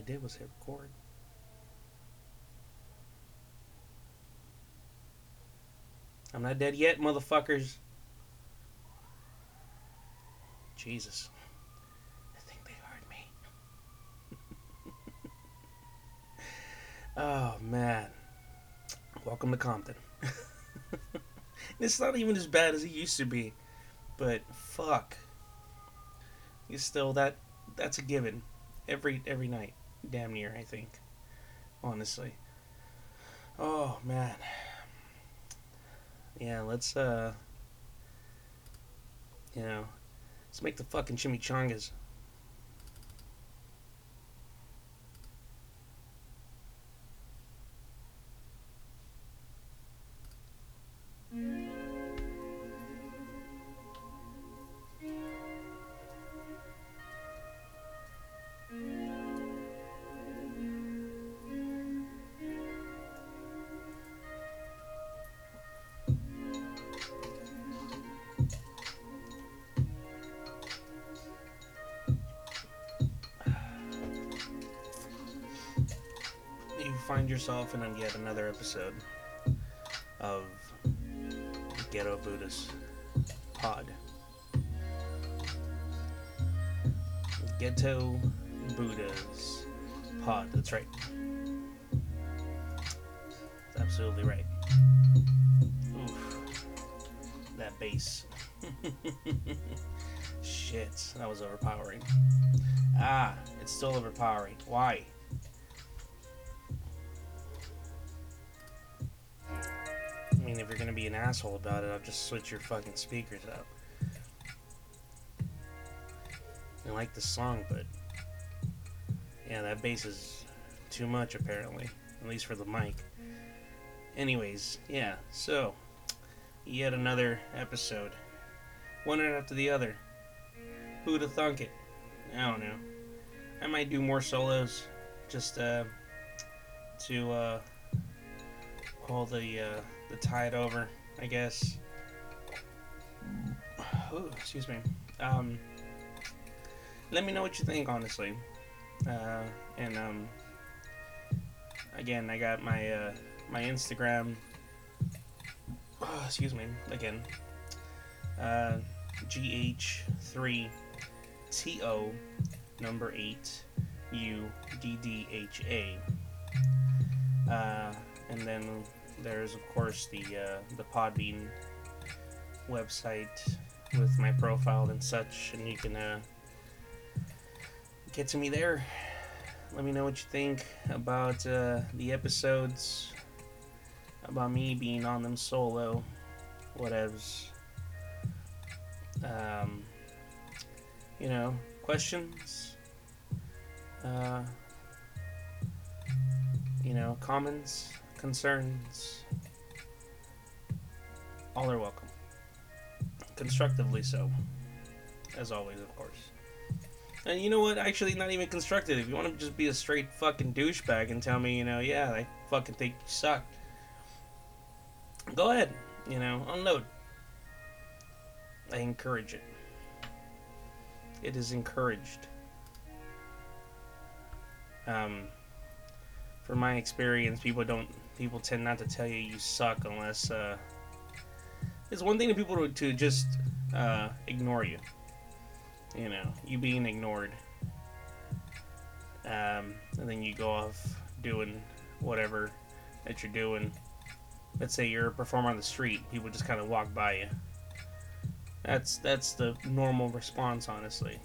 I did was hit record. I'm not dead yet, motherfuckers. Jesus. I think they heard me. oh, man. Welcome to Compton. it's not even as bad as it used to be. But fuck. It's still that that's a given. Every every night. Damn near, I think. Honestly. Oh man. Yeah, let's uh you know, let's make the fucking chimichangas. Yourself in yet another episode of Ghetto Buddhist Pod. Ghetto Buddha's Pod, that's right. That's absolutely right. Oof. That bass. Shit, that was overpowering. Ah, it's still overpowering. Why? You're gonna be an asshole about it, I'll just switch your fucking speakers up. I like the song, but yeah, that bass is too much apparently, at least for the mic. Anyways, yeah, so yet another episode, one after the other. Who'd have thunk it? I don't know. I might do more solos, just uh, to uh, pull the uh, the tide over, I guess. Ooh, excuse me. Um, let me know what you think, honestly. Uh, and um, again, I got my uh, my Instagram. Oh, excuse me. Again, uh, GH3TO number eight U D D H A. Uh, and then there's of course the uh, the Podbean website with my profile and such, and you can uh, get to me there. Let me know what you think about uh, the episodes, about me being on them solo, whatevs. Um, you know, questions. Uh, you know, comments concerns, all are welcome. Constructively so. As always, of course. And you know what? Actually, not even constructive. If you want to just be a straight fucking douchebag and tell me, you know, yeah, I fucking think you suck, go ahead. You know, unload. I encourage it. It is encouraged. Um, from my experience, people don't people tend not to tell you you suck unless uh, it's one thing to people to, to just uh, ignore you. You know, you being ignored, um, and then you go off doing whatever that you're doing. Let's say you're a performer on the street, people just kind of walk by you. That's that's the normal response, honestly.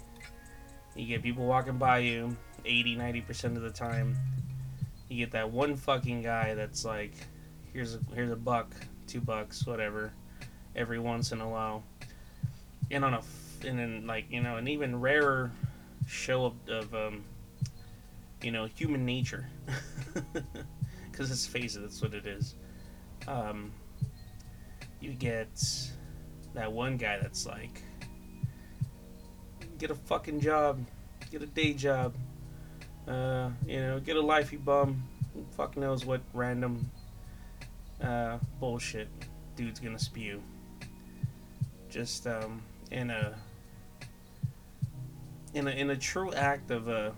You get people walking by you 80, 90% of the time you get that one fucking guy that's like, here's a, here's a buck, two bucks, whatever, every once in a while, and on a and then like you know an even rarer show of, of um, you know human nature, because let's face it, that's what it is. Um, you get that one guy that's like, get a fucking job, get a day job uh, you know, get a life, bum. fuck knows what random uh, bullshit dude's gonna spew. Just um, in a in a in a true act of a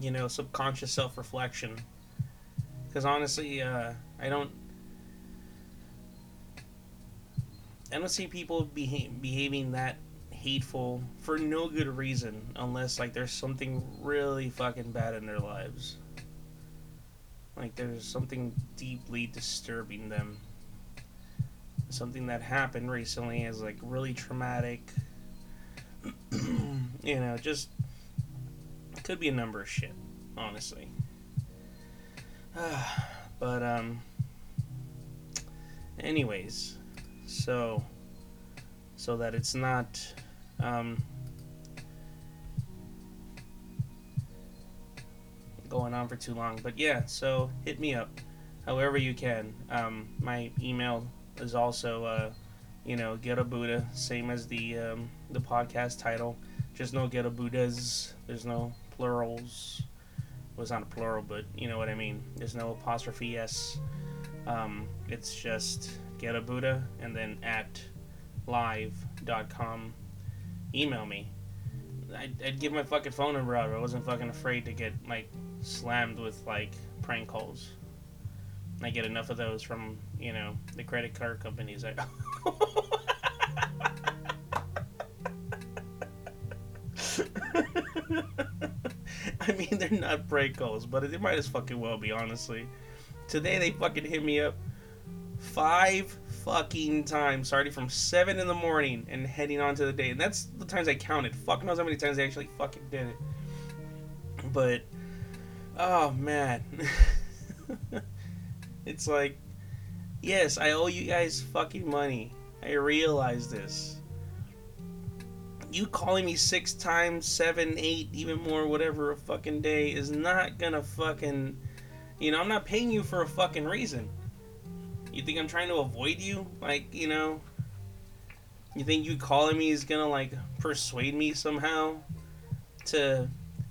you know, subconscious self reflection. Because honestly, uh, I don't. I don't see people beha- behaving that hateful for no good reason unless like there's something really fucking bad in their lives. Like there's something deeply disturbing them. Something that happened recently is like really traumatic. you know, just could be a number of shit, honestly. but um anyways, so so that it's not um, going on for too long. But yeah, so hit me up however you can. Um, my email is also, uh, you know, Ghetto Buddha, same as the um, the podcast title. Just no Ghetto Buddhas. There's no plurals. Not a plural, but you know what I mean. There's no apostrophe s. Um, it's just Ghetto Buddha and then at live.com email me. I'd, I'd, give my fucking phone number out. I wasn't fucking afraid to get like slammed with like prank calls. I get enough of those from you know the credit card companies. I. I mean, they're not prank calls, but they might as fucking well be, honestly. Today they fucking hit me up five fucking time, starting from 7 in the morning and heading on to the day. And that's the times I counted. Fuck knows how many times I actually fucking did it. But, oh man. it's like, yes, I owe you guys fucking money. I realize this. You calling me six times, seven, eight, even more, whatever a fucking day is not gonna fucking. You know, I'm not paying you for a fucking reason. You think I'm trying to avoid you? Like, you know, you think you calling me is gonna like persuade me somehow to,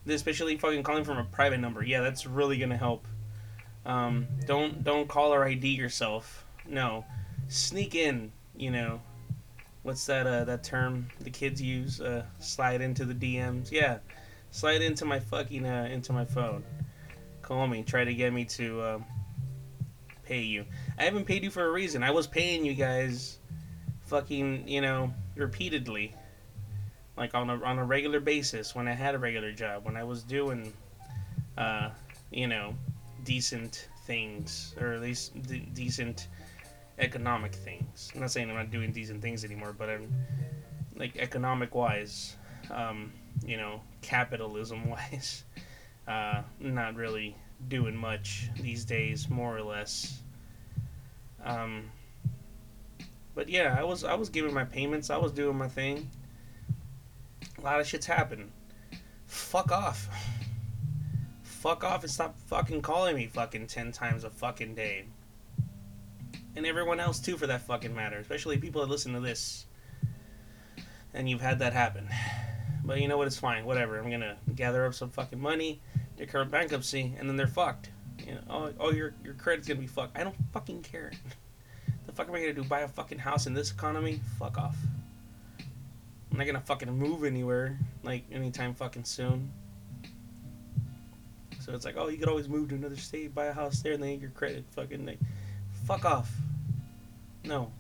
especially fucking calling from a private number? Yeah, that's really gonna help. Um, don't don't call or ID yourself. No, sneak in. You know, what's that uh, that term the kids use? Uh, slide into the DMs. Yeah, slide into my fucking uh, into my phone. Call me. Try to get me to. Pay you. I haven't paid you for a reason. I was paying you guys fucking, you know, repeatedly. Like on a on a regular basis when I had a regular job, when I was doing uh, you know, decent things or at least decent economic things. I'm not saying I'm not doing decent things anymore, but I'm like economic wise, um, you know, capitalism wise, uh, not really doing much these days, more or less. Um, but yeah, I was I was giving my payments. I was doing my thing. A lot of shit's happened. Fuck off. Fuck off and stop fucking calling me fucking ten times a fucking day. And everyone else too, for that fucking matter. Especially people that listen to this. And you've had that happen. But you know what? It's fine. Whatever. I'm gonna gather up some fucking money, declare bankruptcy, and then they're fucked. You know, oh, oh, your your credit's gonna be fucked. I don't fucking care. The fuck am I gonna do? Buy a fucking house in this economy? Fuck off. I'm not gonna fucking move anywhere like anytime fucking soon. So it's like, oh, you could always move to another state, buy a house there, and then your credit fucking like, fuck off. No.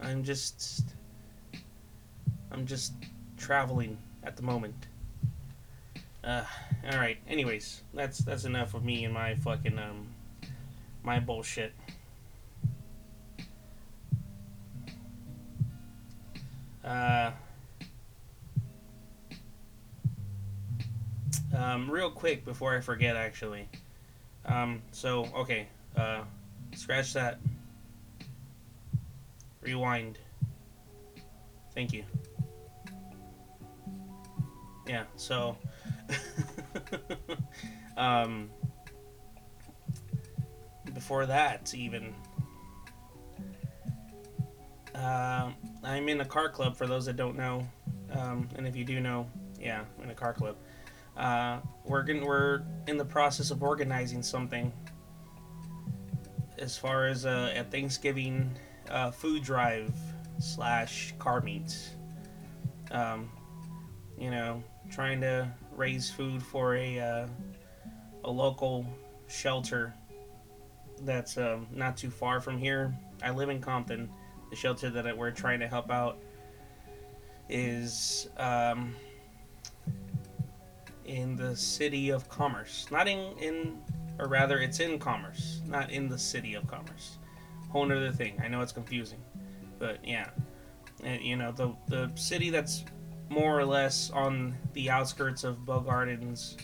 I'm just, I'm just traveling at the moment. Uh, all right. Anyways, that's that's enough of me and my fucking um my bullshit. Uh, um, real quick before I forget, actually. Um, so okay, uh, scratch that. Rewind. Thank you. Yeah. So. um, before that, even. Uh, I'm in a car club for those that don't know, um, and if you do know, yeah, I'm in a car club. Uh, we're gonna, we're in the process of organizing something as far as uh, a Thanksgiving uh, food drive slash car meet. Um, you know, trying to raise food for a uh, a local shelter that's um, not too far from here. I live in Compton. The shelter that we're trying to help out is um, in the city of Commerce. Not in, in, or rather, it's in Commerce, not in the city of Commerce. Whole other thing. I know it's confusing, but yeah. And, you know, the, the city that's more or less on the outskirts of Bell Gardens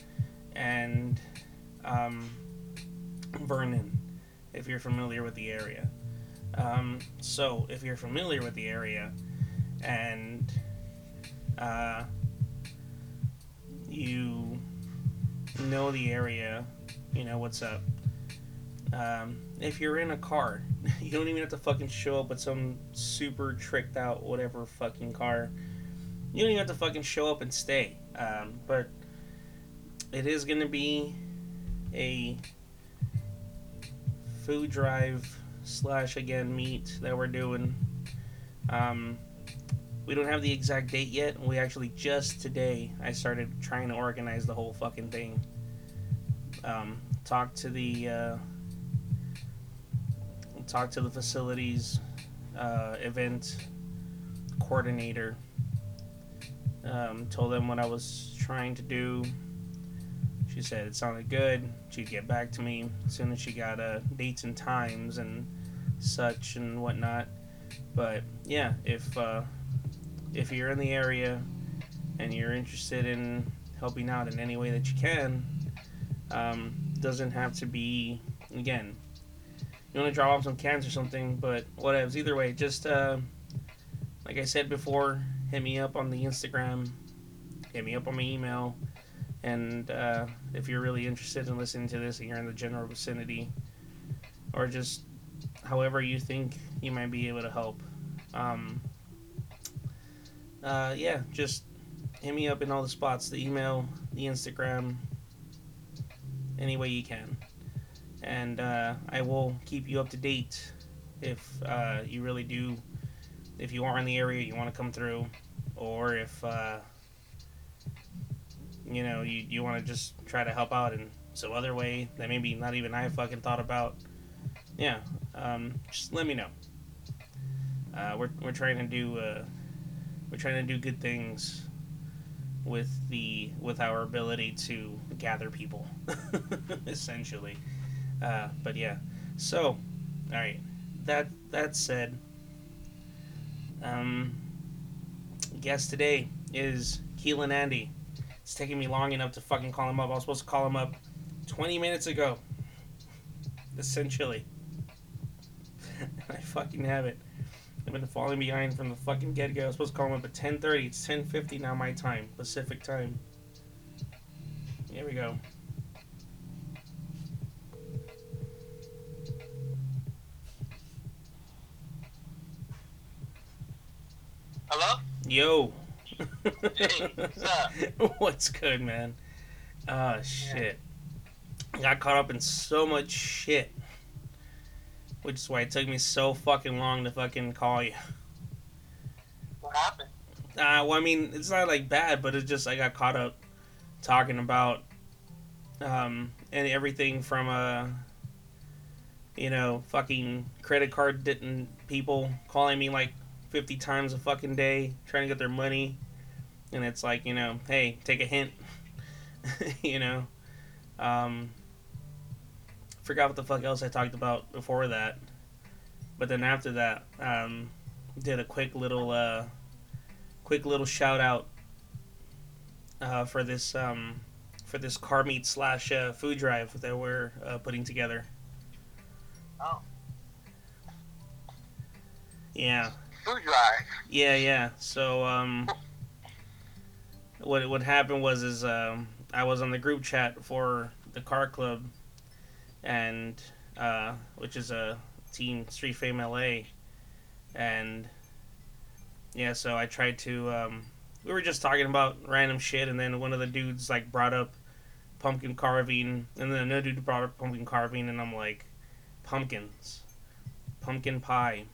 and um, Vernon, if you're familiar with the area. Um, so, if you're familiar with the area and uh, you know the area, you know what's up. Um, if you're in a car, you don't even have to fucking show up with some super tricked out whatever fucking car. You don't even have to fucking show up and stay. Um, but it is going to be a food drive slash again meet that we're doing. Um, we don't have the exact date yet. We actually just today I started trying to organize the whole fucking thing. Um, talk to the uh, talk to the facilities uh, event coordinator. Um, told them what I was trying to do. She said it sounded good. She'd get back to me as soon as she got uh, dates and times and such and whatnot. But yeah, if uh, if you're in the area and you're interested in helping out in any way that you can, um, doesn't have to be again. You want to drop off some cans or something, but whatever. Either way, just uh, like I said before, hit me up on the Instagram, hit me up on my email, and uh, if you're really interested in listening to this and you're in the general vicinity, or just however you think you might be able to help. Um, uh, yeah, just hit me up in all the spots the email, the Instagram, any way you can. And uh, I will keep you up to date if uh, you really do, if you are in the area, you want to come through, or if, uh, you know, you, you want to just try to help out in some other way that maybe not even I fucking thought about. Yeah, um, just let me know. Uh, we're, we're trying to do uh, we're trying to do good things with the with our ability to gather people essentially uh, but yeah so all right that that said um guest today is Keelan Andy it's taking me long enough to fucking call him up I was supposed to call him up 20 minutes ago essentially I fucking have it I've been falling behind from the fucking get go. I was supposed to call him up at 10:30. It's 10:50 now, my time, Pacific time. Here we go. Hello? Yo. Hey, what's up? What's good, man? Ah, shit. I got caught up in so much shit. Which is why it took me so fucking long to fucking call you. What happened? Uh, well, I mean, it's not like bad, but it's just I got caught up talking about um, and everything from uh, you know, fucking credit card didn't people calling me like fifty times a fucking day trying to get their money, and it's like you know, hey, take a hint, you know. Um, forgot what the fuck else I talked about before that, but then after that, um, did a quick little uh, quick little shout out uh, for this um, for this car meet slash uh, food drive that we're uh, putting together. Oh, Yeah, food drive. yeah, yeah. So um, what what happened was is um, I was on the group chat for the car club, and uh, which is a team Street Fame LA, and yeah, so I tried to. Um, we were just talking about random shit, and then one of the dudes like brought up pumpkin carving, and then another dude brought up pumpkin carving, and I'm like, pumpkins, pumpkin pie,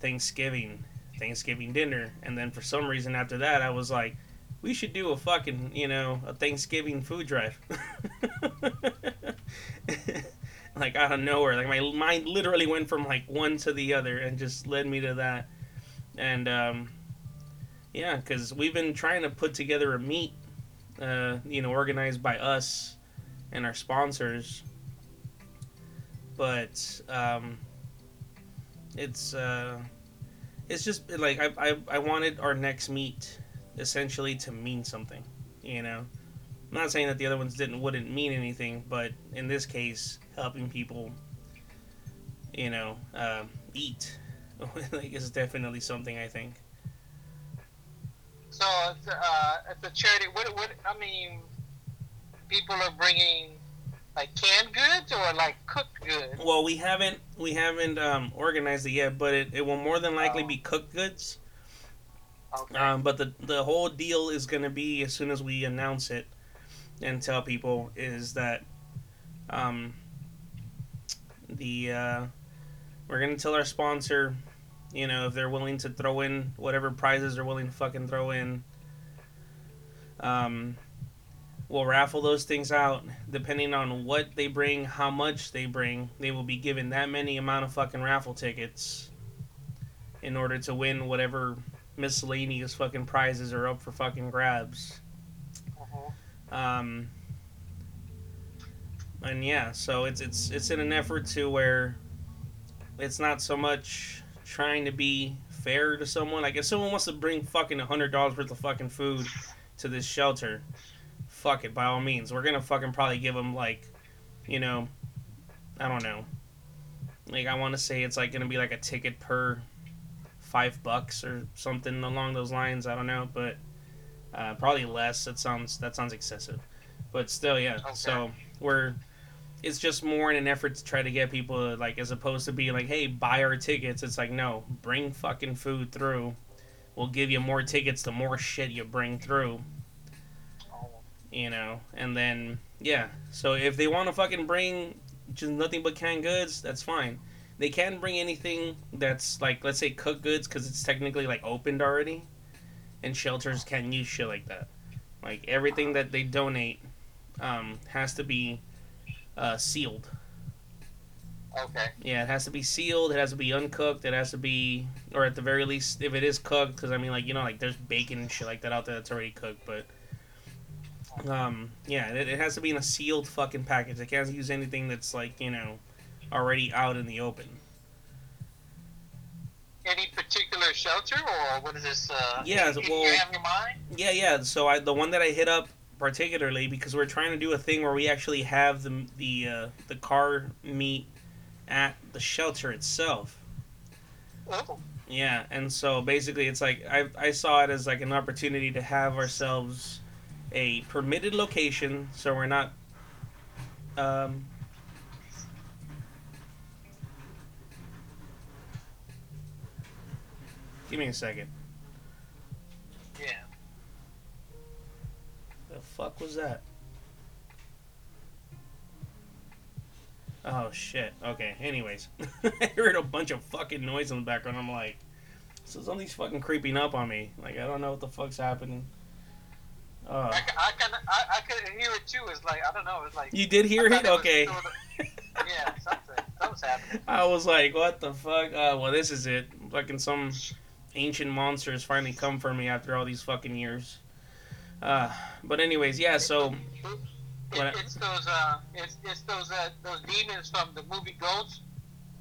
Thanksgiving, Thanksgiving dinner, and then for some reason after that I was like, we should do a fucking, you know, a Thanksgiving food drive. like out of nowhere, like my mind literally went from like one to the other and just led me to that. And um, yeah, because we've been trying to put together a meet, uh, you know, organized by us and our sponsors. But um, it's uh, it's just like I, I I wanted our next meet essentially to mean something, you know. I'm not saying that the other ones didn't wouldn't mean anything, but in this case, helping people, you know, uh, eat, like is definitely something I think. So it's, uh, it's a charity. What? What? I mean, people are bringing like canned goods or like cooked goods. Well, we haven't we haven't um, organized it yet, but it, it will more than likely Oh. be cooked goods. Okay. Um, but the the whole deal is gonna be as soon as we announce it and tell people is that um, the uh, we're gonna tell our sponsor, you know, if they're willing to throw in whatever prizes they're willing to fucking throw in. Um, we'll raffle those things out depending on what they bring, how much they bring. They will be given that many amount of fucking raffle tickets in order to win whatever miscellaneous fucking prizes are up for fucking grabs. Mhm. Um, and yeah, so it's it's it's in an effort to where it's not so much trying to be fair to someone. Like if someone wants to bring fucking a hundred dollars worth of fucking food to this shelter, fuck it by all means. We're gonna fucking probably give them like, you know, I don't know. Like I want to say it's like gonna be like a ticket per five bucks or something along those lines. I don't know, but uh, probably less. That sounds that sounds excessive, but still, yeah. Okay. So we're it's just more in an effort to try to get people to, like as opposed to being like, hey, buy our tickets. It's like no, bring fucking food through. We'll give you more tickets the more shit you bring through. You know, and then yeah. So if they want to fucking bring just nothing but canned goods, that's fine. They can bring anything that's like let's say cooked goods because it's technically like opened already, and shelters can use shit like that. Like everything that they donate um, has to be uh, sealed. Okay. Yeah, it has to be sealed. It has to be uncooked. It has to be, or at the very least, if it is cooked, because I mean, like you know, like there's bacon and shit like that out there that's already cooked. But, um, yeah, it, it has to be in a sealed fucking package. It can't use anything that's like you know, already out in the open. Any particular shelter or what is this? Uh, Yeah, well- you have your mind? Yeah, yeah. So I, the one that I hit up particularly because we're trying to do a thing where we actually have the the uh, the car meet at the shelter itself. Oh. Yeah, and so basically, it's like I I saw it as like an opportunity to have ourselves a permitted location, so we're not. Um, give me a second. Yeah. The fuck was that? Oh shit. Okay. Anyways, I heard a bunch of fucking noise in the background. I'm like, so something's fucking creeping up on me. Like I don't know what the fuck's happening. Oh. I, I can I, I could hear it too. It's like I don't know. It's like You did hear it? Okay. sort of- yeah, something. Something's happening. I was like, what the fuck? Uh, well, this is it. Fucking some ancient monsters finally come for me after all these fucking years. Uh, but anyways, yeah. So It, it's those uh, it's, it's those uh, those demons from the movie Ghost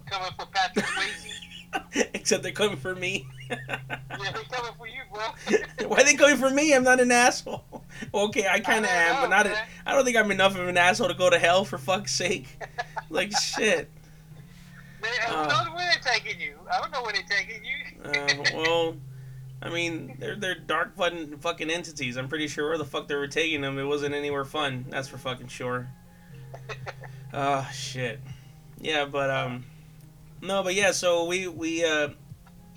coming for Patrick Swayze. except they're coming for me. yeah, they're coming for you, bro. Why are they coming for me? I'm not an asshole. Okay, I kind of am, don't but not. A. I don't think I'm enough of an asshole to go to hell for fuck's sake. Like shit. They, who Uh. knows where they're taking you? I don't know where they're taking you. Uh, well, I mean, they're they're dark fucking fucking entities. I'm pretty sure where the fuck they were taking them, it wasn't anywhere fun. That's for fucking sure. Oh shit. Yeah, but um, no, but yeah. So we we uh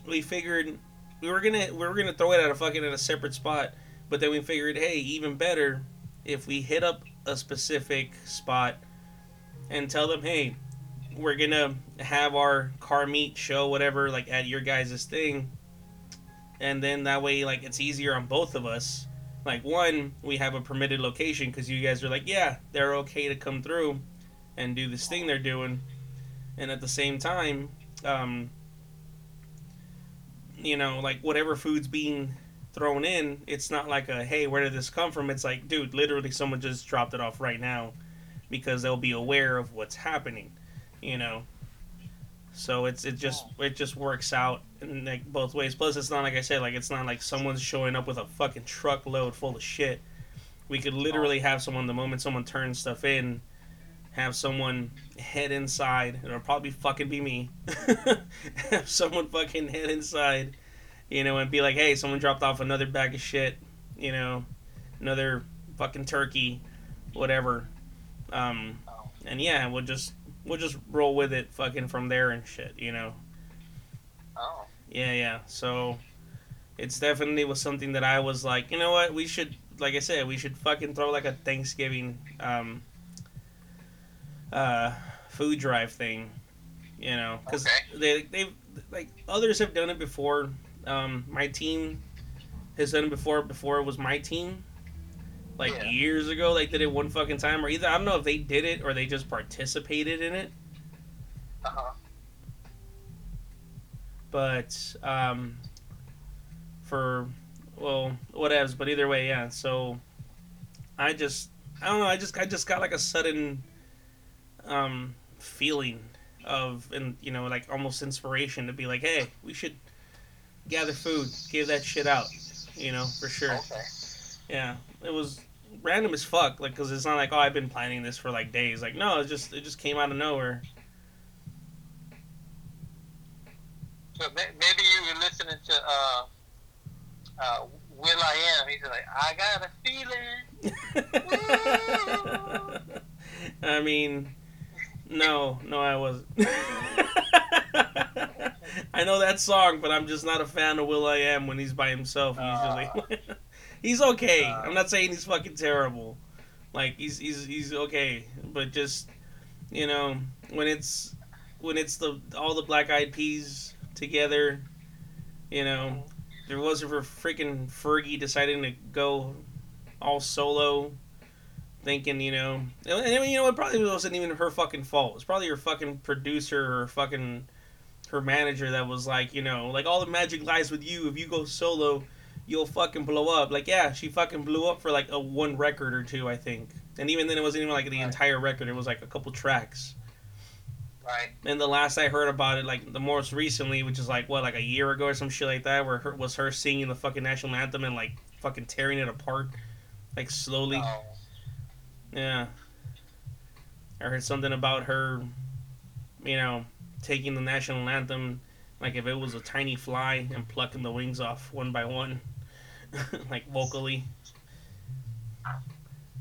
we figured we were gonna we were gonna throw it at a fucking at a separate spot, but then we figured, hey, even better if we hit up a specific spot and tell them, hey, we're gonna have our car meet show whatever like at your guys' thing, and then that way like it's easier on both of us. like one, we have a permitted location because you guys are like, yeah, they're okay to come through and do this thing they're doing, and at the same time, um, you know, like whatever food's being thrown in, it's not like a hey, where did this come from? It's like, dude, literally someone just dropped it off right now because they'll be aware of what's happening, you know. So it's it just it just works out in like both ways. Plus, it's not like I said, like it's not like someone's showing up with a fucking truckload full of shit. We could literally have someone the moment someone turns stuff in, have someone head inside. It'll probably fucking be me. have someone fucking head inside, you know, and be like, hey, someone dropped off another bag of shit, you know, another fucking turkey, whatever. Um, and yeah, we'll just we'll just roll with it, fucking from there and shit, you know. Oh. Yeah, yeah. So it's definitely was something that I was like, you know what, we should, like I said, we should fucking throw like a Thanksgiving um, uh, food drive thing, you know, because Okay. they they've like others have done it before. Um, my team has done it before. Before it was my team, like Yeah. years ago. They did it one fucking time, or either I don't know if they did it or they just participated in it. Uh huh. but um, for well, whatevs. But either way, yeah. So I just I don't know. I just I just got like a sudden um, feeling of and you know like almost inspiration to be like, hey, we should gather food, give that shit out. You know, for sure. Okay. Yeah, it was random as fuck. Like, cause it's not like oh I've been planning this for like days. Like, no, it just it just came out of nowhere. So maybe you were listening to uh, uh, Will I Am. He's like, I got a feeling. I mean, no, no, I wasn't. I know that song, but I'm just not a fan of will.i.am when he's by himself. Usually, he's okay. Uh. I'm not saying he's fucking terrible. Like he's he's he's okay, but just you know when it's when it's the all the Black Eyed Peas together, you know, there wasn't for freaking Fergie deciding to go all solo, thinking, you know, and mean, you know, it probably wasn't even her fucking fault. It's probably her fucking producer or fucking her manager that was like, you know, like all the magic lies with you. If you go solo, you'll fucking blow up. Like, yeah, she fucking blew up for like a one record or two, I think. And even then, it wasn't even like the entire record. It was like a couple tracks. Right. And the last I heard about it, like the most recently, which is like what, like a year ago or some shit like that, where her, was her singing the fucking national anthem and like fucking tearing it apart, like slowly. Oh. Yeah. I heard something about her, you know, taking the national anthem, like if it was a tiny fly and plucking the wings off one by one, like vocally.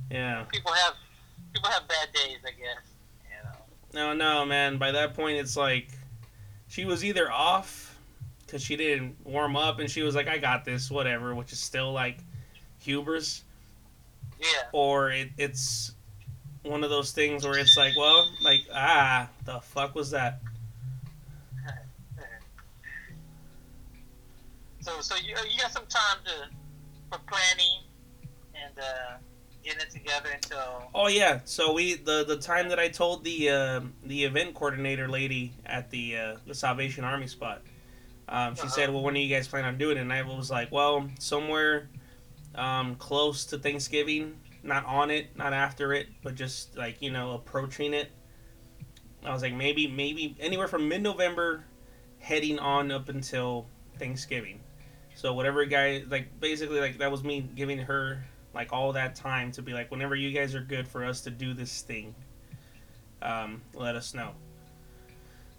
Yeah. People have people have bad days, I guess. You know. No, no, man. By that point, it's like she was either off because she didn't warm up, and she was like, "I got this, whatever," which is still like hubris, Yeah. or it, it's one of those things where it's like, well, like ah, the fuck was that? So so you you got some time to for planning and uh, getting it together until. Oh yeah, so we the the time that I told the uh, the event coordinator lady at the uh, the Salvation Army spot, um, she Uh-huh. said, "Well, when do you guys plan on doing it?" And I was like, "Well, somewhere um, close to Thanksgiving, not on it, not after it, but just like you know approaching it." I was like, maybe maybe anywhere from mid November, heading on up until Thanksgiving. So whatever guy like basically like that was me giving her like all that time to be like whenever you guys are good for us to do this thing um, let us know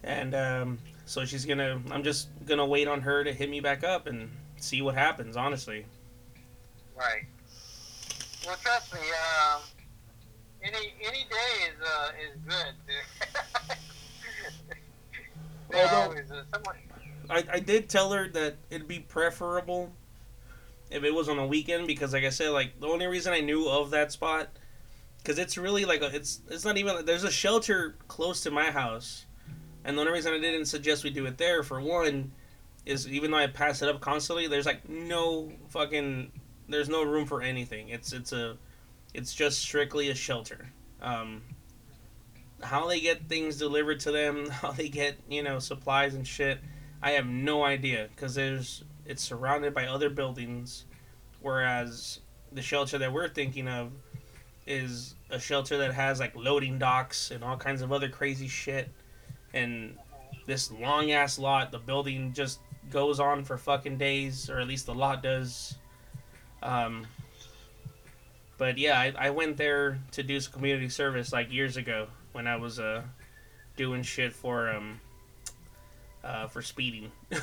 and um, so she's gonna i'm just gonna wait on her to hit me back up and see what happens honestly Right. Well, trust me. Um, any any day is uh, is good. Although- always uh, someone. I, I did tell her that it'd be preferable if it was on a weekend because like i said like the only reason i knew of that spot because it's really like a, it's it's not even there's a shelter close to my house and the only reason i didn't suggest we do it there for one is even though i pass it up constantly there's like no fucking there's no room for anything. It's it's a it's just strictly a shelter. Um, how they get things delivered to them, how they get you know supplies and shit, I have no idea because there's it's surrounded by other buildings, whereas the shelter that we're thinking of is a shelter that has like loading docks and all kinds of other crazy shit, and this long ass lot. The building just goes on for fucking days, or at least the lot does. Um, but yeah, I, I went there to do some community service like years ago when I was uh, doing shit for um, uh, for speeding.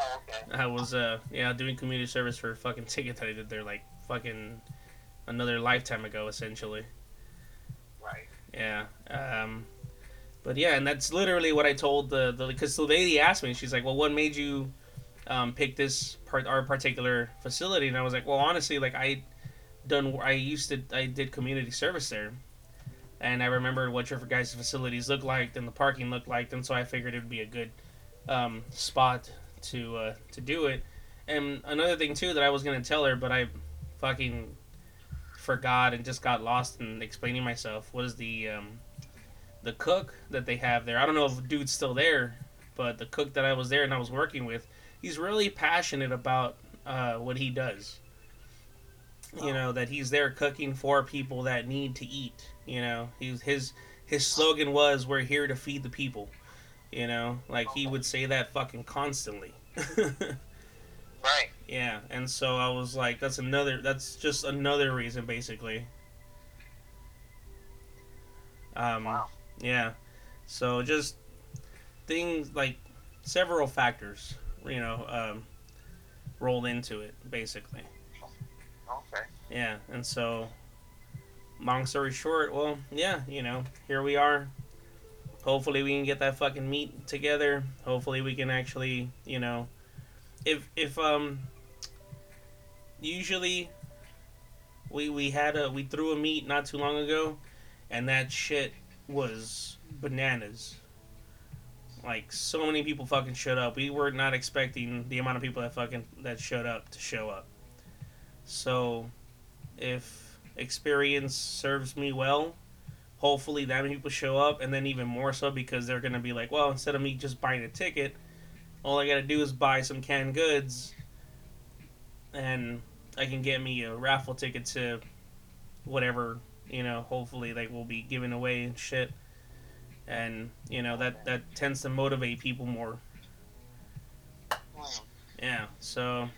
Oh, okay. I was uh yeah doing community service for a fucking ticket that I did there like fucking another lifetime ago essentially. Right. Yeah. Um, but yeah, and that's literally what I told the the because the lady asked me. She's like, "Well, what made you um, pick this part our particular facility?" And I was like, "Well, honestly, like I done I used to I did community service there." And I remembered what your guys' facilities looked like and the parking looked like, and so I figured it would be a good um, spot to uh, to do it. And another thing too that I was gonna tell her, but I fucking forgot and just got lost in explaining myself was the um, the cook that they have there. I don't know if dude's still there, but the cook that I was there and I was working with, he's really passionate about uh, what he does. You know that he's there cooking for people that need to eat. You know, he's his his slogan was "We're here to feed the people." You know, like he would say that fucking constantly. Right. Yeah, and so I was like, that's another, that's just another reason, basically. Um, Wow. yeah, so just things like several factors, you know, um, rolled into it, basically. Okay. Yeah, and so, long story short, well, yeah, you know, here we are. Hopefully, we can get that fucking meet together. Hopefully, we can actually, you know, if if um, usually we we had a we threw a meet not too long ago, and that shit was bananas. Like so many people fucking showed up. We were not expecting the amount of people that fucking that showed up to show up. So, if experience serves me well, hopefully that many people show up, and then even more so because they're gonna be like, well, instead of me just buying a ticket, all I gotta do is buy some canned goods, and I can get me a raffle ticket to whatever you know. Hopefully, they will be giving away and shit, and you know that that tends to motivate people more. Yeah, so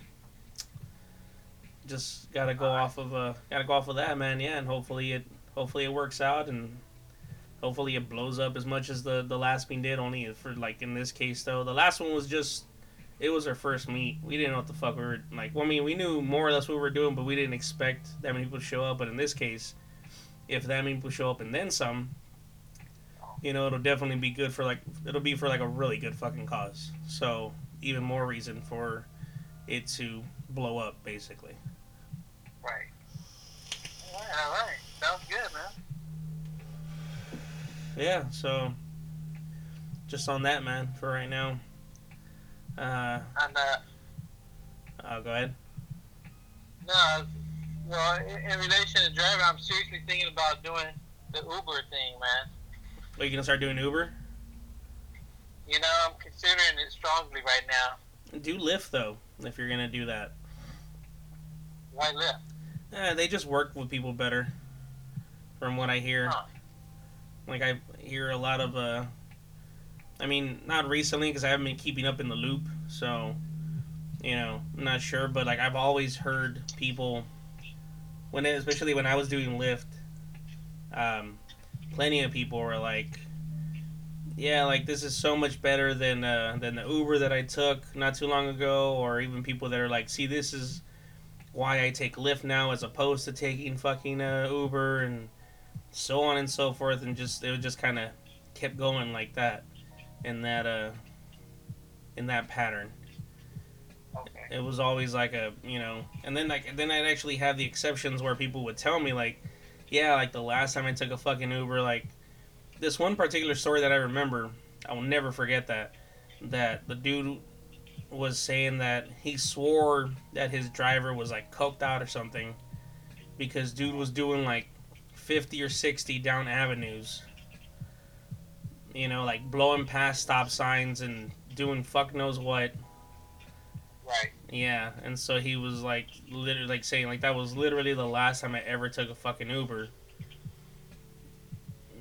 just gotta go off of uh gotta go off of that man. Yeah, and hopefully it hopefully it works out and hopefully it blows up as much as the the last one did. Only for like in this case though, the last one was just it was our first meet. We didn't know what the fuck we were like. Well, I mean, we knew more or less what we were doing, but we didn't expect that many people to show up. But in this case, if that many people show up and then some, you know, it'll definitely be good for like it'll be for like a really good fucking cause. So even more reason for it to blow up, basically. Right. All right. All right. Sounds good, man. Yeah. So just on that, man, for right now. Uh, And uh, I'll go ahead. no, well, in, in relation to driving, I'm seriously thinking about doing the Uber thing, man. Are you gonna start doing Uber? You know, I'm considering it strongly right now. Do Lyft though, if you're gonna do that. Why Lyft? Eh, they just work with people better, from what I hear. Huh. Like I hear a lot of uh, I mean, not recently because I haven't been keeping up in the loop, so you know, I'm not sure. But like I've always heard people when, it, especially when I was doing Lyft, um, plenty of people were like, "Yeah, like this is so much better than uh, than the Uber that I took not too long ago," or even people that are like, "See, this is." Why I take Lyft now as opposed to taking fucking uh, Uber and so on and so forth, and just it would just kind of kept going like that, in that uh, in that pattern. Okay. It was always like a you know, and then like then I'd actually have the exceptions where people would tell me like, yeah, like the last time I took a fucking Uber, like this one particular story that I remember, I will never forget that. That the dude was saying that he swore that his driver was like coked out or something because dude was doing like 50 or 60 down avenues. You know, like blowing past stop signs and doing fuck knows what. Right. Yeah, and so he was like literally like saying like that was literally the last time I ever took a fucking Uber.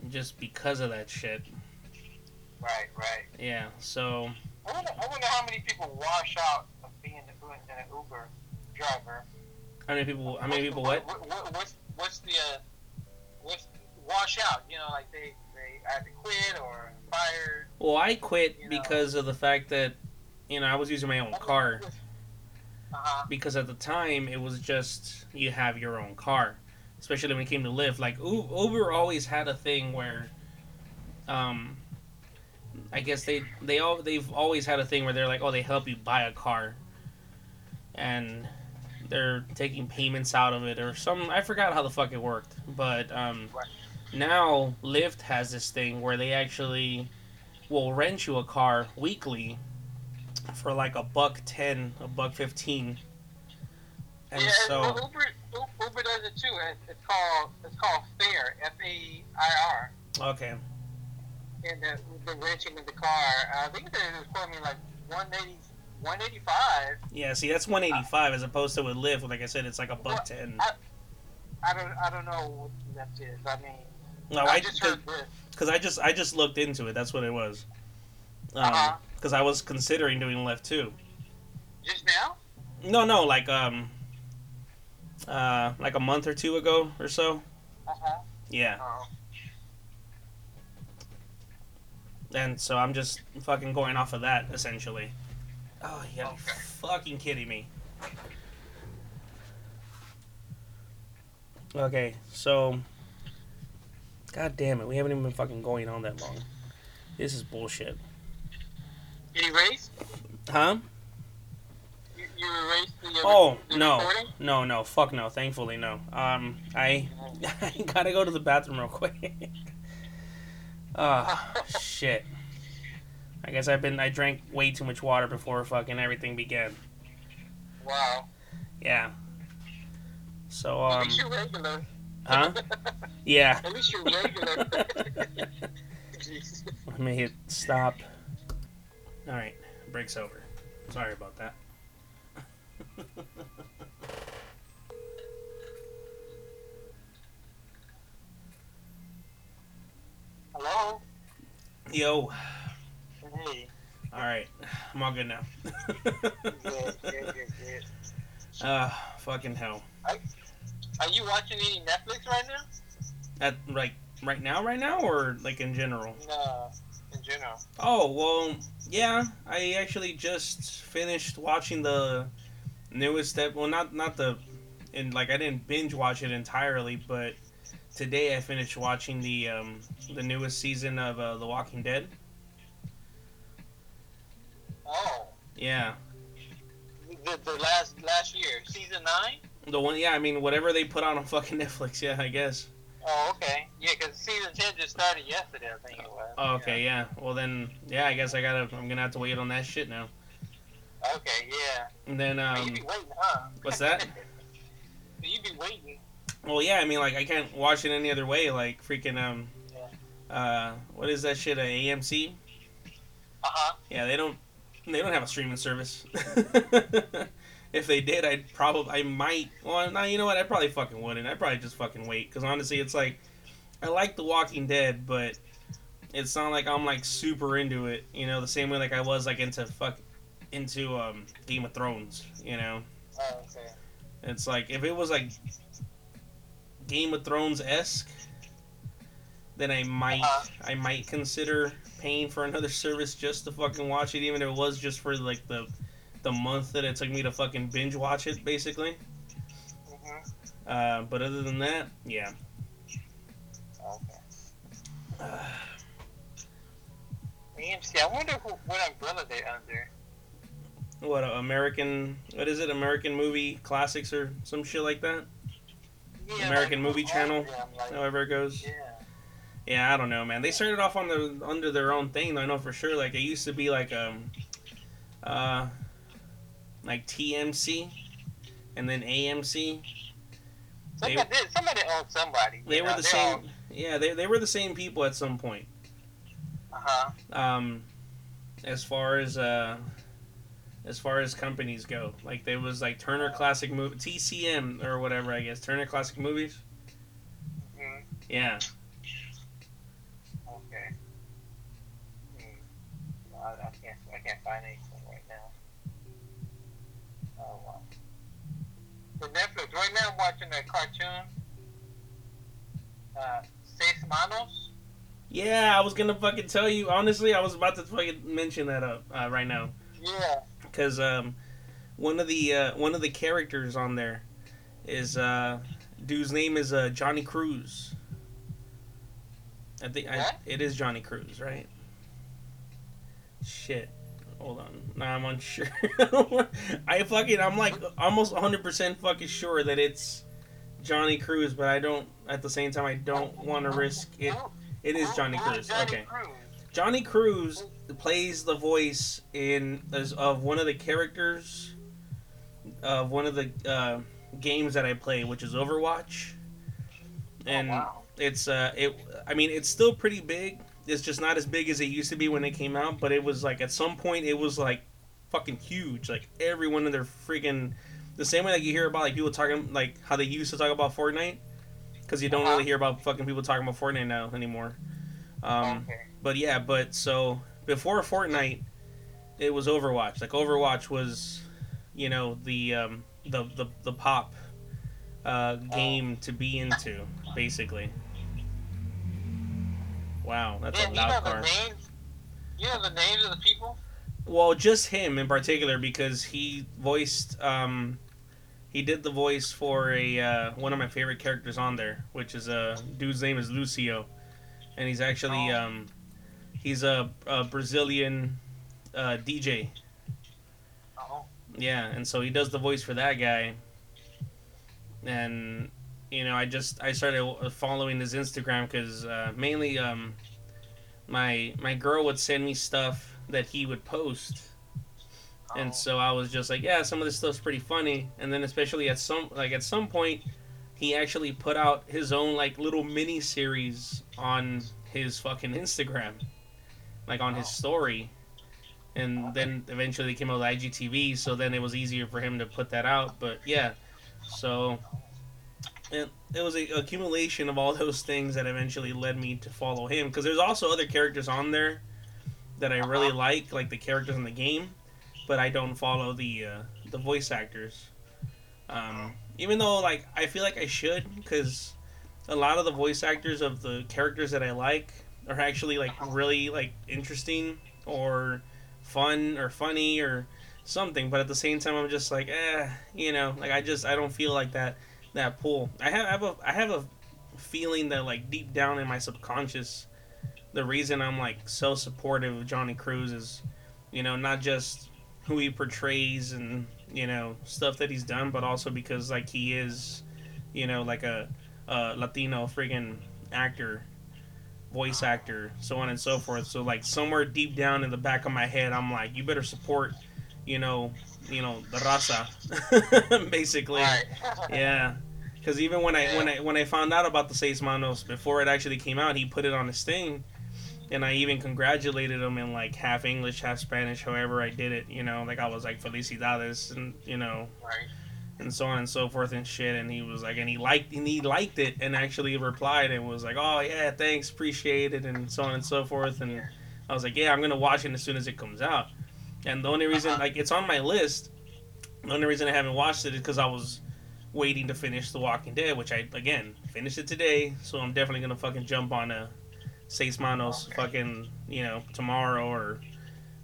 Just because of that shit. Right. Right. Yeah, so I wonder, I wonder how many people wash out of being an Uber driver. how many people how many people what? what what's, what's the uh, what's wash out? You know, like they they either quit or fired. Well, I quit You know. because of the fact that you know, I was using my own car Uh huh. because at the time it was just you have your own car. Especially when it came to Lyft, like Uber always had a thing where um I guess they they all they've always had a thing where they're like, "Oh, they help you buy a car." And they're taking payments out of it or some I forgot how the fuck it worked, but um Right. now Lyft has this thing where they actually will rent you a car weekly for like a buck 10, a buck 15. And yeah, so well, Uber Uber does it too. It's called it's called Fair F A I R. okay. And the, the renting of the car, uh, I think they was quoting me like 180, 185. Yeah, see that's 185 as opposed to with Lyft, like I said it's like a buck Well, 10. I don't I don't know what that is. I mean, No, I I just this. I just I just looked into it. That's what it was. Um Uh-huh. Cuz I was considering doing Lyft too. Just now? No, no, like um uh like a month or two ago or so. Uh huh. Yeah. Oh. And so I'm just fucking going off of that essentially. Oh, you gotta be Okay. fucking kidding me. Okay, so God damn it, we haven't even been fucking going on that long. This is bullshit. Did he race? Huh? You, you erased the, uh, Oh, the no. recording? No, no, fuck no. Thankfully, no. Um, I, I gotta go to the bathroom real quick. Ah, shit. I guess I've been. I drank way too much water before fucking everything began. Wow. Yeah. So um. At least you're regular. huh? Yeah. At least you're regular. Let me hit stop. All right, break's over. Sorry about that. Hello? Yo. Hey. All right, I'm all good now. Good, good, good, good. Ah, fucking hell. Are you watching any Netflix right now? At like right now, right now, or like in general? No, in general. Oh well, yeah. I actually just finished watching the newest step. Well, not not the, and like I didn't binge watch it entirely, but today I finished watching the um the newest season of uh, The Walking Dead. Oh, Yeah, the, the last last year, season nine. the one. Yeah, I mean whatever they put out on fucking Netflix. Yeah, I guess. Oh, okay. Yeah, because season ten just started yesterday. I think it was. Oh, okay, yeah. Well then, yeah. I guess I gotta. I'm gonna have to wait on that shit now. Okay, yeah. And then um, you be waiting, huh? what's that? you be waiting. well, yeah. I mean, like I can't watch it any other way. Like freaking um, uh, what is that shit? A AMC? Uh huh. Yeah, they don't they don't have a streaming service. if they did, I'd probably I might. Well, no, you know what? I probably fucking wouldn't. I'd probably just fucking wait because honestly, it's like I like The Walking Dead, but it's not like I'm like super into it. You know, the same way like I was like into fuck into um Game of Thrones. You know, Oh, okay. it's like if it was like Game of Thrones esque. Then I might, Uh-huh. I might consider paying for another service just to fucking watch it, even if it was just for like the, the month that it took me to fucking binge watch it, basically. Mhm. Uh, but other than that, yeah. Okay. Uh, AMC. I wonder who, what umbrella they're under. what American? What is it? American movie classics or some shit like that? Yeah, American like, Movie Channel? like, However it goes. yeah. Yeah, I don't know, man. They started off on the under their own thing. I know for sure. Like it used to be like um, uh, like TMC, and then AMC. They- Somebody, did- somebody owed somebody. They you were the same. all- Yeah, they, they were the same people at some point. Uh-huh. Um, as far as uh, as far as companies go, like there was like Turner Classic Movie TCM or whatever I guess Turner Classic Movies. Mm, Yeah, okay. Hmm. I, I can't. I can't find anything right now. Oh wow. For Netflix right now, I'm watching a cartoon. Uh, Seis Manos. yeah. I was gonna fucking tell you honestly. I was about to fucking mention that up uh, right now Yeah. because um, one of the uh, one of the characters on there is uh, dude's name is uh, Jonny Cruz. I think I, it is Jonny Cruz, right? Shit. Hold on. Nah, I'm unsure. I fucking I'm like almost 100% fucking sure that it's Jonny Cruz, but I don't at the same time I don't want to risk it. It is Jonny Cruz. Okay. Jonny Cruz plays the voice in as of one of the characters of one of the uh, games that I play, which is Overwatch. And oh, wow. it's uh it I mean it's still pretty big. It's just not as big as it used to be when it came out, but it was like at some point it was like fucking huge. Like everyone in their freaking the same way that you hear about like people talking like how they used to talk about Fortnite cuz you don't Uh-huh. really hear about fucking people talking about Fortnite now anymore. Um okay. but yeah, but so before Fortnite, it was Overwatch. Like Overwatch was, you know, the um, the, the the pop uh, game to be into, basically. Wow, that's Yeah, a loud the car. names. You know the names of the people. Well, just him in particular because he voiced, um, he did the voice for a uh, one of my favorite characters on there, which is a dude's name is Lucio, and he's actually Oh. um, he's a, a Brazilian uh, DJ. Oh. Yeah, and so he does the voice for that guy. And you know, I just I started following his Instagram because uh, mainly um, my my girl would send me stuff that he would post, oh. and so I was just like, yeah, some of this stuff's pretty funny. And then especially at some like at some point, he actually put out his own like little mini series on his fucking Instagram, like on his Oh. story. And then eventually they came out with IGTV, so then it was easier for him to put that out. But yeah, so it, it was a accumulation of all those things that eventually led me to follow him. Because there's also other characters on there that I really Uh-huh. like, like the characters in the game, but I don't follow the uh, the voice actors. Um, even though like I feel like I should, because a lot of the voice actors of the characters that I like are actually like really like interesting or fun or funny or something. But at the same time, I'm just like, eh, you know, like I just I don't feel like that that pull. I have, I have a I have a feeling that like deep down in my subconscious, the reason I'm like so supportive of Jonny Cruz is, you know, not just who he portrays and you know stuff that he's done, but also because like he is, you know, like a, a Latino friggin' actor, voice actor, so on and so forth. So like somewhere deep down in the back of my head, I'm like, you better support, you know, you know the raza, basically. Yeah, because even when I when I when I found out about the Seis Manos before it actually came out, he put it on his thing, and I even congratulated him in like half English, half Spanish, however I did it. You know, like I was like felicidades, and you know, right. and so on and so forth and shit. And he was like, and he liked and he liked it, and actually replied and was like, oh yeah, thanks, appreciate it, and so on and so forth. And I was like, yeah, I'm gonna watch it as soon as it comes out. And the only reason, Uh-huh. like, it's on my list. The only reason I haven't watched it is because I was waiting to finish The Walking Dead, which I again finished it today. So I'm definitely gonna fucking jump on a Seis Manos Okay. fucking you know tomorrow or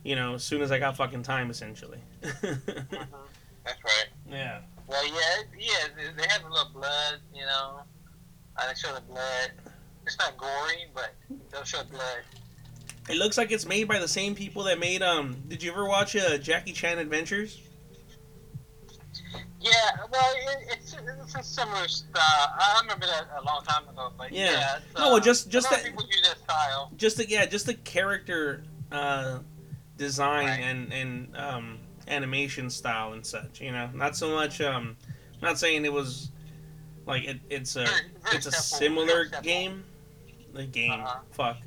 you know as soon as I got fucking time essentially. Mhm. That's right. yeah. Well, yeah, yeah. They- have a little blood, you know. Uh, they show the blood. It's not gory, but they'll show blood. It looks like it's made by the same people that made um. Did you ever watch uh, Jackie Chan Adventures? Yeah, well, it, it's it's a similar style. I remember that a long time ago, but Yeah. yeah. No, well, uh, just- just lot that- people use that style. Just the yeah, just the character uh, design Right. and and um, animation style and such. You know, not so much. Um, I'm not saying it was like it, it's a Very- very it's a simple, similar game. The game, Uh-huh. fuck.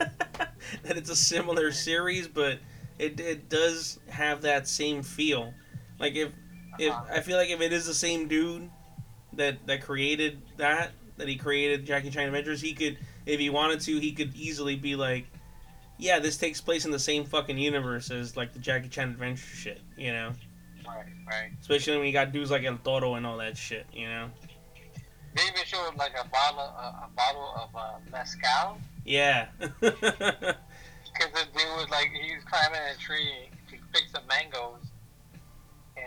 Right. that it's a similar series, but it it does have that same feel. Like if if Uh-huh. I feel like if it is the same dude that that created that that he created Jackie Chan Adventures, he could if he wanted to, he could easily be like, yeah, this takes place in the same fucking universe as like the Jackie Chan Adventure shit, you know. Right. Right. Especially when you got dudes like El Toro and all that shit, you know. They even showed like a bottle, a, a bottle of uh, mezcal. Yeah. Because the dude was like, he was climbing a tree to pick some mangoes,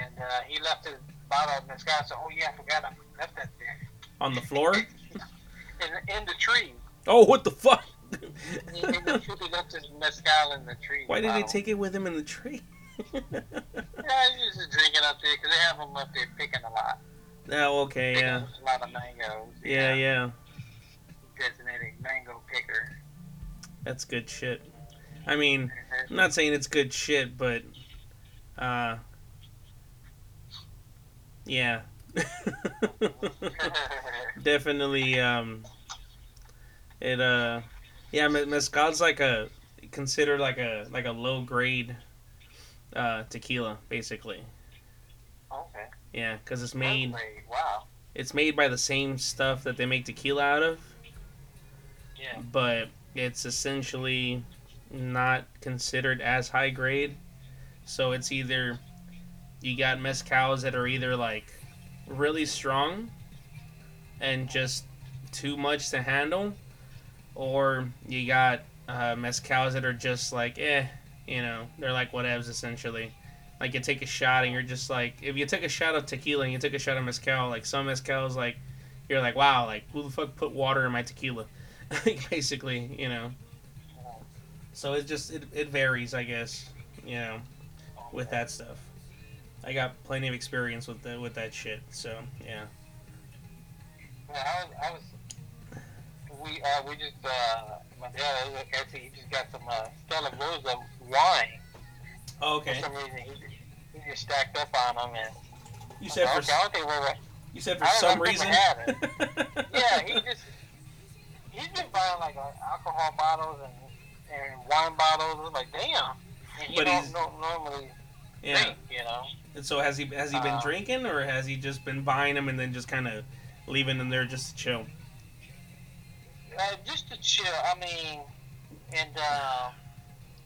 and uh, he left his bottle of mezcal. So, oh yeah, I forgot I left that there On the floor. in in the tree. Oh, what the fuck? He, he left his mezcal in the tree. Why did he take it with him in the tree? Yeah, he's just drinking up there because they have him up there picking a lot. oh, okay, Picking yeah. a lot of mangoes. you Yeah, yeah. Designated mango picker. That's good shit. I mean, I'm not saying it's good shit, but uh yeah. Definitely um it uh yeah, me- mezcal's like a considered like a like a low grade uh tequila basically. okay. Yeah, cuz it's made. Wow. it's made by the same stuff that they make tequila out of. Yeah. but it's essentially not considered as high grade. So it's either you got mezcals that are either like really strong and just too much to handle, or you got uh, mezcals that are just like eh, you know, they're like whatevs essentially. Like you take a shot and you're just like, if you take a shot of tequila and you take a shot of mezcal, like some mezcals, like you're like, wow, like who the fuck put water in my tequila? basically, you know. So it just it, it varies, I guess, you know, with that stuff. I got plenty of experience with the, with that shit. So yeah. Yeah, I was, I was we uh, we just uh, my dad actually he just got some uh, Stella Rosa wine. Oh, For some reason he, he just stacked up on them and You said for okay, think we're you said for some reason. yeah he just he's been buying like uh, alcohol bottles and and wine bottles. I'm like damn. And he But don't, he's- don't normally yeah. drink, you know. And so has he has he been Uh, drinking or has he just been buying them and then just kind of leaving them there just to chill? Uh, just to chill. I mean, and uh,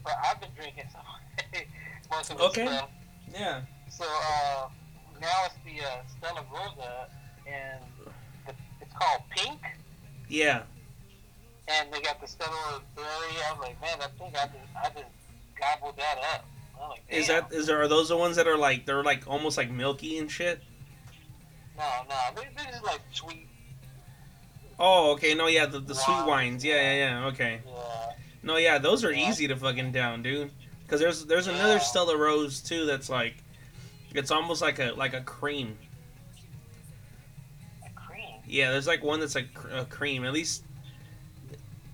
but I've been drinking some most of the Okay. stuff. Yeah. So uh, now it's the uh, Stella Rosa, and the, it's called Pink, Yeah. and they got the Stella Berry. I'm like, man, I think I just I just gobbled that up. I'm like, Is that is there are those the ones that are like they're like almost like milky and shit? no, no? This, is like sweet. Oh, okay. No, yeah, the, the sweet Wines. Yeah, yeah, yeah. Okay. Yeah. No, yeah, those are Yeah. easy to fucking down, dude. Because there's there's another Stella Rosa too that's like, it's almost like a like a cream. A cream. Yeah, there's like one that's like cr- a cream. At least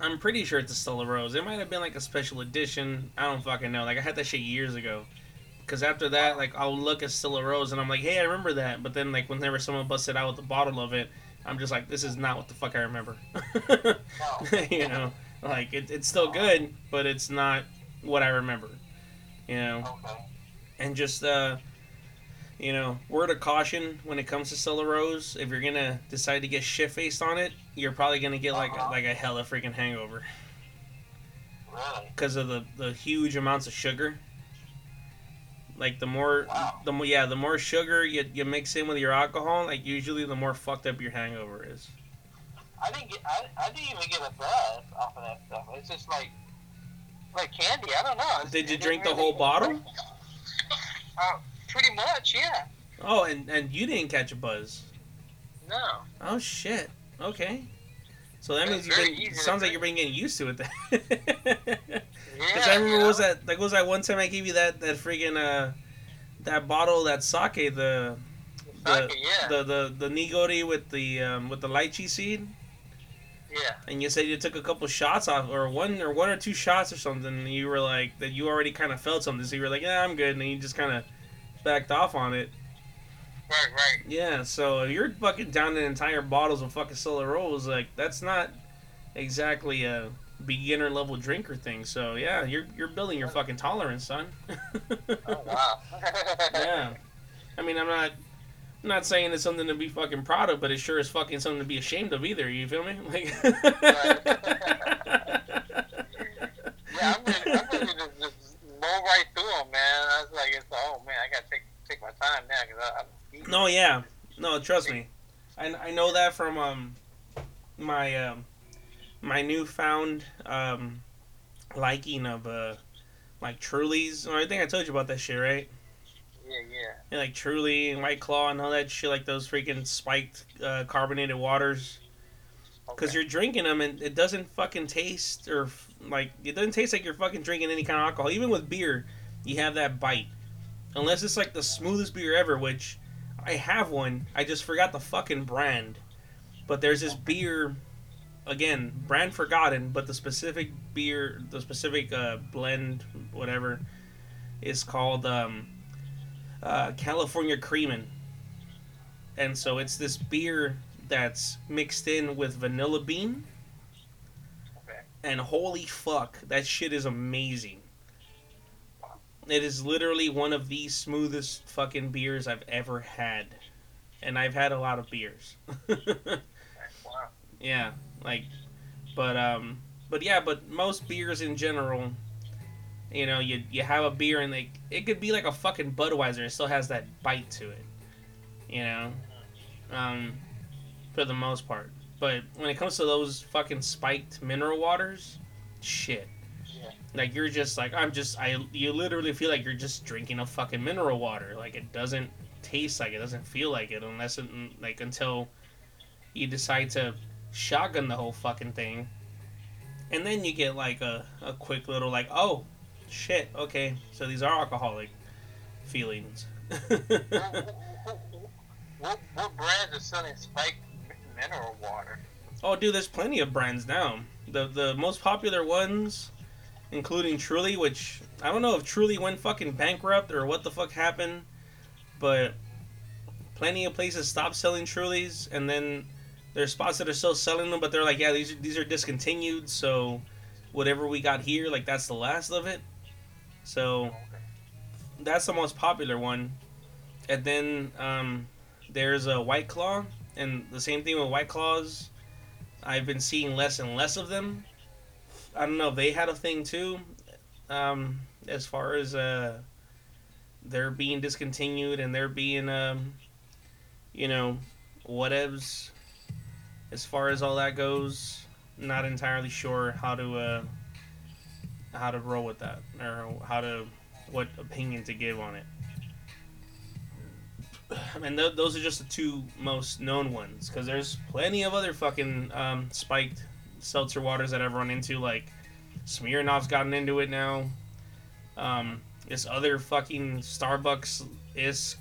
I'm pretty sure it's a Stella Rosa. It might have been like a special edition. I don't fucking know. Like I had that shit years ago. Because after that, like I'll look at Stella Rosa and I'm like, hey, I remember that. But then like whenever someone busted out with a bottle of it, I'm just like, this is not what the fuck I remember. You know, like it, it's still good, but it's not what I remember. You know, and just uh, you know, word of caution when it comes to Stella Rosa, if you're gonna decide to get shit faced on it, you're probably gonna get like Uh-huh. like a hella freaking hangover Really? because of the the huge amounts of sugar. Like the more, Wow. the more, yeah, the more sugar you, you mix in with your alcohol, like usually the more fucked up your hangover is. I didn't get. I, I didn't even get a buzz off of that stuff. It's just like like candy. I don't know. It's- Did you drink the whole bottle? Uh, pretty much, yeah. Oh, and and you didn't catch a buzz. No. Oh shit. Okay. So that means you've been. Sounds like you're been getting used to it. Then. Yeah. Because I remember know? was that like was that one time I gave you that that friggin' uh that bottle that sake the the Sake, yeah. the the the nigori with the um with the lychee seed. Yeah. And you said you took a couple shots off, or one or one or two shots or something, and you were like that you already kind of felt something, so you were like, yeah, I'm good, and then you just kind of backed off on it. Right, right. Yeah, so if you're fucking down in entire bottles of fucking Solar Rolls, like that's not exactly a beginner level drinker thing. So yeah, you're you're building your fucking tolerance, son. Oh wow. yeah. I mean, I'm not I'm not saying it's something to be fucking proud of, but it sure is fucking something to be ashamed of either. You feel me? Like. Yeah, I'm ready, I'm ready to mow right through them, man. I was like, it's oh man, I gotta take take my time now because I'm. No, yeah, no, trust me, I, I know that from um my um my newfound um liking of uh like Trulies. I think I told you about that shit, right? Yeah, yeah. Yeah, like Truly and White Claw and all that shit, like those freaking spiked uh, carbonated waters. Because Okay. you're drinking them and it doesn't fucking taste or like it doesn't taste like you're fucking drinking any kind of alcohol. Even with beer, you have that bite. Unless it's like the smoothest beer ever, which I have one. I just forgot the fucking brand. But there's this beer, again, brand forgotten, but the specific beer, the specific uh, blend, whatever, is called um, uh, California Creamin'. And so it's this beer that's mixed in with vanilla bean. And holy fuck, that shit is amazing. It is literally one of the smoothest fucking beers I've ever had. And I've had a lot of beers. Wow. yeah, like but um but yeah, but most beers in general, you know, you you have a beer and like it could be like a fucking Budweiser, it still has that bite to it. You know? Um for the most part. But when it comes to those fucking spiked mineral waters, shit. Yeah. Like you're just like I'm just I you literally feel like you're just drinking a fucking mineral water. Like it doesn't taste like it doesn't feel like it unless it mm, like until you decide to shotgun the whole fucking thing. And then you get like a, a quick little like, oh shit, okay, so these are alcoholic feelings. what, what, what brands are selling spiked mineral water? Oh, dude, there's plenty of brands now. The the most popular ones, including Truly, which I don't know if Truly went fucking bankrupt or what the fuck happened, but plenty of places stopped selling Trulies, and then there's spots that are still selling them, but they're like, yeah, these are, these are discontinued, so whatever we got here, like that's the last of it. So that's the most popular one. And then um, there's a White Claw, and the same thing with White Claws. I've been seeing less and less of them. I don't know if they had a thing too, um, as far as uh, they're being discontinued and they're being, um, you know, whatevs. As far as all that goes, not entirely sure how to uh, how to roll with that or how to what opinion to give on it. And th- those are just the two most known ones because there's plenty of other fucking um, spiked seltzer waters that I've run into. Like Smirnoff's gotten into it now. Um, this other fucking Starbucks isk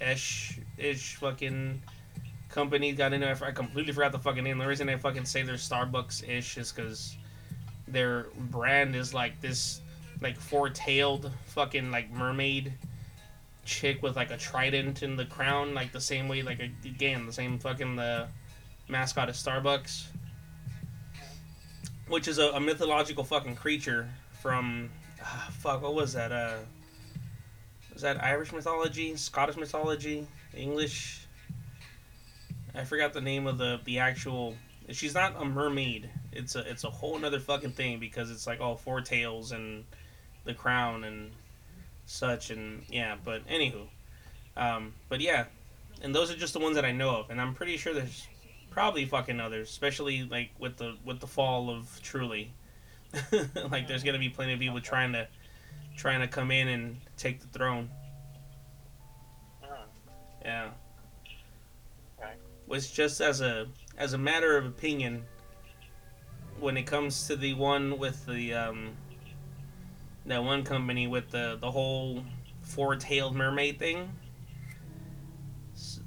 ish ish fucking company got into it. I completely forgot the fucking name. The reason I fucking say they're Starbucks ish is because their brand is like this like four tailed fucking like mermaid chick with like a trident in the crown, like the same way like again the same fucking the mascot of Starbucks, which is a, a mythological fucking creature from ah, fuck what was that uh was that Irish mythology, Scottish mythology, English? I forgot the name of the the actual. She's not a mermaid. It's a it's a whole another fucking thing because it's like all four tails and the crown and such and yeah. But anywho, um, but yeah, and those are just the ones that I know of, and I'm pretty sure there's probably fucking others, especially like with the with the fall of Truly. like there's gonna be plenty of people trying to trying to come in and take the throne. Mm. Yeah. Was just as a as a matter of opinion when it comes to the one with the um that one company with the the whole four-tailed mermaid thing.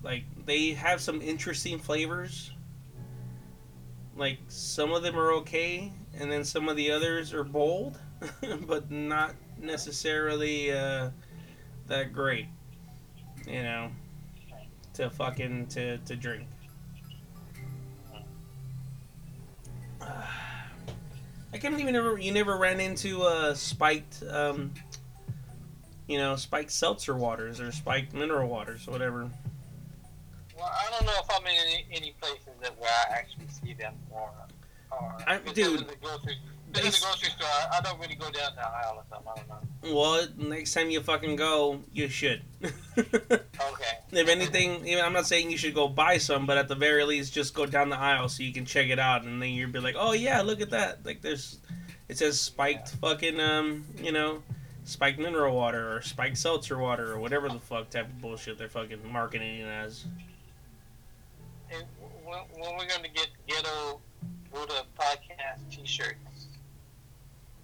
Like they have some interesting flavors. like some of them are okay, and then some of the others are bold, but not necessarily uh, that great. You know, to fucking to to drink. I can't even remember. You never ran into uh, spiked, um, you know, spiked seltzer waters or spiked mineral waters or whatever. Well, I don't know if I'm in any, any places that where I actually see them or. or I- dude, in the grocery, they because in s- the grocery store, I, don't really go down the aisle or something. I don't know. Well, next time you fucking go, you should. Okay. if anything, even, I'm not saying you should go buy some, but at the very least, just go down the aisle so you can check it out, and then you'll be like, oh yeah, look at that. Like there's, it says spiked fucking um, you know, spiked mineral water or spiked seltzer water or whatever the fuck type of bullshit they're fucking marketing it as. When, when we're going to get Ghetto Buddha podcast T-shirts?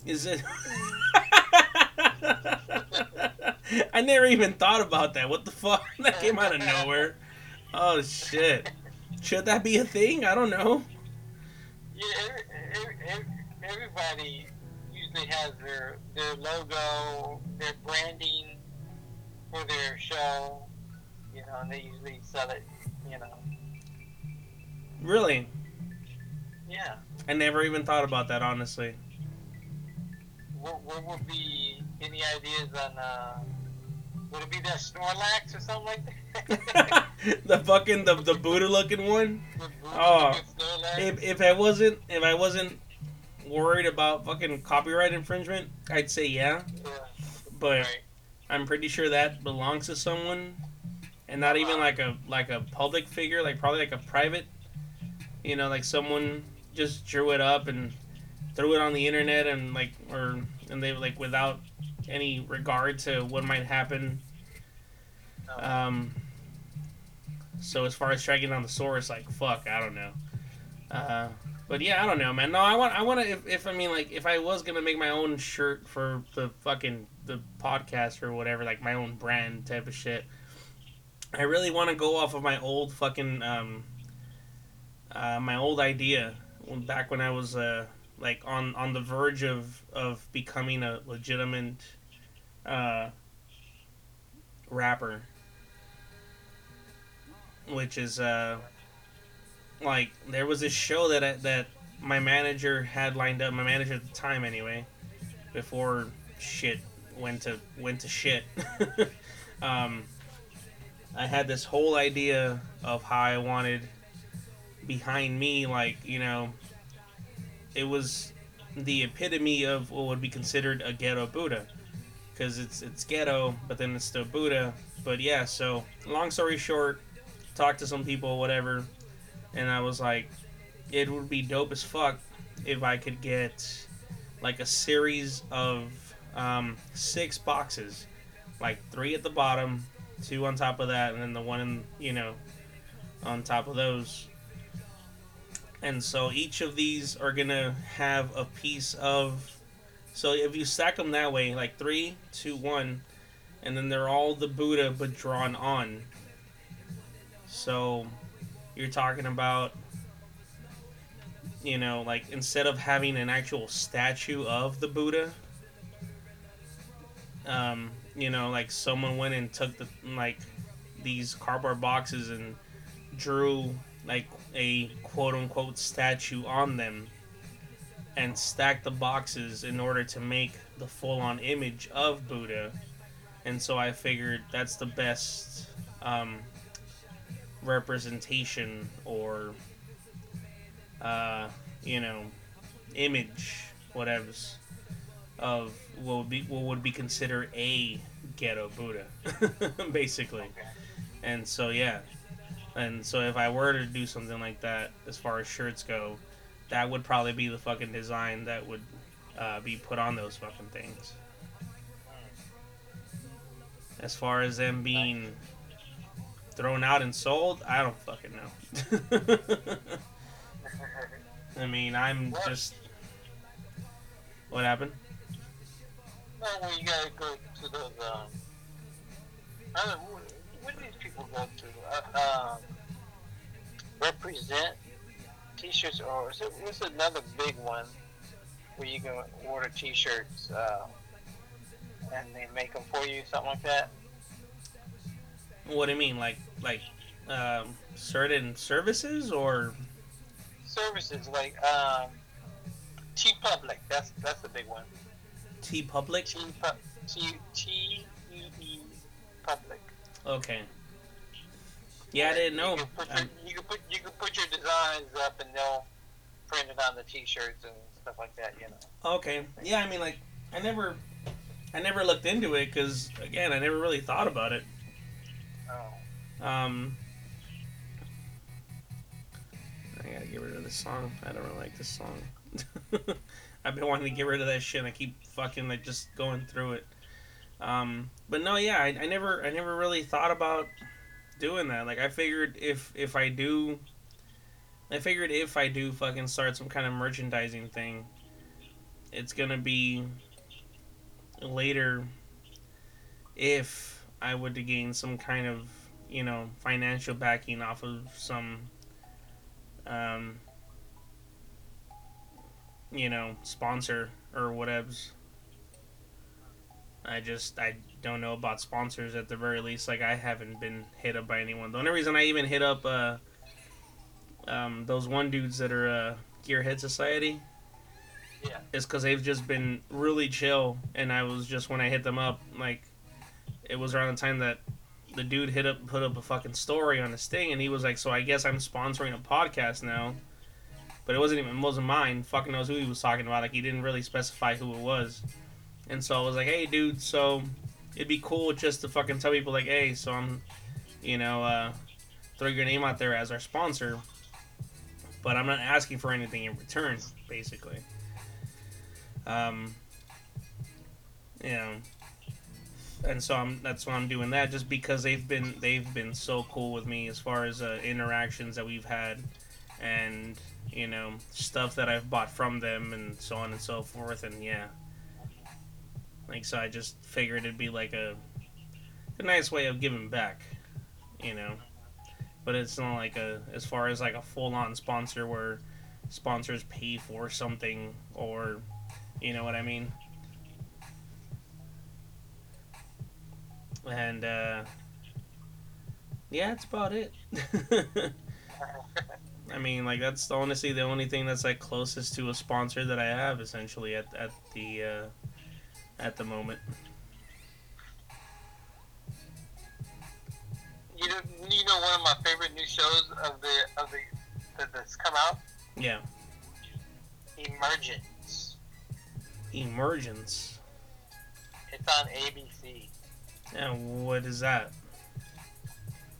Is it? I never even thought about that. What the fuck? That came out of nowhere. Oh shit. Should that be a thing? I don't know. Yeah, every, every, every, everybody usually has their their logo, their branding for their show. You know, and they usually sell it. You know, Really? yeah. I never even thought about that, honestly. What, what would be any ideas on? Uh, would it be that Snorlax or something like that? the fucking the the Buddha looking one. Oh? If if I wasn't if I wasn't worried about fucking copyright infringement, I'd say yeah. Yeah, But right. I'm pretty sure that belongs to someone, and not even like a like a public figure, like probably like a private. You know, like someone just drew it up and threw it on the internet, and like or and they like without any regard to what might happen. Um. So as far as tracking down the source, like fuck, I don't know. Uh, but yeah, I don't know, man. No, I want, I want to. If, if I mean, like, if I was gonna make my own shirt for the fucking the podcast or whatever, like my own brand type of shit, I really want to go off of my old fucking um, uh, my old idea back when I was uh like on on the verge of of becoming a legitimate uh rapper. Which is uh like there was this show that I, that my manager had lined up my manager at the time anyway before shit went to went to shit. Um I had this whole idea of how I wanted behind me like you know it was the epitome of what would be considered a ghetto Buddha. Because it's it's ghetto but then it's still Buddha. But yeah so long story short talked to some people, whatever, and I was like, it would be dope as fuck if I could get like a series of um, six boxes, like three at the bottom, two on top of that, and then the one in, you know, on top of those. And so each of these are gonna have a piece of. So if you stack them that way, like three, two, one, and then they're all the Buddha but drawn on. So you're talking about, you know, like instead of having an actual statue of the Buddha, um, you know, like someone went and took the like these cardboard boxes and drew like a quote unquote statue on them and stack the boxes in order to make the full on image of Buddha. And so I figured that's the best um, representation or uh, you know image whatever's of what would be what would be considered a ghetto Buddha basically. And so yeah and so if I were to do something like that as far as shirts go that would probably be the fucking design that would uh, be put on those fucking things as far as them being thrown out and sold, I don't fucking know. I mean, I'm just. What happened? Well, you gotta go to. Um, I don't where do these people go to? Uh, um, represent T-shirts, or is it, what's another big one where you can order T-shirts uh, and they make them for you, something like that? What do you mean, like like um, certain services or? Services like um, T Public. That's that's the big one. TeePublic. T T Okay. Yeah, I didn't know. You can, put your, you can put you can put your designs up and they'll print it on the T-shirts and stuff like that. You know. Okay. Yeah, I mean, like, I never, I never looked into it because, again, I never really thought about it. Oh. Um, I gotta get rid of this song. I don't really like this song. I've been wanting to get rid of that shit. I keep fucking like just going through it. Um, but no, yeah, I, I never, I never really thought about doing that. Like, I figured if if I do, I figured if I do fucking start some kind of merchandising thing, it's gonna be later if I would to gain some kind of you know financial backing off of some um, you know sponsor or whatevs. I just I don't know about sponsors at the very least. Like I haven't been hit up by anyone. The only reason I even hit up uh, um, those one dudes that are uh, Gearhead Society Yeah. is because they've just been really chill. And I was just when I hit them up, like it was around the time that the dude hit up put up a fucking story on his thing, and he was like, "So I guess I'm sponsoring a podcast now." But it wasn't even it wasn't mine. Fucking knows who he was talking about. Like he didn't really specify who it was. And so I was like, "Hey, dude, so it'd be cool just to fucking tell people like, hey, so I'm, you know, uh, throw your name out there as our sponsor, but I'm not asking for anything in return, basically. Um, you know, and so I'm that's why I'm doing that, just because they've been they've been so cool with me as far as uh, interactions that we've had, and you know stuff that I've bought from them, and so on and so forth, and yeah. Like so, I just figured it'd be like a, a nice way of giving back, you know. But it's not like a as far as like a full on sponsor where sponsors pay for something or, you know what I mean. And uh, yeah, that's about it. I mean, like that's honestly the only thing that's like closest to a sponsor that I have essentially at at the. Uh, at the moment. You know, you know one of my favorite new shows of the of the that, that's come out. Yeah. Emergence. Emergence. It's on ABC. And what is that?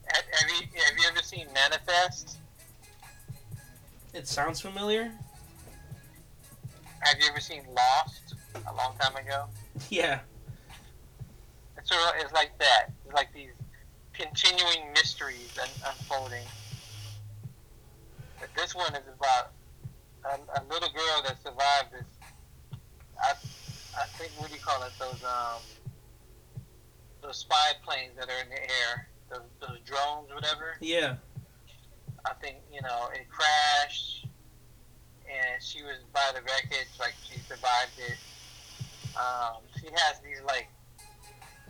Have, have you have you ever seen Manifest? It sounds familiar. Have you ever seen Lost? A long time ago. Yeah. It's sort of, it's like that. It's like these continuing mysteries un- unfolding. But this one is about a, a little girl that survived this. I, I think what do you call it? Those um, those spy planes that are in the air, those, those drones, whatever. Yeah. I think you know it crashed, and she was by the wreckage, like she survived it. Um, she has these like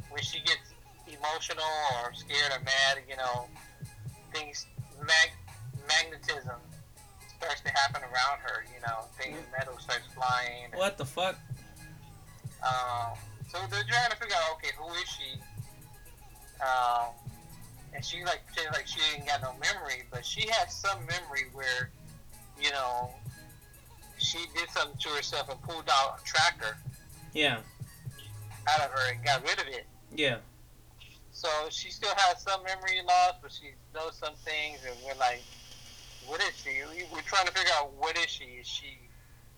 when she gets emotional or scared or mad, you know, things mag- magnetism starts to happen around her. You know, things metal starts flying. and, What the fuck? Um, so they're trying to figure out, okay, who is she? Um, and she like pretended like she ain't got no memory, but she has some memory where, you know, she did something to herself and pulled out a tracker Yeah. out of her and got rid of it. Yeah. So she still has some memory loss, but she knows some things, and we're like, what is she? We- We're trying to figure out what is she? Is she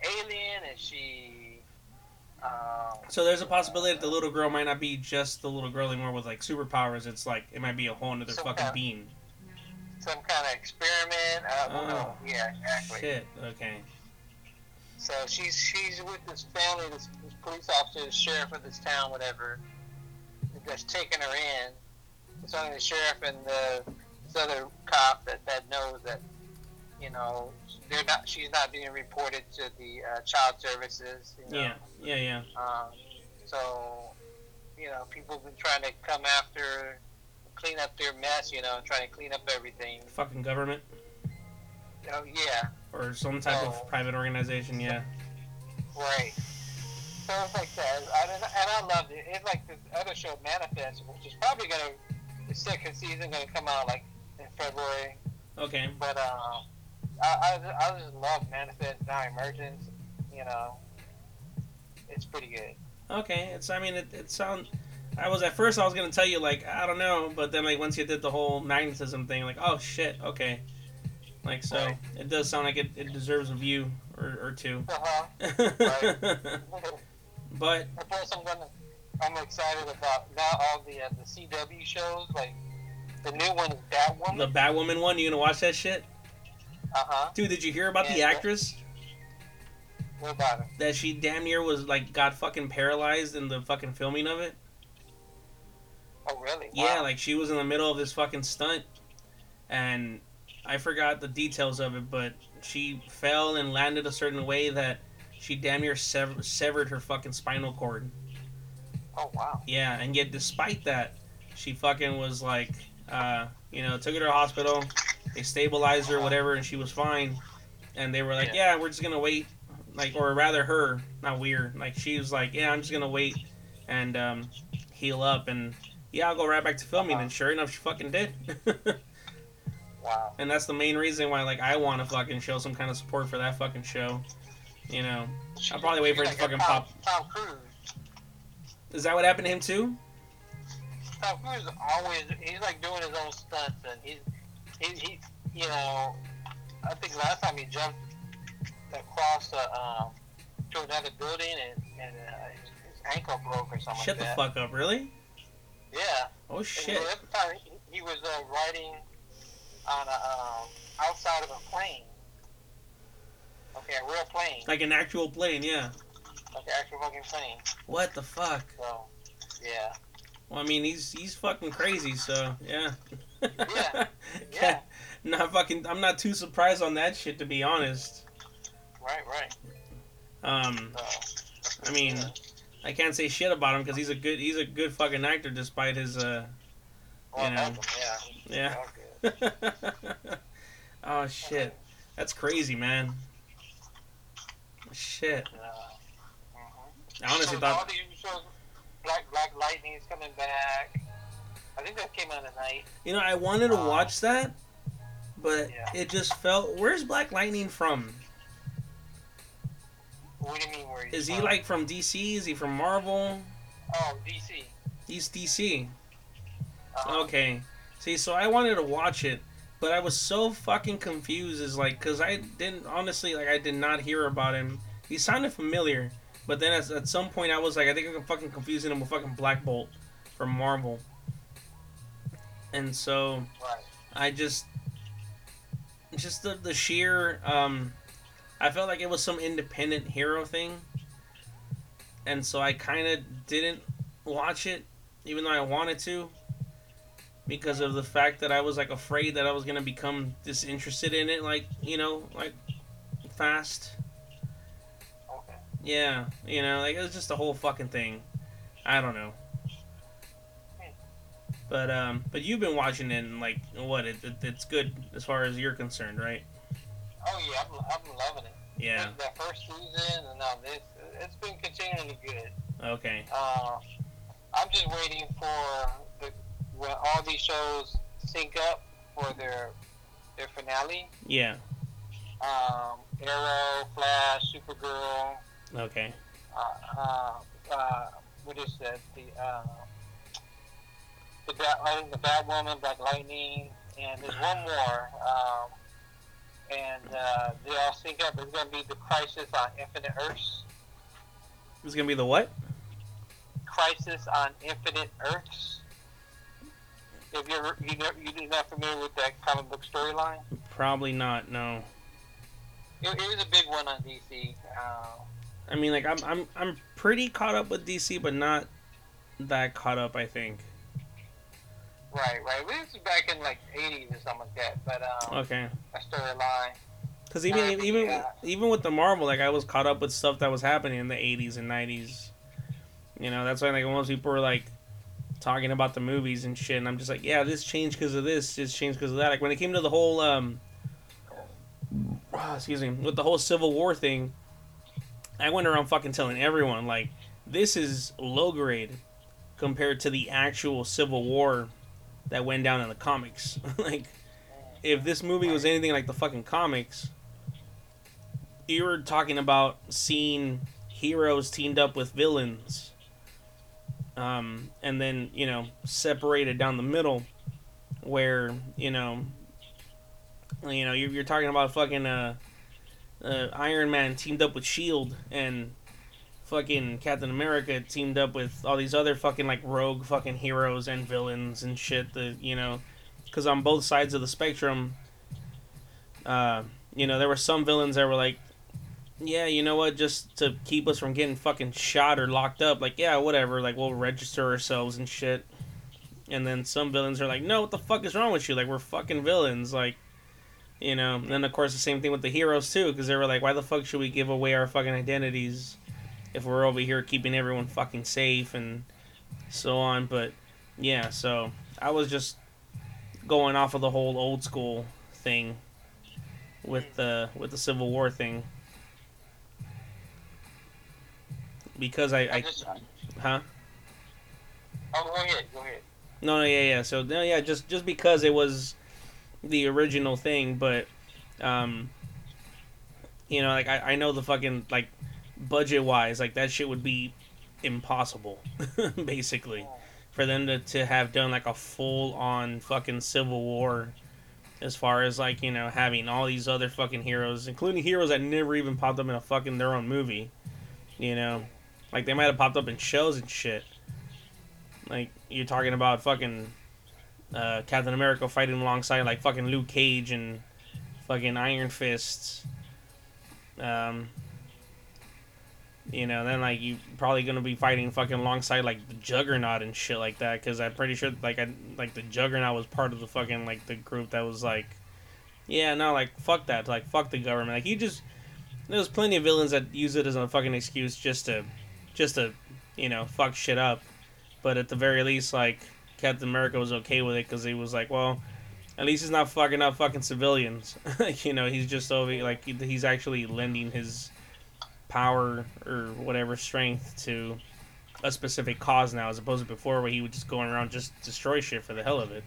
alien? Is she? Um, So there's a possibility that the little girl might not be just the little girl anymore with like superpowers. It's like it might be a whole other fucking kind- being. some kind of experiment. Oh. Yeah, exactly. Shit. Okay. So she's she's with this family, this police officer, the sheriff of this town, whatever, that's taking her in. It's only the sheriff and the this other cop that, that knows that you know, they're not. She's not being reported to the uh, child services. You know? Yeah, yeah, yeah. Um, so, you know, people have been trying to come after, clean up their mess. You know, trying to clean up everything. Fucking government Oh yeah, or some type of private organization. Yeah. right. So it's like that, I, and I loved it. It's like this other show, Manifest, which is probably gonna the second season gonna come out like in February. Okay. But uh, I, I, I just love Manifest Now Emergence. You know, it's pretty good. Okay. It's. I mean, it. It sound. I was at first. I was gonna tell you like I don't know, but then like once you did the whole magnetism thing, like oh shit, okay. Like so, Right. it does sound like it, it deserves a view or, or two. Uh-huh. but And plus, I'm gonna, I'm excited about now all the uh, the CW shows. Like the new one is Batwoman. the Batwoman one, you gonna watch that shit, Uh huh. dude? Did you hear about the actress What about it? that she damn near was like got fucking paralyzed in the fucking filming of it? Oh really? Yeah, Wow. like she was in the middle of this fucking stunt, and I forgot the details of it, but she fell and landed a certain way that she damn near sever- severed her fucking spinal cord. Oh wow. Yeah, and yet despite that, she fucking was like, uh, you know, took her to the hospital, they stabilized her, whatever, and she was fine. And they were like, yeah, we're just gonna wait, like, or rather, her, not weird, like she was like, yeah, I'm just gonna wait and um, heal up, and yeah, I'll go right back to filming. And sure enough, she fucking did. Wow. and that's the main reason why, like, I want to fucking show some kind of support for that fucking show. You know, I'll probably wait for it to like fucking Tom, pop. Tom Cruise. Is that what happened to him too? Tom Cruise always he's like doing his own stunts and he's he, he you know I think last time he jumped across a, um, to another building and, and uh, his, his ankle broke or something Shut the that. fuck up, really? Yeah. Oh And shit. the other time he, he was uh, riding on a um, outside of a plane. Okay, a real plane, Like an actual plane, yeah. like an actual fucking plane. What the fuck? So, yeah, Well, I mean, he's he's fucking crazy, so yeah. Yeah, yeah. Not fucking. I'm not too surprised on that shit, to be honest. right, right. Um, So, I mean, yeah. I can't say shit about him because he's a good he's a good fucking actor despite his uh well, you know, yeah, yeah. Oh shit, that's crazy, man. Shit, Uh, mhm. I honestly so thought. all the shows, Black Black Lightning is coming back. I think that came out tonight. You know, I wanted to Uh, watch that, but Yeah. it just felt. Where's Black Lightning from? What do you mean? Where Is he from? like from DC? Is he from Marvel? Oh, DC. He's DC. Uh, Okay. See, so I wanted to watch it, but I was so fucking confused. Is like, cause I didn't honestly like I did not hear about him. He sounded familiar, but then at, at some point I was like, I think I'm fucking confusing him with fucking Black Bolt from Marvel. And so I just, just the the sheer, um, I felt like it was some independent hero thing, and so I kind of didn't watch it, even though I wanted to, because of the fact that I was like afraid that I was gonna become disinterested in it, like you know, like fast. Okay. Yeah, you know, like it was just the whole fucking thing. I don't know. But um, but you've been watching it, and like what? It, it, it's good as far as you're concerned, right? Oh yeah, I'm, I'm loving it. Yeah. That, that first season and now this, it's been continually good. Okay. Uh, I'm just waiting for the when all these shows sync up for their their finale. Yeah. Um, Arrow, Flash, Supergirl. Okay. Uh, uh, uh, what is that? The uh, the Bat, I think the Batwoman, Black Lightning, and there's one more. Um, and uh, they all sync up. It's going to be the Crisis on Infinite Earths. This is gonna be the what? Crisis on Infinite Earths. If you're you know, you're not familiar with that comic book storyline, Probably not. No. it, it was a big one on DC. Uh, I mean, like I'm I'm I'm pretty caught up with DC, but not that caught up. I think. right, right. This was back in like '80s or something like that. But um, Okay. a storyline. Because even even yeah. even with the Marvel, like I was caught up with stuff that was happening in the '80s and '90s. You know, that's why like most people were like talking about the movies and shit, and I'm just like, yeah, this changed because of this, this changed because of that. Like when it came to the whole, um, excuse me, with the whole Civil War thing, I went around fucking telling everyone like, this is low grade compared to the actual Civil War that went down in the comics. like, if this movie was anything like the fucking comics, you were talking about seeing heroes teamed up with villains, um, and then you know separated down the middle, where you know, you know you're, you're talking about fucking uh, uh, Iron Man teamed up with Shield and fucking Captain America teamed up with all these other fucking like rogue fucking heroes and villains and shit that you know because on both sides of the spectrum uh you know there were some villains that were like yeah you know what? Just to keep us from getting fucking shot or locked up like yeah whatever like we'll register ourselves and shit. And then some villains are like no what the fuck is wrong with you? Like we're fucking villains like you know? And then of course the same thing with the heroes too because they were like why the fuck should we give away our fucking identities if we're over here keeping everyone fucking safe? and so on. But yeah, so I was just going off of the whole old school thing with the with the Civil War thing because I, I I just, huh? Oh, go ahead, go ahead. no no yeah yeah. So no yeah just just because it was the original thing but um you know like I, I know the fucking like budget wise like that shit would be impossible basically for them to, to have done like a full on fucking civil war as far as like you know having all these other fucking heroes including heroes that never even popped up in a fucking their own movie you know like they might have popped up in shows and shit like you're talking about fucking uh, Captain America fighting alongside like fucking Luke Cage and fucking Iron Fists um you know, then like you probably gonna be fighting fucking alongside like the Juggernaut and shit like that because I'm pretty sure like I like the Juggernaut was part of the fucking like the group that was like, yeah, no, like fuck that, like fuck the government. Like you just there's plenty of villains that use it as a fucking excuse just to, just to, you know, fuck shit up. But at the very least, like Captain America was okay with it because he was like, well, at least he's not fucking up fucking civilians. you know, he's just over like he's actually lending his power or whatever strength to a specific cause now, as opposed to before where he would just go around just destroy shit for the hell of it.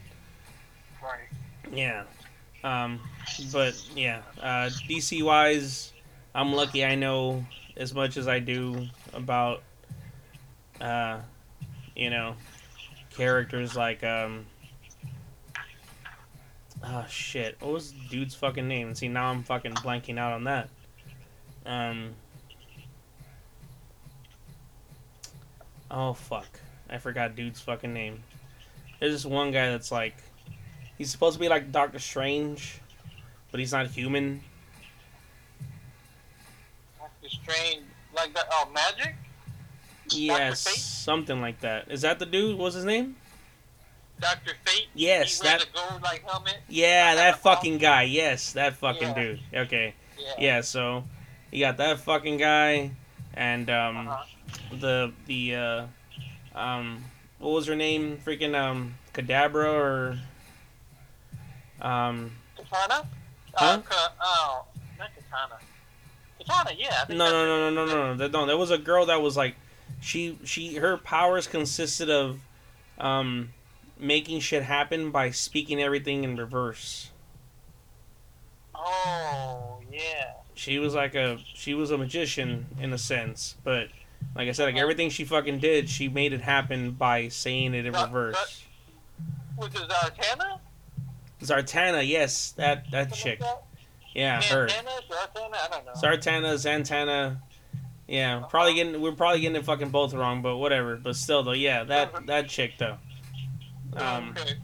Right. Yeah. Um, but yeah, uh, DC wise, I'm lucky I know as much as I do about, uh, you know, characters like, um, oh shit, what was dude's fucking name? See, now I'm fucking blanking out on that. Um, oh fuck, I forgot dude's fucking name. There's this one guy that's like, He's supposed to be like Doctor Strange, but he's not human. Doctor Strange, like that. Oh, magic. Yes, something like that. Is that the dude? What's his name? Doctor Fate. Yes, that. gold like helmet. Yeah, that fucking guy. Yes, that fucking Yeah. dude. Okay. Yeah. Yeah. So, you got that fucking guy, and um, Uh-huh. the the uh, um, what was her name? Freaking um, Kadabra or um. Katana. Huh? Uh, oh, not Katana. Katana. Yeah. No, no, no, no, no, no, no. There- No, there was a girl that was like, she, she, her powers consisted of, um, making shit happen by speaking everything in reverse. Oh, yeah. She was like a, she was a magician in a sense, but like I said, like everything she fucking did, she made it happen by saying it in reverse. Was it Zartana? Zartana, yes, that that chick, yeah, her. Santana? Zartana? I don't know. Zantana. Yeah, probably getting we're probably getting it fucking both wrong, but whatever. But still though, yeah, that that chick though. Um, okay.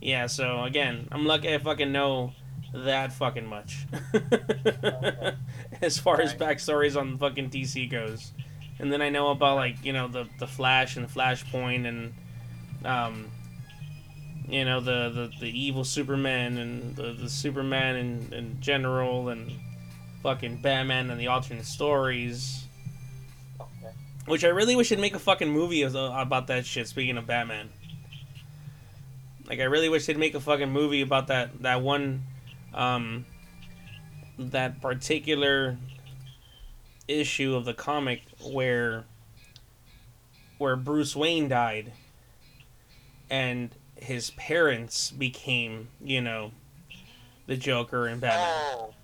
yeah. So again, I'm lucky I fucking know that fucking much. as far as backstories on fucking DC goes, and then I know about like you know the the Flash and Flashpoint and um. You know the, the, the evil Superman and the, the Superman in, in general and fucking Batman and the alternate stories. Okay. Which I really wish they'd make a fucking movie about that shit. Speaking of Batman, like I really wish they'd make a fucking movie about that that one, um, that particular issue of the comic where where Bruce Wayne died, and his parents became, you know, the Joker and Batman. Oh.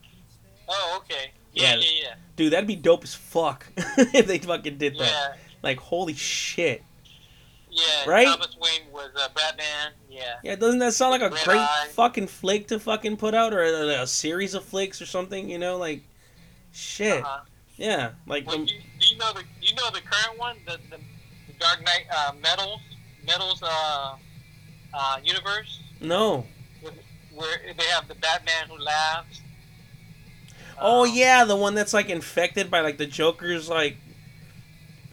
Oh, okay. Yeah, Yeah. yeah, yeah. Dude, that'd be dope as fuck if they fucking did that. Yeah, Like, holy shit. yeah. Right? Thomas Wayne was uh, Batman. Yeah. Yeah, doesn't that sound like a Red great Eye. fucking flick to fucking put out, or a, a series of flicks or something? You know, like, shit. Uh-huh. Yeah, like, Well, um, you, do you know the you know the current one, the the, the Dark Knight uh, Metals Metals uh, uh, universe, no. where they have the Batman who laughs. Oh Um, yeah, the one that's like infected by like the Joker's like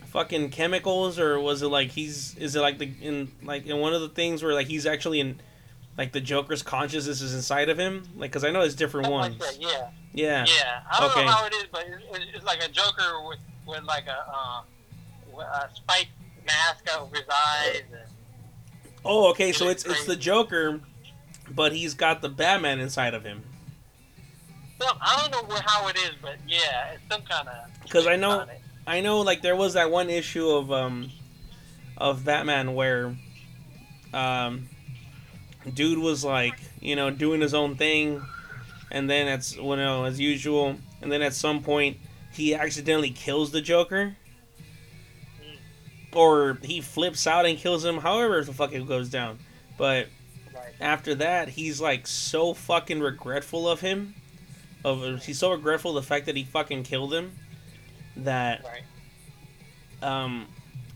fucking chemicals, or was it like he's? Is it like the in like in one of the things where like he's actually in like the Joker's consciousness is inside of him? Like, cause I know there's different something ones. Like that, yeah. Yeah. Yeah, I don't Okay. know how it is, but it, it, it's like a Joker with, with like a, uh, a spike mask over his eyes. And, Oh, okay. So it's it's the Joker, but he's got the Batman inside of him. so, I don't know how it is, but yeah, it's some kind of. 'Cause I know- I know, like there was that one issue of um of Batman where um dude was like you know doing his own thing, and then it's you know as usual, and then at some point he accidentally kills the Joker. Or he flips out and kills him, however the fuck it goes down. But after that, he's like so fucking regretful of him. Of he's so regretful of the fact that he fucking killed him that um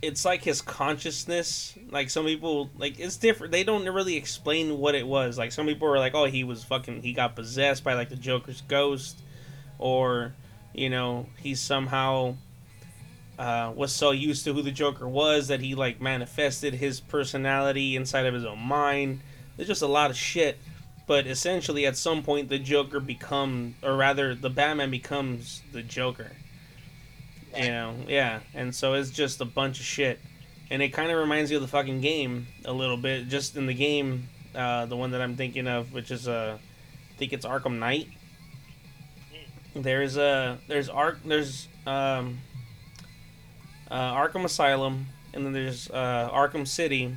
it's like his consciousness like some people like it's different they don't really explain what it was like some people are like oh he was fucking he got possessed by like the joker's ghost or you know he somehow uh, was so used to who the joker was that he like manifested his personality inside of his own mind there's just a lot of shit but essentially at some point the joker become or rather the batman becomes the joker you know, yeah. And so it's just a bunch of shit. And it kind of reminds you of the fucking game a little bit. Just in the game, uh, the one that I'm thinking of, which is, uh, I think it's Arkham Knight. There's, uh, there's Ark, there's, um, uh, Arkham Asylum, and then there's, uh, Arkham City.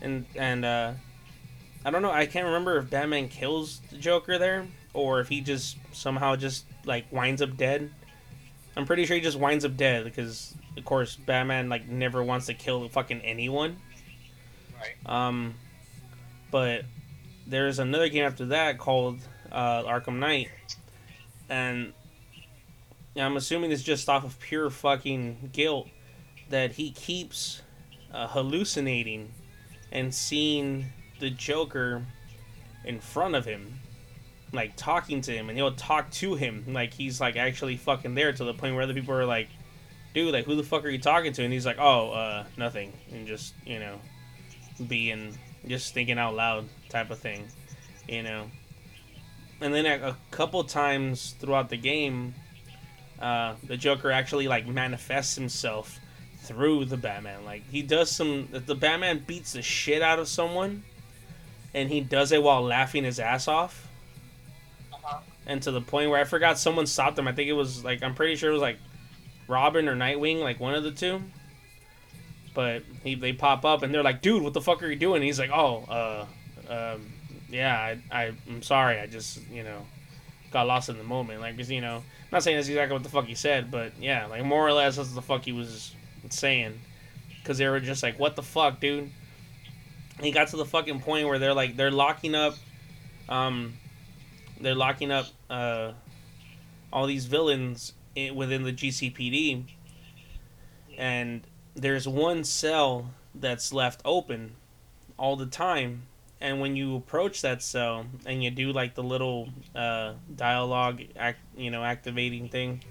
And, and, uh, I don't know, I can't remember if Batman kills the Joker there, or if he just somehow just, like, winds up dead. I'm pretty sure he just winds up dead because, of course, Batman like never wants to kill fucking anyone. Right. Um, but there's another game after that called uh, Arkham Knight, and I'm assuming it's just off of pure fucking guilt that he keeps uh, hallucinating and seeing the Joker in front of him like talking to him and he'll talk to him like he's like actually fucking there to the point where other people are like dude like who the fuck are you talking to? And he's like oh uh nothing and just you know being just thinking out loud type of thing you know? And then a couple times throughout the game uh the joker actually like manifests himself through the batman like he does some the batman beats the shit out of someone and he does it while laughing his ass off Uh-huh. and to the point where I forgot someone stopped him. I think it was like I'm pretty sure it was like Robin or Nightwing, like one of the two. But he they pop up and they're like, "Dude, what the fuck are you doing?" And he's like, "Oh, uh, um, yeah, I, I I'm sorry. I just you know got lost in the moment. Like, because you know, I'm not saying that's exactly what the fuck he said, but yeah, like more or less that's the fuck he was saying. Because they were just like, "What the fuck, dude." And he got to the fucking point where they're like they're locking up, um, they're locking up uh, all these villains in, within the GCPD, and there's one cell that's left open all the time. And when you approach that cell and you do like the little uh, dialogue, act, you know, activating thing,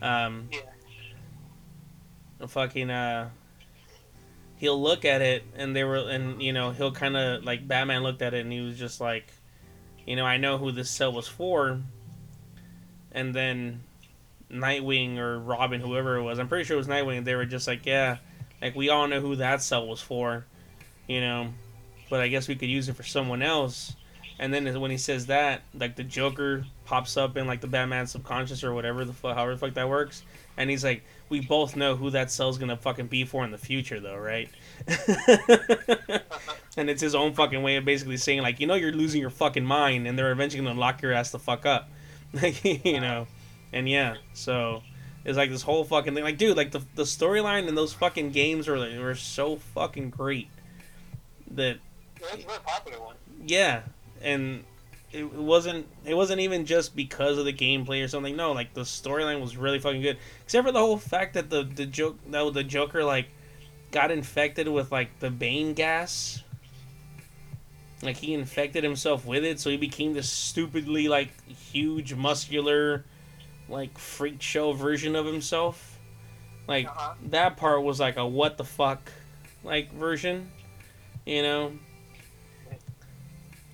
um, Yeah. fucking uh, he'll look at it and they were and you know he'll kind of like Batman looked at it and he was just like, you know, I know who this cell was for. and then Nightwing or Robin, whoever it was, I'm pretty sure it was Nightwing. They were just like, yeah, like we all know who that cell was for, you know, but I guess we could use it for someone else. And then when he says that, like the Joker pops up in like the Batman subconscious or whatever the fuck, however the fuck that works, and he's like, we both know who that cell's gonna fucking be for in the future, though, right? and it's his own fucking way of basically saying like, you know, you're losing your fucking mind, and they're eventually gonna lock your ass the fuck up, like you know, and yeah, so it's like this whole fucking thing, like, dude, like the the storyline in those fucking games were were so fucking great that. That's a very popular one. Yeah, and it wasn't it wasn't even just because of the gameplay or something. No, like the storyline was really fucking good. Except for the whole fact that the the joke that the Joker like got infected with like the Bane gas. Like he infected himself with it, so he became this stupidly like huge muscular like freak show version of himself. Like Uh-huh. that part was like a what the fuck like version, you know.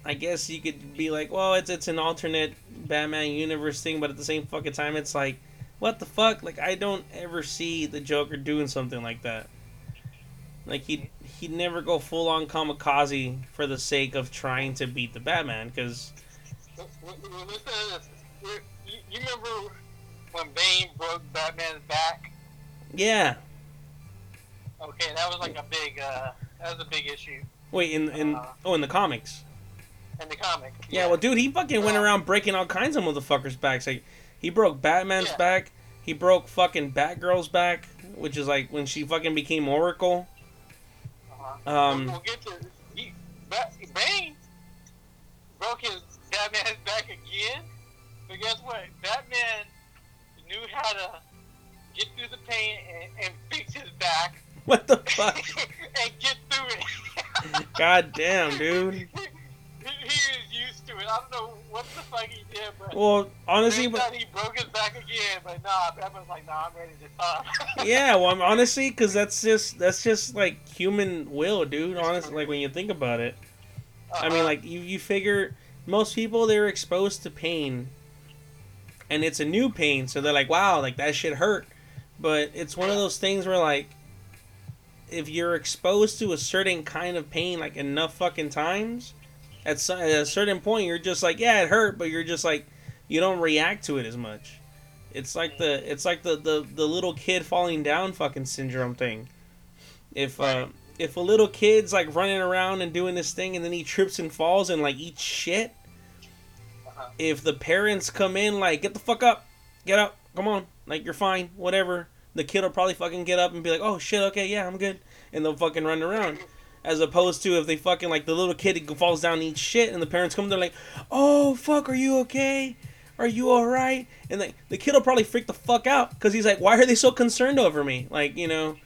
I guess you could be like, well, it's it's an alternate Batman universe thing, but at the same fucking time, it's like, what the fuck? Like, I don't ever see the Joker doing something like that. Like he he'd never go full on kamikaze for the sake of trying to beat the Batman, because you remember when Bane broke Batman's back? yeah. Okay, that was like a big, uh, that was a big issue Wait, in in Uh. oh, in the comics. In the comic. Yeah, well, dude, he fucking went around breaking all kinds of motherfuckers' backs. Like, he broke Batman's Yeah. back. He broke fucking Batgirl's back, which is like when she fucking became Oracle. Uh-huh. Um, we'll, get to he, Bane broke his Batman's back again, but guess what? Batman knew how to get through the pain and, and fix his back What the fuck? and get through it. God damn, dude. he, he was used to it. I don't know what the fuck he did, but Well, honestly, but he broke his back again. But nah, Batman's like, nah, I'm ready to stop. yeah, well, I'm honestly, because that's just that's just like human will, dude. Honestly, like when you think about it. I mean, Uh-huh. like you you figure most people they're exposed to pain, and it's a new pain, so they're like, wow, like that shit hurt. But it's one of those things where like, if you're exposed to a certain kind of pain like enough fucking times, at, at a certain point you're just like, yeah, it hurt, but you're just like, you don't react to it as much. It's like the it's like the the, the little kid falling down fucking syndrome thing. If uh, if a little kid's like running around and doing this thing and then he trips and falls and like eats shit, Uh-huh. if the parents come in like get the fuck up, get up, come on, like you're fine, whatever. The kid will probably fucking get up and be like, oh shit, okay, yeah, I'm good, and they'll fucking run around. As opposed to if they fucking like the little kid it falls down and eats shit and the parents come, they're like, oh fuck, are you okay? Are you all right? And like the kid will probably freak the fuck out because he's like, why are they so concerned over me? Like you know,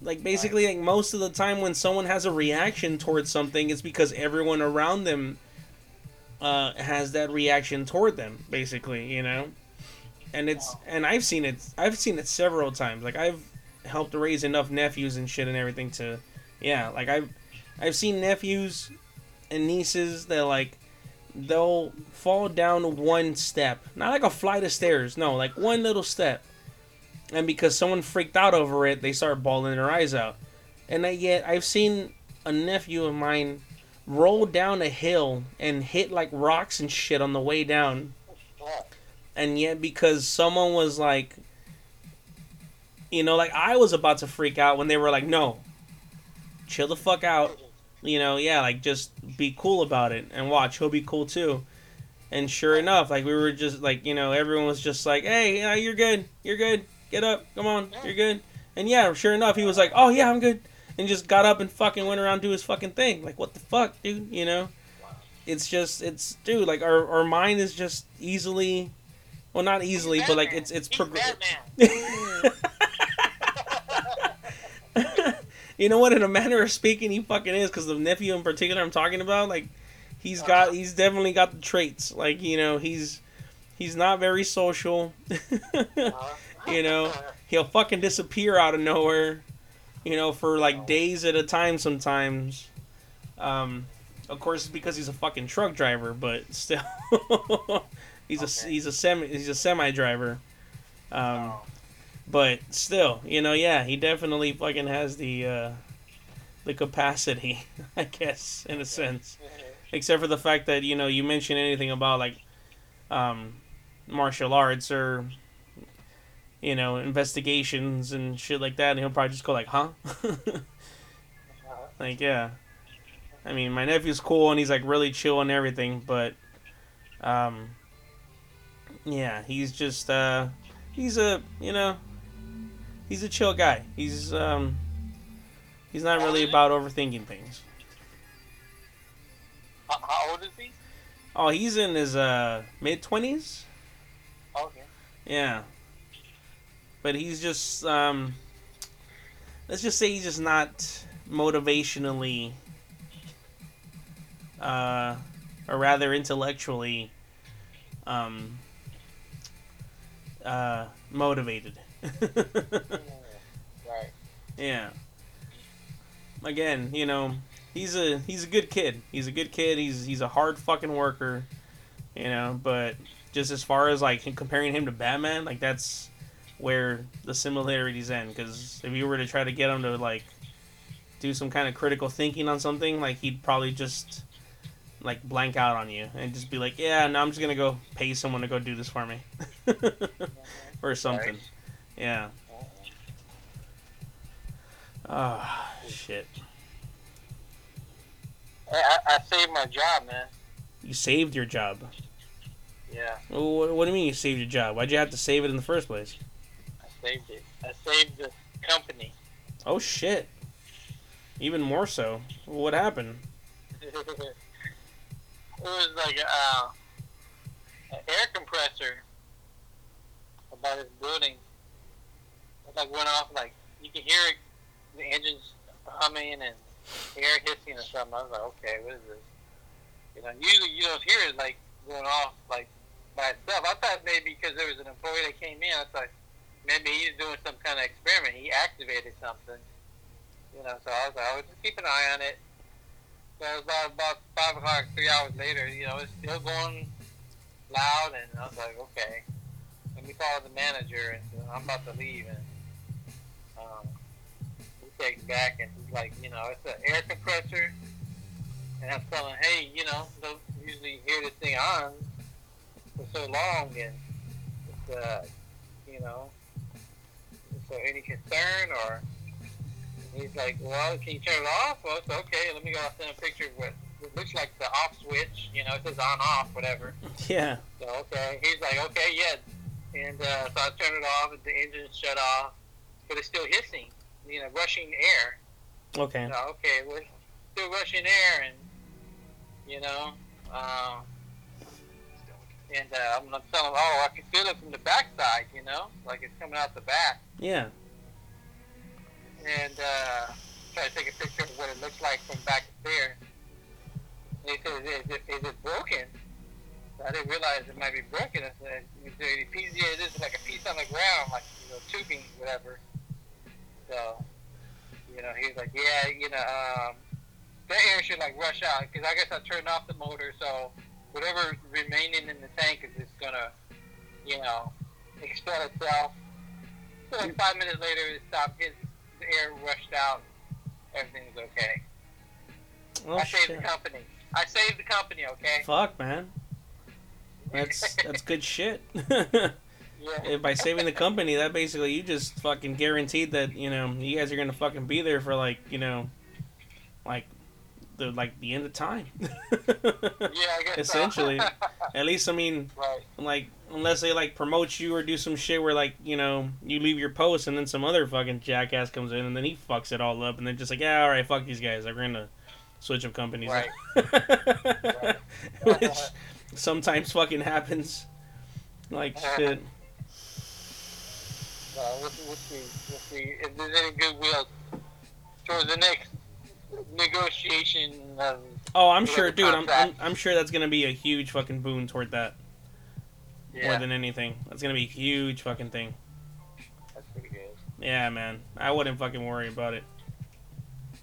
like basically like most of the time when someone has a reaction towards something, it's because everyone around them uh, has that reaction toward them. Basically, you know, and it's and I've seen it. I've seen it several times. Like I've helped raise enough nephews and shit and everything to, yeah. Like I've I've seen nephews and nieces that like they'll fall down one step, not like a flight of stairs. No, like one little step and because someone freaked out over it, they start bawling their eyes out. And yet I've seen a nephew of mine roll down a hill and hit like rocks and shit on the way down. And yet because someone was like you know, like I was about to freak out when they were like, "No. Chill the fuck out." You know, yeah, like just be cool about it and watch, he'll be cool too. And sure enough, like we were just like, you know, everyone was just like, "Hey, yeah, you're good. You're good. Get up. Come on. You're good." And yeah, sure enough, he was like, "Oh yeah, I'm good." And just got up and fucking went around do his fucking thing. Like, what the fuck, dude? You know? It's just it's dude, like our our mind is just easily well, not easily, but like it's it's progressive. You know what? In a manner of speaking, he fucking is because the nephew in particular I'm talking about, like, he's got he's definitely got the traits. Like, you know, he's he's not very social. You know, he'll fucking disappear out of nowhere. You know, for like days at a time sometimes. Um, of course, it's because he's a fucking truck driver, but still, He's a he's a semi he's a semi driver. Um, Oh. But still, you know, yeah, he definitely fucking has the uh, the capacity, I guess, in a sense. Except for the fact that you know you mention anything about like um, martial arts or you know investigations and shit like that, and he'll probably just go like, "Huh." Like, yeah. I mean, my nephew's cool and he's like really chill and everything, but um yeah, he's just uh he's a, you know, he's a chill guy. He's um he's not really about overthinking things. How, how old is he? Oh, he's in his uh mid 20s? Okay. Yeah. But he's just um let's just say he's just not motivationally uh or rather intellectually um uh motivated. Right. yeah. Again, you know, he's a he's a good kid. He's a good kid. He's he's a hard fucking worker, you know, but just as far as like comparing him to Batman, like that's where the similarities end because if you were to try to get him to like do some kind of critical thinking on something like he'd probably just like blank out on you and just be like yeah no i'm just gonna go pay someone to go do this for me or something Right. Yeah. Oh shit. Hey, I, I saved my job, man. you saved your job? Yeah, Well, what, what do you mean you saved your job? Why'd you have to save it in the first place? I saved it. I saved the company. oh shit. Even more so. What happened? It was like uh, an air compressor about this building. Like went off like you can hear it, the engines humming and air hissing or something. I was like, okay, what is this? You know, usually you don't hear it like going off like by itself. I thought maybe because there was an employee that came in, I thought maybe he's doing some kind of experiment. He activated something. You know, so I was like, I would just keep an eye on it. So it was about, about five o'clock, three hours later, you know, it's still going loud, and I was like, okay. Let me call the manager, and I'm about to leave, and takes back, and he's like, you know, it's an air compressor, and I'm telling, hey, you know, don't usually hear this thing on for so long, and it's, uh, you know, so any concern or He's like, well, can you turn it off? Well, it's okay. Let me go send a picture of what it looks like the off switch. You know, it says on off, whatever. yeah So okay, he's like, okay, yeah. And uh, so I turn it off, and the engine shut off, but it's still hissing. You know, rushing air. okay So, okay, we're still rushing air, and you know, um, and uh, I'm, I'm telling oh, I can feel it from the backside. You know, like it's coming out the back. yeah and uh, try to take a picture of what it looks like from back there. And he said, is it, is it broken? I didn't realize it might be broken. I said, "Is there any piece? Yeah, it is like a piece on the ground, like you know, tubing, whatever. So, you know, he's like, yeah, you know, um, the air should like rush out because I guess I turned off the motor, so whatever remaining in the tank is just gonna, you know, expel itself. So like five minutes later, it stopped. His the air rushed out. Everything was okay. oh I saved shit the company. I saved the company. Okay. fuck man that's that's good shit yeah. By saving the company, that basically you just fucking guaranteed that you know you guys are gonna fucking be there for like you know, like the like the end of time. Yeah, I guess so. Essentially. At least I mean, right. like unless they like promote you or do some shit where like you know you leave your post and then some other fucking jackass comes in and then he fucks it all up and then just like yeah all right fuck these guys we're gonna switch up companies. Right. Which sometimes fucking happens. Like shit. Uh, we'll, we'll see. We'll see if there's any goodwill towards the next negotiation. Of, Oh, I'm sure, dude. I'm, I'm. I'm sure that's gonna be a huge fucking boon toward that more than anything. That's gonna be a huge fucking thing. that's pretty good. Yeah, man. I wouldn't fucking worry about it.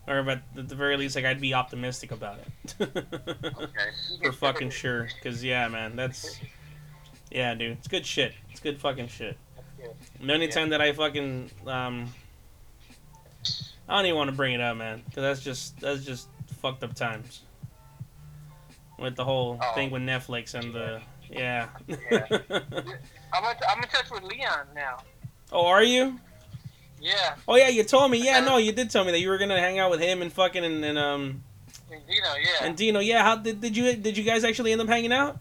Or but at the very least, like I'd be optimistic about it. Okay. For fucking sure, cause yeah, man, that's Yeah, dude, it's good shit. It's good fucking shit. Good. The only Yeah. time that I fucking um, I don't even want to bring it up, man, because that's just that's just fucked up times. With the whole Oh. thing with Netflix and the yeah. Yeah. I'm in, I'm in touch with Leon now. oh, are you? Yeah, Oh yeah, you told me. Yeah, no, you did tell me that you were gonna hang out with him and fucking and, and um and Dino. Yeah, and Dino. Yeah, how did did you did you guys actually end up hanging out?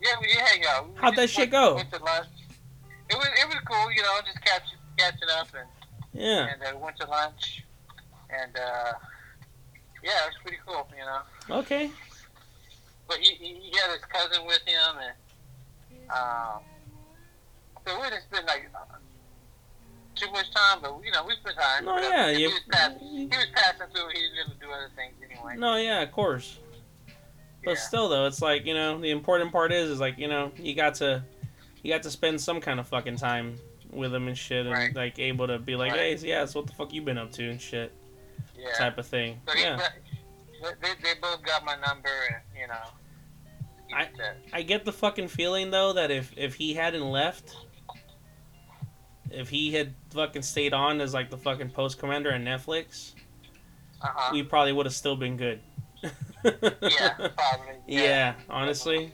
yeah, we did hang out. We How'd that shit went- go? Went to lunch. It was it was cool, you know, just catch, catching up and Yeah. and uh, went to lunch, and uh, yeah, it was pretty cool, you know. Okay. But he, he, he had his cousin with him, and um, so we didn't spend like too much time, but you know we spent time. No, yeah, he you- was passing. He was passing through. He was gonna do other things anyway. No, yeah, of course. But yeah. still, though, it's like you know the important part is is like you know you got to you got to spend some kind of fucking time with him and shit, and Right. like able to be like, Right. hey, yeah, so what the fuck you been up to and shit, yeah. type of thing. So Yeah, they, they both got my number, and you know. I- I get the fucking feeling though that if if he hadn't left, if he had fucking stayed on as like the fucking post commander on Netflix, Uh-huh. we probably would have still been good. yeah, probably. Yeah, yeah, honestly.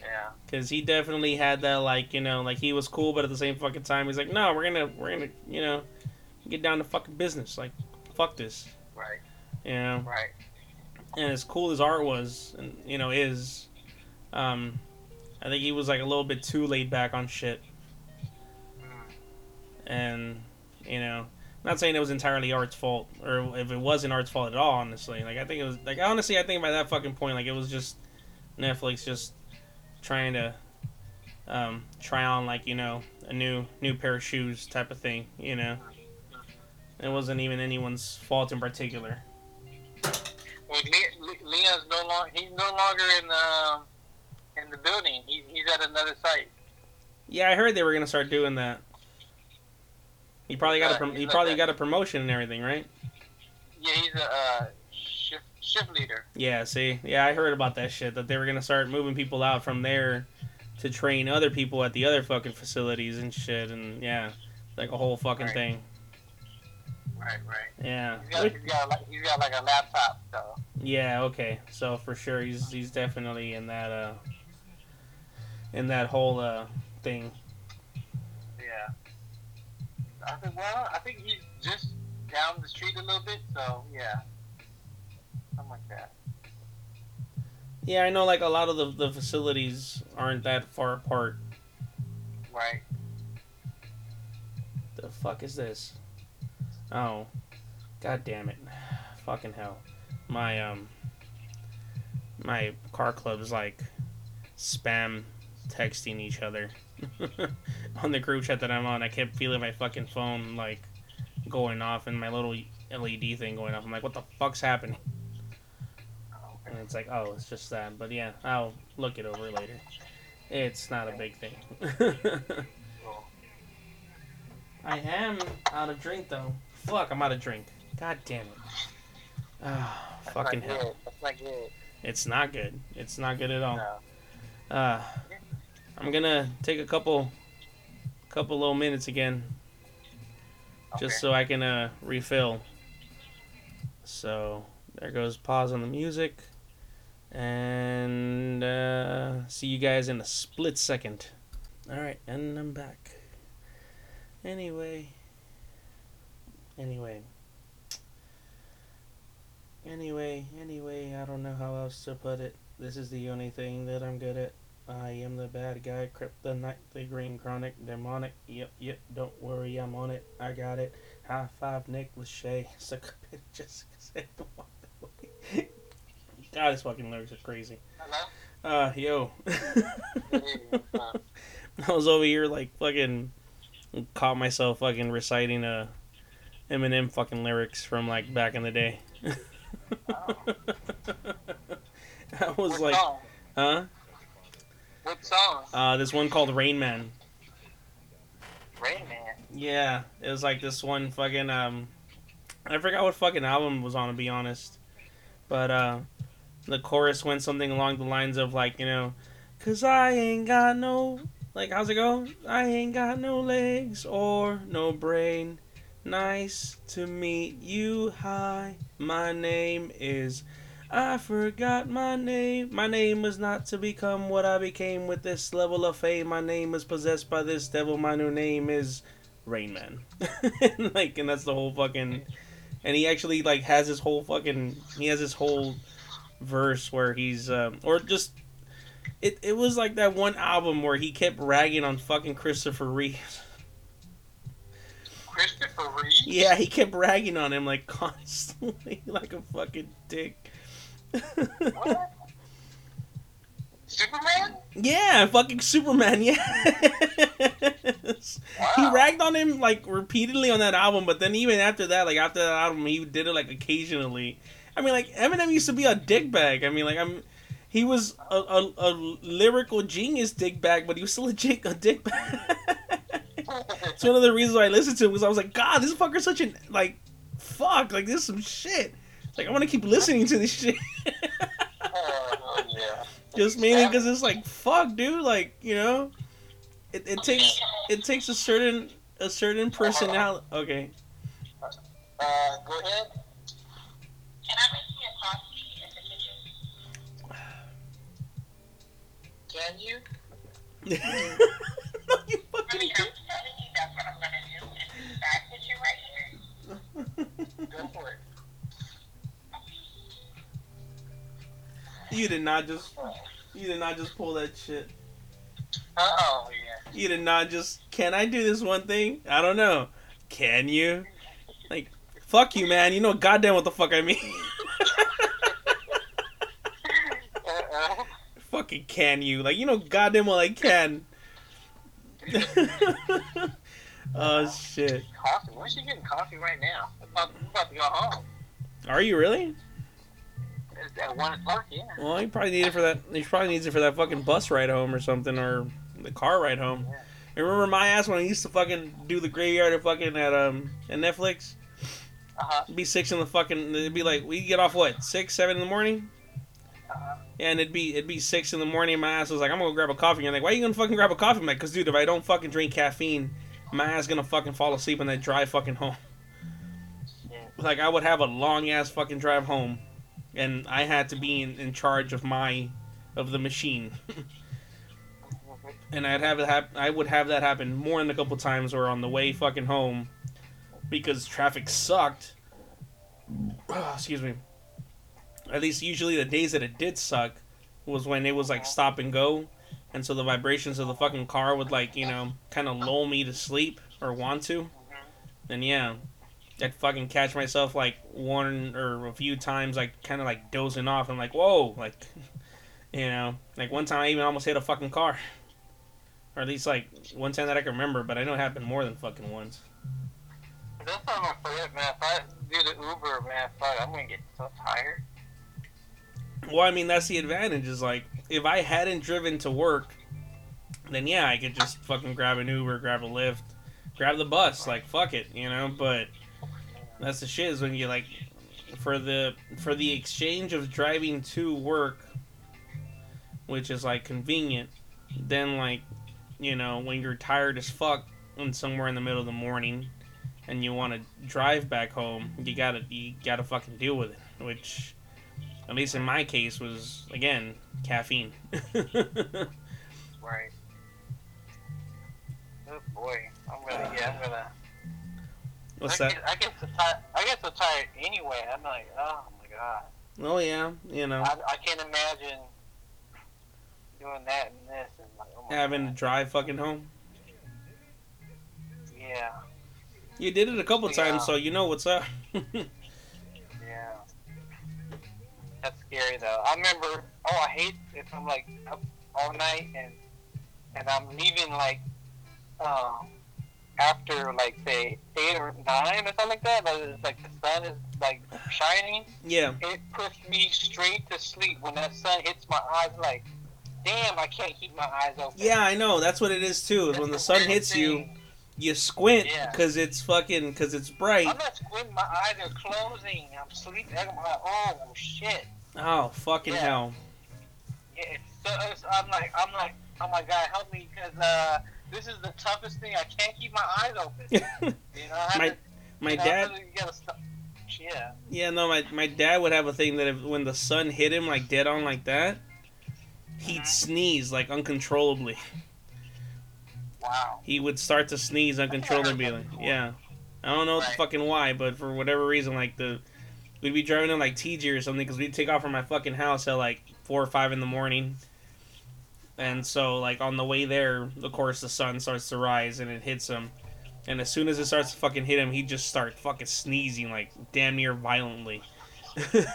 Yeah. Cause he definitely had that like you know like he was cool, but at the same fucking time he's like, no, we're gonna we're gonna you know get down to fucking business. Like, fuck this, Right. you know. Right. And as cool as Art was, and you know is, um, I think he was like a little bit too laid back on shit, Mm. and you know. Not saying it was entirely Art's fault, or if it wasn't Art's fault at all. Honestly, like I think it was like honestly, I think by that fucking point, like it was just Netflix just trying to um, try on like you know a new new pair of shoes type of thing. You know, it wasn't even anyone's fault in particular. Well, Le- Le- Leon's no longer. He's no longer in the in the building. He, he's at another site. Yeah, I heard they were gonna start doing that. He probably got a prom- he probably got a promotion and everything, right? Yeah, he's a uh, shift leader. Yeah, see, yeah, I heard about that shit that they were gonna start moving people out from there to train other people at the other fucking facilities and shit, and yeah, like a whole fucking Right. thing. Right, right. Yeah, He's got, he's got like he's got like a laptop. So yeah, okay. So for sure, he's he's definitely in that uh in that whole uh thing. yeah. I think well, I think he's just down the street a little bit. So yeah, that. Yeah, I know. Like a lot of the the facilities aren't that far apart. Right. The fuck is this? Oh, god damn it! Fucking hell! My um, my car club is like spam texting each other on the group chat that I'm on. I kept feeling my fucking phone like going off and my little LED thing going off. I'm like, what the fuck's happening? Oh, And it's like, oh, it's just that. But yeah, I'll look it over later. It's not a big thing. I am out of drink though. Fuck, I'm out of drink. God damn it. That's fucking hell. That's not good. It's not good. It's not good at all. No. Uh, I'm gonna take a couple, couple little minutes again, just Okay. so I can uh refill. So there goes pause on the music, and uh, see you guys in a split second. All right, and I'm back. Anyway. Anyway. Anyway, anyway, I don't know how else to put it. This is the only thing that I'm good at. I am the bad guy, Kryptonite, the the Green Chronic, demonic. Yep, yep, don't worry, I'm on it. I got it. High five, Nick Lachey. Suck bit, Jessica walk away. God, his fucking lyrics are crazy. Hello. Uh, yo. Hey, I was over here like fucking caught myself fucking reciting uh Eminem fucking lyrics from like back in the day. Oh. I was what like, song? huh? What song? Uh, this one called Rain Man. Rain Man. Yeah, it was like this one fucking um, I forgot what fucking album was on to be honest, but uh, the chorus went something along the lines of like you know, Cause I ain't got no like how's it go? I ain't got no legs or no brain. Nice to meet you. Hi, my name is I forgot my name. My name was not to become what I became with this level of fame. My name is possessed by this devil. My new name is Rain Man. like, and that's the whole fucking. And he actually like has his whole fucking. He has his whole verse where he's um, or just. It, it was like that one album where he kept ragging on fucking Christopher Reeves. Christopher Reeve? Yeah, he kept ragging on him like constantly, like a fucking dick. What? Superman? Yeah, fucking Superman. Yes. He ragged on him like repeatedly on that album, but then even after that, like after that album, he did it like occasionally. I mean, like Eminem used to be a dickbag. I mean, like I'm, he was a, a, a lyrical genius dickbag, but he was still a, dick, a dickbag. it's one of the reasons why I listened to him because I was like, God, this fucker's such an like, fuck, like this is some shit. Like I want to keep listening to this shit. Oh, yeah. just mainly because it's like fuck dude like you know it, it takes it takes a certain a certain personality okay Uh, go ahead. Can I make you a coffee in the kitchen? Can you? no, you I fucking mean, I'm telling you that's what I'm gonna do. Side kitchen right here. Go for it. you did not just you did not just pull that shit Oh, yeah. you did not just can i do this one thing i don't know can you fuck you man you know goddamn what the fuck i mean Uh-uh. fucking can you like you know goddamn well i can oh shit Coffee. Why is she getting coffee right now? I'm about, I'm about to go home. are you really It's at 1 o'clock, yeah. Well, he probably need it for that. He probably needs it for that fucking bus ride home or something, or the car ride home. Yeah. Remember my ass when I used to fucking do the graveyard at fucking at um at Netflix? Uh-huh. It'd be six in the fucking. It'd be like we get off what six, seven in the morning. Uh-huh. Yeah, and it'd be it'd be six in the morning. My ass was like, I'm gonna grab a coffee. And I'm like, why are you gonna fucking grab a coffee? I'm like, cause dude, if I don't fucking drink caffeine, my ass gonna fucking fall asleep on that drive fucking home. Yeah. Like I would have a long ass fucking drive home, and I had to be in, in charge of my of the machine. and I'd have it hap- I would have that happen more than a couple times or on the way fucking home because traffic sucked. Ah, excuse me. At least usually the days that it did suck was when it was like stop and go, and so the vibrations of the fucking car would like you know kind of lull me to sleep or want to. And yeah, I'd fucking catch myself like one or a few times like kind of like dozing off. I'm like, whoa, like you know, like one time I even almost hit a fucking car. Or at least like one time that I can remember, but I know it happened more than fucking once. That's not gonna forget, man. If I do the Uber, man, fuck, I'm gonna get so tired. Well, I mean that's the advantage is like if I hadn't driven to work, then yeah, I could just fucking grab an Uber, grab a Lyft, grab the bus, like fuck it, you know. But that's the shit is when you like for the for the exchange of driving to work, which is like convenient. Then like you know when you're tired as fuck and somewhere in the middle of the morning, and you want to drive back home, you gotta you gotta fucking deal with it, which at least in my case was again caffeine. Right. Oh boy, I'm gonna, yeah, I'm gonna. What's I that? Get, I get so tired. I get so tired anyway. I'm like, oh my god. Oh yeah, you know, I, I can't imagine doing that and this and like, oh my having to drive fucking home. Yeah, You did it a couple Yeah. times, so you know what's up. yeah. That's scary though. I remember. Oh, I hate if I'm like up all night and and I'm leaving like um after like say eight or nine or something like that. But it's like the sun is like shining. yeah, it puts me straight to sleep when that sun hits my eyes. Like, damn, I can't keep my eyes open. yeah, I know. That's what it is too. Is when the That's sun hits thing. you squint Yeah. it's fucking because it's bright. I'm not squinting. My eyes are closing. I'm sleeping. I'm like, oh shit. Oh fucking Yeah. hell! Yeah, So it's, I'm like, I'm like, oh my god, help me, because uh, this is the toughest thing. I can't keep my eyes open. You know, I my to, my you know, dad You. Yeah. Yeah, no, my my dad would have a thing that if when the sun hit him like dead on like that, he'd Mhm. sneeze like uncontrollably. Wow. He would start to sneeze uncontrollably. Like, yeah, I don't know Right. fucking why, but for whatever reason, like the we'd be driving in like TG or something because we'd take off from my fucking house at like four or five in the morning. And so, like on the way there, of course, the sun starts to rise and it hits him. And as soon as it starts to fucking hit him, he just starts fucking sneezing like damn near violently.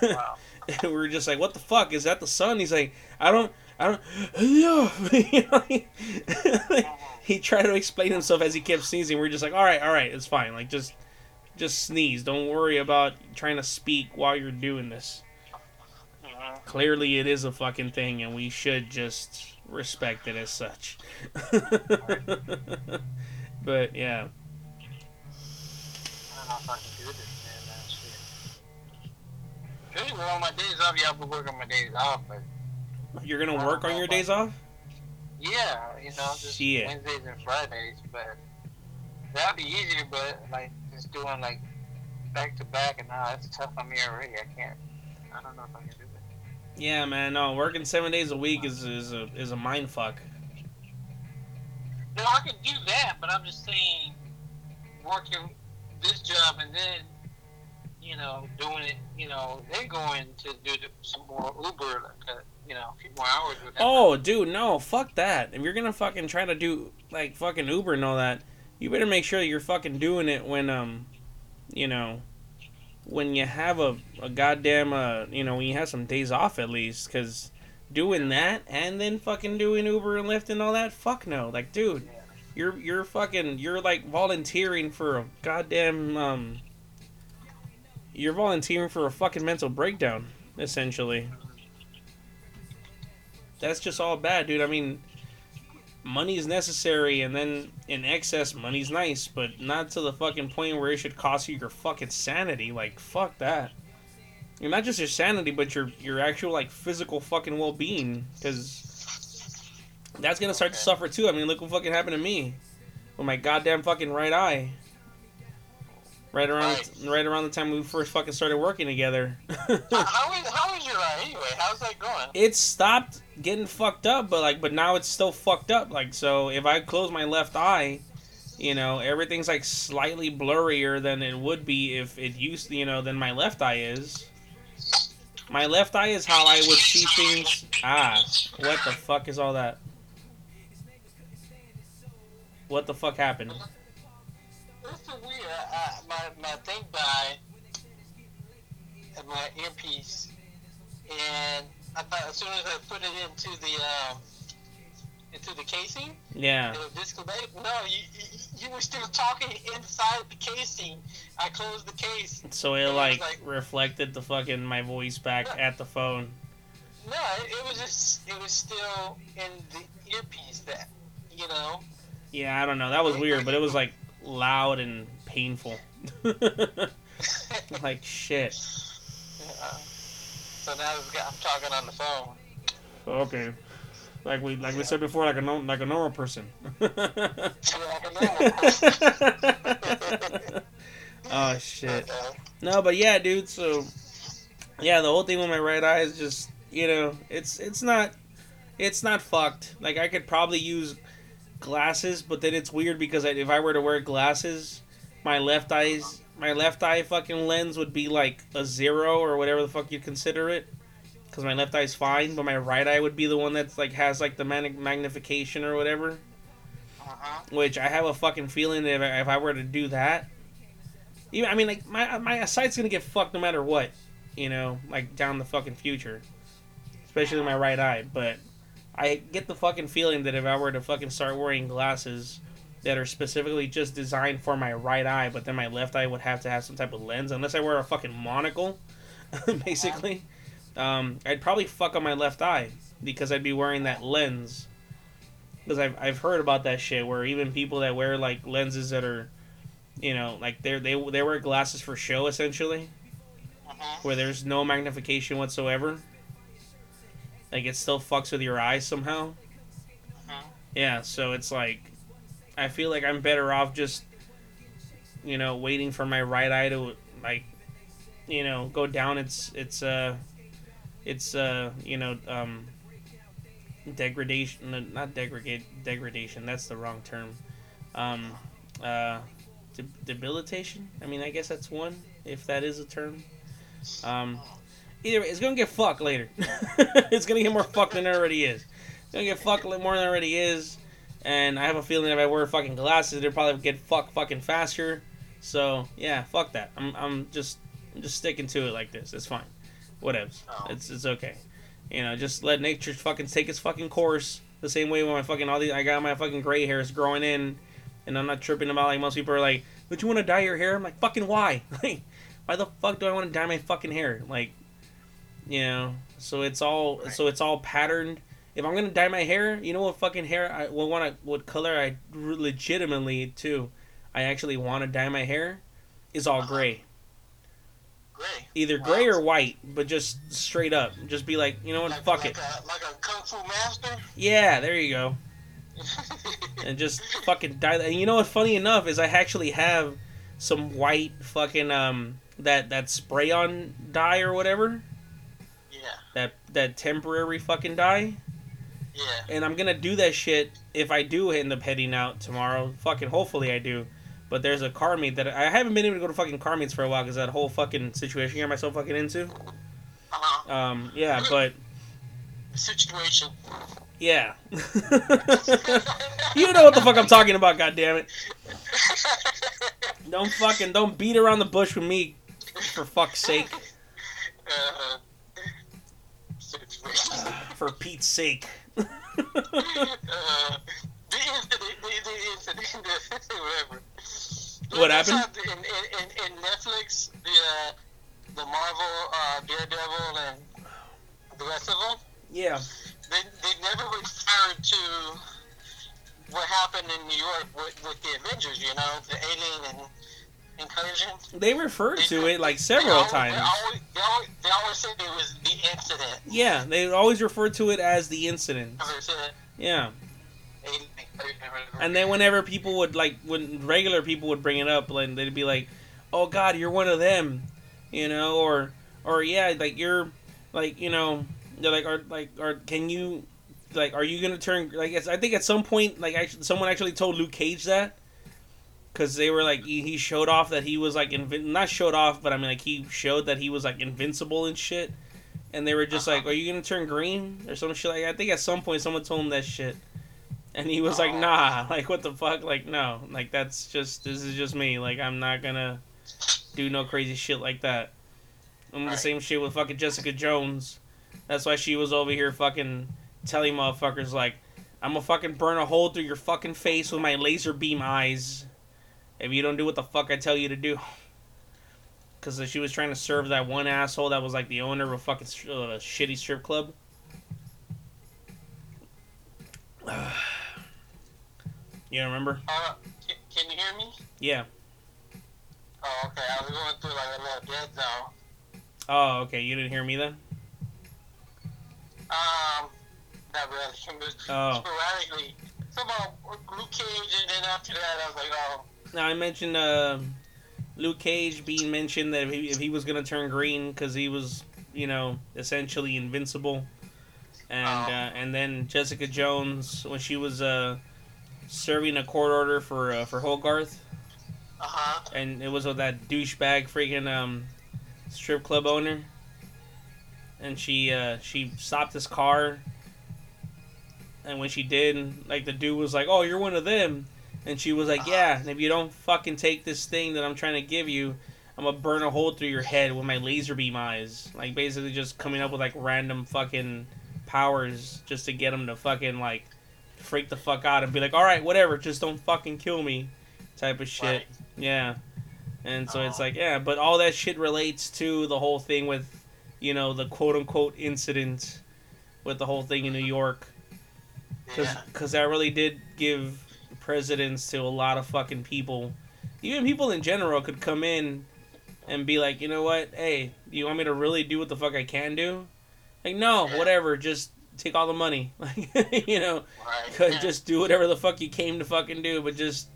Wow. And we were just like, "What the fuck is that? The sun?" He's like, "I don't, I don't." You know, he, tried to explain himself as he kept sneezing. We are just like, "All right, all right, it's fine. Like, just, just sneeze. Don't worry about trying to speak while you're doing this. Mhm. Clearly, it is a fucking thing, and we should just respect it as such." but yeah, I don't know if I can do this, man. That shit. Usually on my days off, yeah, I work on my days off, but you're gonna work on your days off. Yeah, you know, just Shit. Wednesdays and Fridays, but that'd be easier, but like just doing like back to back and now it's tough on me already. I can't. I don't know if I can do that. Yeah, man. No, working seven days a week is is a is a mind fuck. No, I can do that, but I'm just saying, working this job and then, you know, doing it, you know, then going to do some more Uber, like, uh, you know, a few more hours with. Oh, dude, no, fuck that. If you're gonna fucking try to do like fucking Uber and all that, you better make sure that you're fucking doing it when um, you know, when you have a, a goddamn uh, you know, when you have some days off at least, because doing that and then fucking doing Uber and Lyft and all that, fuck no. Like, dude, you're you're fucking you're like volunteering for a goddamn um. You're volunteering for a fucking mental breakdown, essentially that's just all bad, dude. I mean, money is necessary, and then in excess, money's nice, but not to the fucking point where it should cost you your fucking sanity. Like, fuck that. And not just your sanity, but your your actual like physical fucking well being, because that's gonna start to suffer too. I mean, look what fucking happened to me with my goddamn fucking right eye. Right around, Right. right around the time we first fucking started working together. How, how is how is your eye anyway? How's that going? it stopped getting fucked up, but like, but now it's still fucked up. Like, so if I close my left eye, you know, everything's like slightly blurrier than it would be if it used, you know, than my left eye is. My left eye is how I would see things. Ah, what the fuck is all that? What the fuck happened? It's so weird. My my thing died, my earpiece, and I thought as soon as I put it into the um, into the casing, Yeah. it'll disconnect. No, you, you you were still talking inside the casing. I closed the case. So it It like like- reflected the fucking my voice back at the phone. No, it, it was just it was still in the earpiece. That you know. Yeah, I don't know. That was weird, but it was like loud and painful. like shit. So now I've got- I'm talking on the phone. Okay. Like we like we said before, like a no, like a normal person. oh shit. Uh, No, but yeah, dude. So yeah, the whole thing with my right eye is just you know it's it's not it's not fucked. Like I could probably use glasses, but then it's weird because I, if I were to wear glasses, my left eyes my left eye fucking lens would be like a zero or whatever the fuck you consider it. Because my left eye's fine, but my right eye would be the one that's like has like the mag- magnification or whatever. uh-huh. Which I have a fucking feeling that if I, if I were to do that, even I mean like my my sight's gonna get fucked no matter what, you know, like down the fucking future, especially my right eye. But I get the fucking feeling that if I were to fucking start wearing glasses that are specifically just designed for my right eye, but then my left eye would have to have some type of lens, unless I wear a fucking monocle, basically. Um, I'd probably fuck on my left eye because I'd be wearing that lens because I've, I've heard about that shit where even people that wear like lenses that are you know like they they they wear glasses for show essentially Uh-huh. where there's no magnification whatsoever Like it still fucks with your eyes somehow. Mhm. Yeah, so it's like I feel like I'm better off just you know waiting for my right eye to like you know go down. Its its uh its uh you know um degradation not degradate degradation that's the wrong term. Um uh de- debilitation? I mean i guess that's one if that is a term. Um either way it's gonna get fucked later. It's gonna get more fucked than it already is. It's gonna get fucked more than it already is and i have a feeling if i wear fucking glasses it'll probably get fucked fucking faster. So yeah fuck that. I'm, I'm just I'm just sticking to it like this. It's fine. Whatevs. Oh. it's it's okay. You know just let nature fucking take its fucking course. The same way when my fucking all these i got my fucking gray hairs growing in and i'm not tripping about like most people are like don't you want to dye your hair? I'm like fucking why? Like why the fuck do i want to dye my fucking hair? Like you know so it's all so it's all patterned if i'm gonna dye my hair you know what fucking hair i what one I, what color i legitimately too i actually want to dye my hair is all Uh-huh. gray Gray. either gray or white but just straight up just be like you know what Like, fuck like it A, like a kung fu master. yeah there you go and just fucking dye that. And you know what? Funny enough is I actually have some white fucking um that that spray on dye or whatever yeah. that that temporary fucking dye, Yeah. and I'm gonna do that shit if I do end up heading out tomorrow. Fucking hopefully I do. But there's a car meet that I haven't been able to go to fucking car meets for a while because that whole fucking situation I got myself fucking into. Uh-huh. Um, yeah, but Situation. yeah, you know what the fuck I'm talking about. God damn it! Don't fucking don't beat around the bush with me, for fuck's sake. Uh, situation. For Pete's sake. Uh, the incident, the, the incident, whatever. What happened? In, in, in, in Netflix, the uh, the Marvel uh, Daredevil and the rest of them, yeah, they, they never referred to what happened in New York with, with the Avengers. You know, the alien and incursion. they referred to it like They several always- times. They always, they always, they always said it was the incident. Yeah, they always refer to it as the incident. Yeah, alien incursion or whatever. and then whenever people would like, when regular people would bring it up, like they'd be like, "Oh God, you're one of them," you know, or or yeah, like you're like you know, they're like, are like, are can you like, are you gonna turn like? I think at some point, like, actually, someone actually told Luke Cage that. Cause they were like he, he showed off that he was like invin- not showed off, but I mean like he showed that he was like invincible and shit, and they were just like, "Are you gonna turn green or some shit?" Like I think at some point someone told him that shit, and he was like. "Nah, like what the fuck? Like no, like that's just this is just me. Like I'm not gonna do no crazy shit like that." And the same shit with fucking Jessica Jones. That's why she was over here fucking telling motherfuckers like, "I'm gonna fucking burn a hole through your fucking face with my laser beam eyes." If you don't do what the fuck I tell you to do. Because she was trying to serve that one asshole that was like the owner of a fucking uh, shitty strip club. you remember? Uh, can, can you hear me? Yeah. Oh, okay. I was going through like a little dead zone. Oh, okay. You didn't hear me then? Um, not really. Oh. Sporadically. So about Luke Cage, and then after that, I was like, oh, Now I mentioned uh, Luke Cage being mentioned that if he, if he was gonna turn green because he was, you know, essentially invincible, and Oh. uh, and then Jessica Jones when she was uh, serving a court order for uh, for Hogarth, uh huh. and it was with that douchebag freaking um, strip club owner, and she uh, she stopped his car, and when she did, like the dude was like, "Oh, you're one of them." And she was like, "Yeah, and if you don't fucking take this thing that I'm trying to give you, I'm gonna burn a hole through your head with my laser beam eyes." Like basically just coming up with like random fucking powers just to get him to fucking like freak the fuck out and be like, "All right, whatever, just don't fucking kill me," type of shit. Right. Yeah. And so it's like, yeah, but all that shit relates to the whole thing with, you know, the quote unquote incident with the whole thing in New York because Yeah. that really did give precedence to a lot of fucking people. Even people in general could come in and be like, you know what? Hey, do you want me to really do what the fuck I can do? Like, no, Yeah. whatever. Just take all the money, like you know, Right. just do whatever the fuck you came to fucking do, but just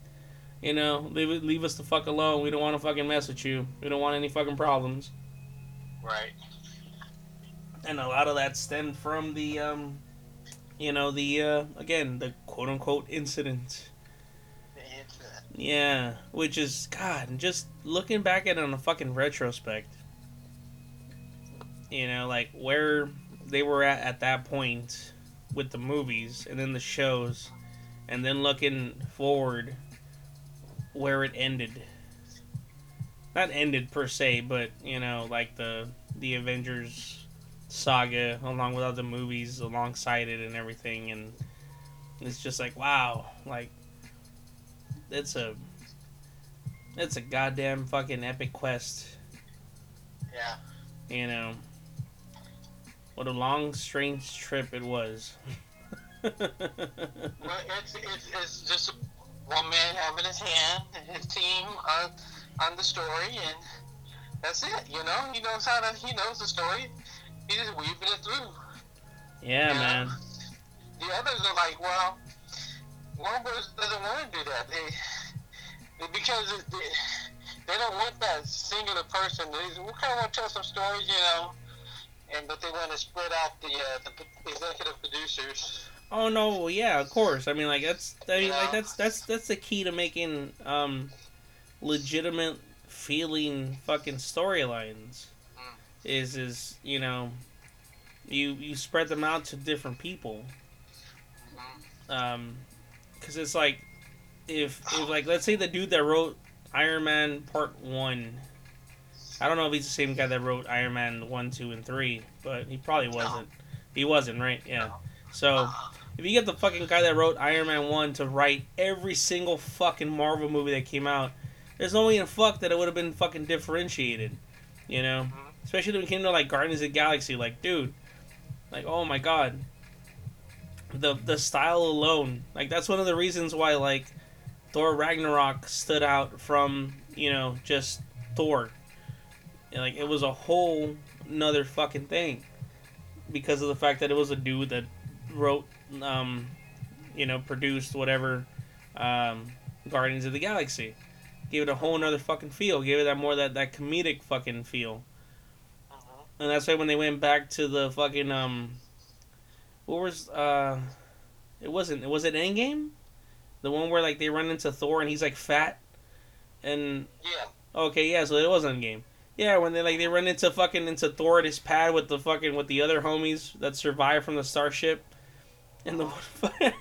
you know, leave leave us the fuck alone. We don't want to fucking mess with you. We don't want any fucking problems. Right. And a lot of that stemmed from the um, you know, the uh, again the quote unquote incident. Yeah, which is God, just looking back at it on a fucking retrospect, you know, like where they were at at that point with the movies and then the shows, and then looking forward where it ended. Not ended per se, but you know, like the the Avengers saga along with other movies alongside it and everything, and it's just like wow, like it's a it's a goddamn fucking epic quest Yeah. you know what a long strange trip it was Well, it's, it's, it's just one man having his hand and his team on on the story, and that's it. You know, he knows how to. He knows the story. He's just weaving it through. yeah man The others are like, well, Bros. doesn't want to do that. They, because it, they, they don't want that singular person. They, we kind of want to tell some stories, you know, and but they want to spread out the uh, the executive producers. oh no well, yeah of course i mean like that's i mean Yeah. like that's that's that's the key to making um legitimate feeling fucking storylines Mm. is is you know you you spread them out to different people um because it's like if if like let's say the dude that wrote iron man part one i don't know if he's the same guy that wrote iron man one two and three but he probably wasn't. He wasn't right? Yeah. So if you get the fucking guy that wrote iron man 1 to write every single fucking marvel movie that came out there's no way in fuck that it would have been fucking differentiated you know? Mhm. especially when it came to like guardians of the galaxy like dude like oh my god the the style alone. Like that's one of the reasons why like thor ragnarok stood out from you know just thor. And, like it was a whole another fucking thing because of the fact that it was a dude that wrote um you know produced whatever um guardians of the galaxy. Gave it a whole another fucking feel. Gave it that more that that comedic fucking feel. Mhm. and that's why when they went back to the fucking um, what was uh, it wasn't it was it Endgame, the one where like they run into Thor and he's like fat, and Yeah. okay yeah so it was Endgame. Yeah, when they like they run into fucking into Thor at his pad with the fucking with the other homies that survived from the starship, and the one,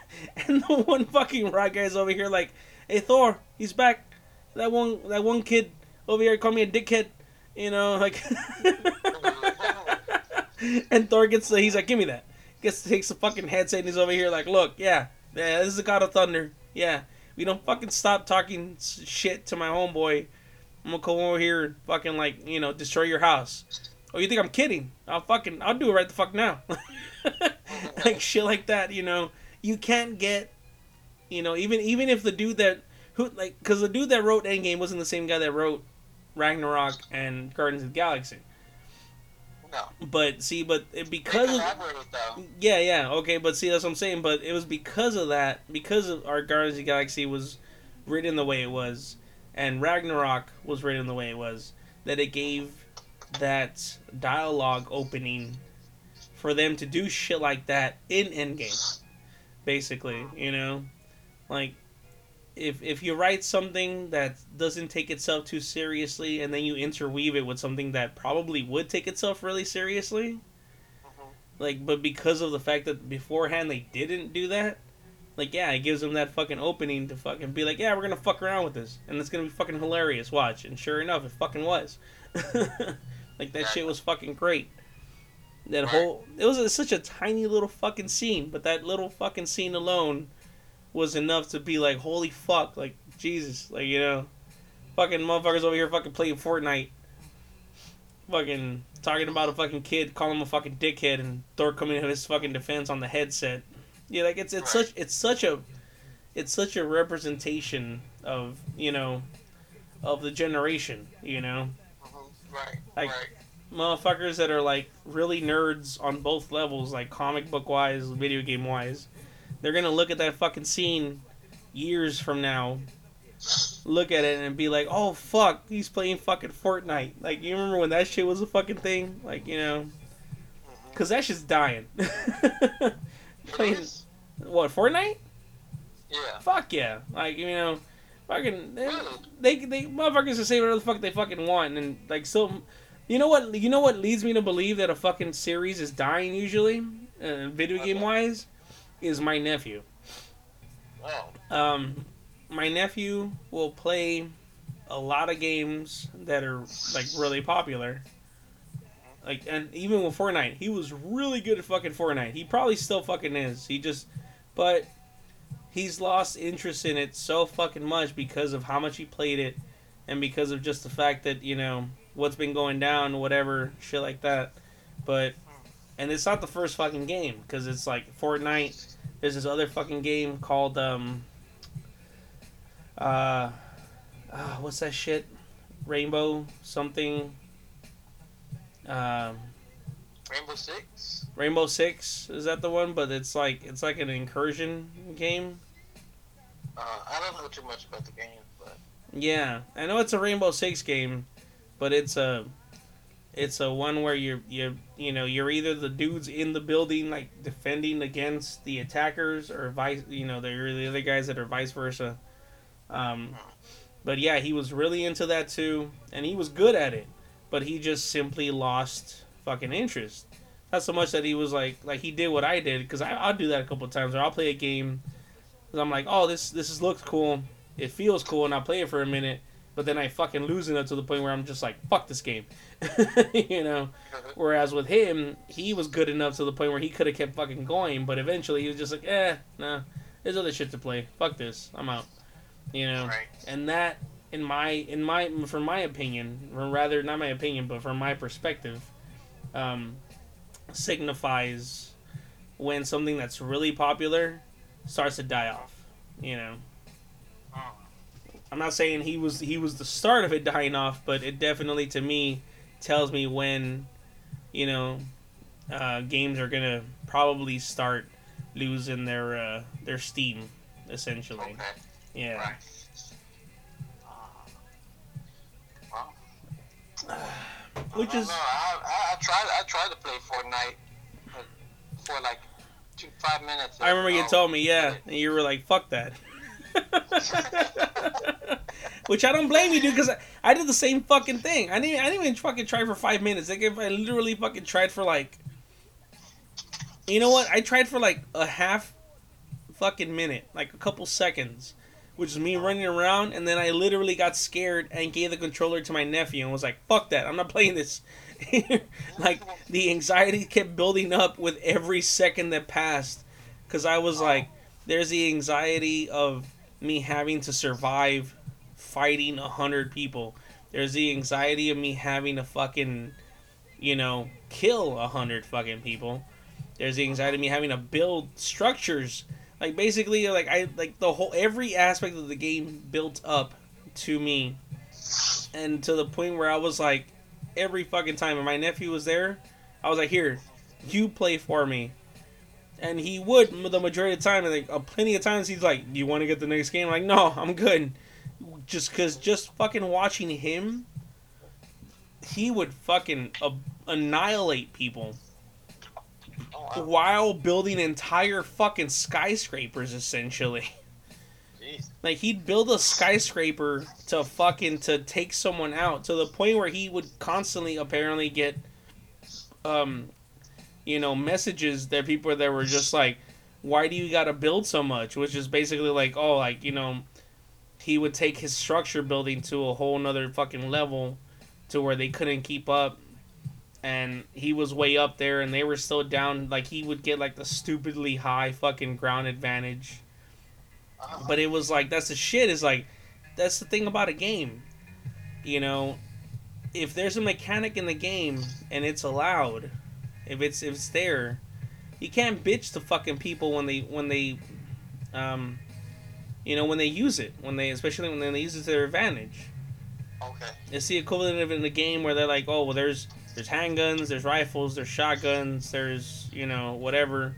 and the one fucking rock guy's over here like, hey Thor, he's back. That one that one kid over here called me a dickhead, you know like. and Thor gets the, he's like, give me that. Gets takes the fucking headset and he's over here like, look, yeah, yeah, this is the God of Thunder. Yeah, we don't fucking stop talking shit to my homeboy. I'm gonna come over here and fucking like, you know, destroy your house. Oh, you think I'm kidding? I'll fucking, I'll do it right the fuck now. like shit like that, you know. You can't get, you know, even even if the dude that who like, because the dude that wrote Endgame wasn't the same guy that wrote Ragnarok and Guardians of the Galaxy. No. But see, but it, because of though. yeah, yeah, okay, but see, that's what I'm saying. But it was because of that, because of our Guardians of the Galaxy was written the way it was, and Ragnarok was written the way it was, that it gave that dialogue opening for them to do shit like that in Endgame. Basically, you know, like if if you write something that doesn't take itself too seriously, and then you interweave it with something that probably would take itself really seriously, Mhm. like but because of the fact that beforehand they didn't do that like yeah it gives them that fucking opening to fucking be like yeah we're gonna fuck around with this and it's gonna be fucking hilarious watch and sure enough it fucking was. Like that shit was fucking great. That whole it was such a tiny little fucking scene but that little fucking scene alone was enough to be like holy fuck like jesus like you know fucking motherfuckers over here fucking playing fortnite fucking talking about a fucking kid, calling him a fucking dickhead, and Thor coming to his fucking defense on the headset. Yeah, like it's it's Right. such it's such a it's such a representation of you know of the generation. You know, Mhm. Right. Like- right. motherfuckers that are like really nerds on both levels, like comic book wise, video game wise, they're gonna look at that fucking scene years from now, look at it and be like, "Oh fuck, he's playing fucking Fortnite." Like you remember when that shit was a fucking thing? Like you know, Mhm. cause that shit's dying. Playing what Fortnite? Yeah. Fuck yeah! Like you know, fucking they they, they motherfuckers can say whatever the fuck they fucking want and like so. You know what? You know what leads me to believe that a fucking series is dying usually, uh, video game wise, is my nephew. Oh. Um, my nephew will play a lot of games that are like really popular. Like and even with Fortnite, he was really good at fucking Fortnite. He probably still fucking is. He just, but he's lost interest in it so fucking much because of how much he played it, and because of just the fact that you know what's been going down, whatever shit like that. But and it's not the first fucking game because it's like Fortnite. There's this other fucking game called um. Uh, uh what's that shit? Rainbow something. Um, Rainbow Six? Rainbow Six is that the one? But it's like it's like an incursion game. Uh, I don't know too much about the game, but Yeah, I know it's a Rainbow Six game, but it's a it's a one where you're you you know you're either the dudes in the building like defending against the attackers or vice you know they're the other guys that are vice versa. Um, but yeah, he was really into that too, and he was good at it, but he just simply lost fucking interest. Not so much that he was like like he did what I did because I'll do that a couple times. Or I'll play a game, because I'm like, oh this this is, looks cool, it feels cool, and I'll play it for a minute, but then I fucking lose it to the point where I'm just like, fuck this game, you know. Whereas with him, he was good enough to the point where he could have kept fucking going, but eventually he was just like, eh, nah, there's other shit to play. Fuck this, I'm out, you know. right. And that, in my in my from my opinion, or rather not my opinion, but from my perspective, um, signifies when something that's really popular starts to die off. You know. I'm not saying he was he was the start of it dying off, but it definitely to me tells me when, you know, uh, games are gonna probably start losing their uh, their steam, essentially. Okay. Yeah. Right. Uh, well, Which is know. I, I, I tried. I tried to play Fortnite for like two, five minutes. I remember you Oh, told me, yeah, and you were like, "Fuck that." Which I don't blame you, dude, because I, I did the same fucking thing. I didn't, I didn't even fucking try for five minutes. Like, if I literally fucking tried for like, you know what? I tried for like a half fucking minute, like a couple seconds, which is me running around, and then I literally got scared and gave the controller to my nephew and was like, "Fuck that! I'm not playing this." like the anxiety kept building up with every second that passed, because I was like, "There's the anxiety of me having to survive fighting a hundred people. There's the anxiety of me having to fucking, you know, kill a hundred fucking people. There's the anxiety of me having to build structures. Like basically, like I like the whole every aspect of the game built up to me, and to the point where I was like, every fucking time, when my nephew was there, I was like, here, you play for me. And he would the majority of the time, and like uh, plenty of times, he's like, "Do you want to get the next game?" I'm like, no, I'm good. Just cause, just fucking watching him, he would fucking uh, annihilate people Oh, wow. while building entire fucking skyscrapers. Essentially, Jeez. like he'd build a skyscraper to fucking to take someone out to the point where he would constantly apparently get, um, you know, messages that people that were just like, "Why do you got to build so much?" Which is basically like, oh, like you know, he would take his structure building to a whole nother fucking level, to where they couldn't keep up. And he was way up there, and they were still down. Like he would get like the stupidly high fucking ground advantage. Uh, But it was like that's the shit. Is like that's the thing about a game. You know, if there's a mechanic in the game and it's allowed, if it's if it's there, you can't bitch to fucking people when they when they, um, you know when they use it when they especially when they use it to their advantage. okay. It's the equivalent of in the game where they're like, oh well, there's there's handguns, there's rifles, there's shotguns, there's you know whatever.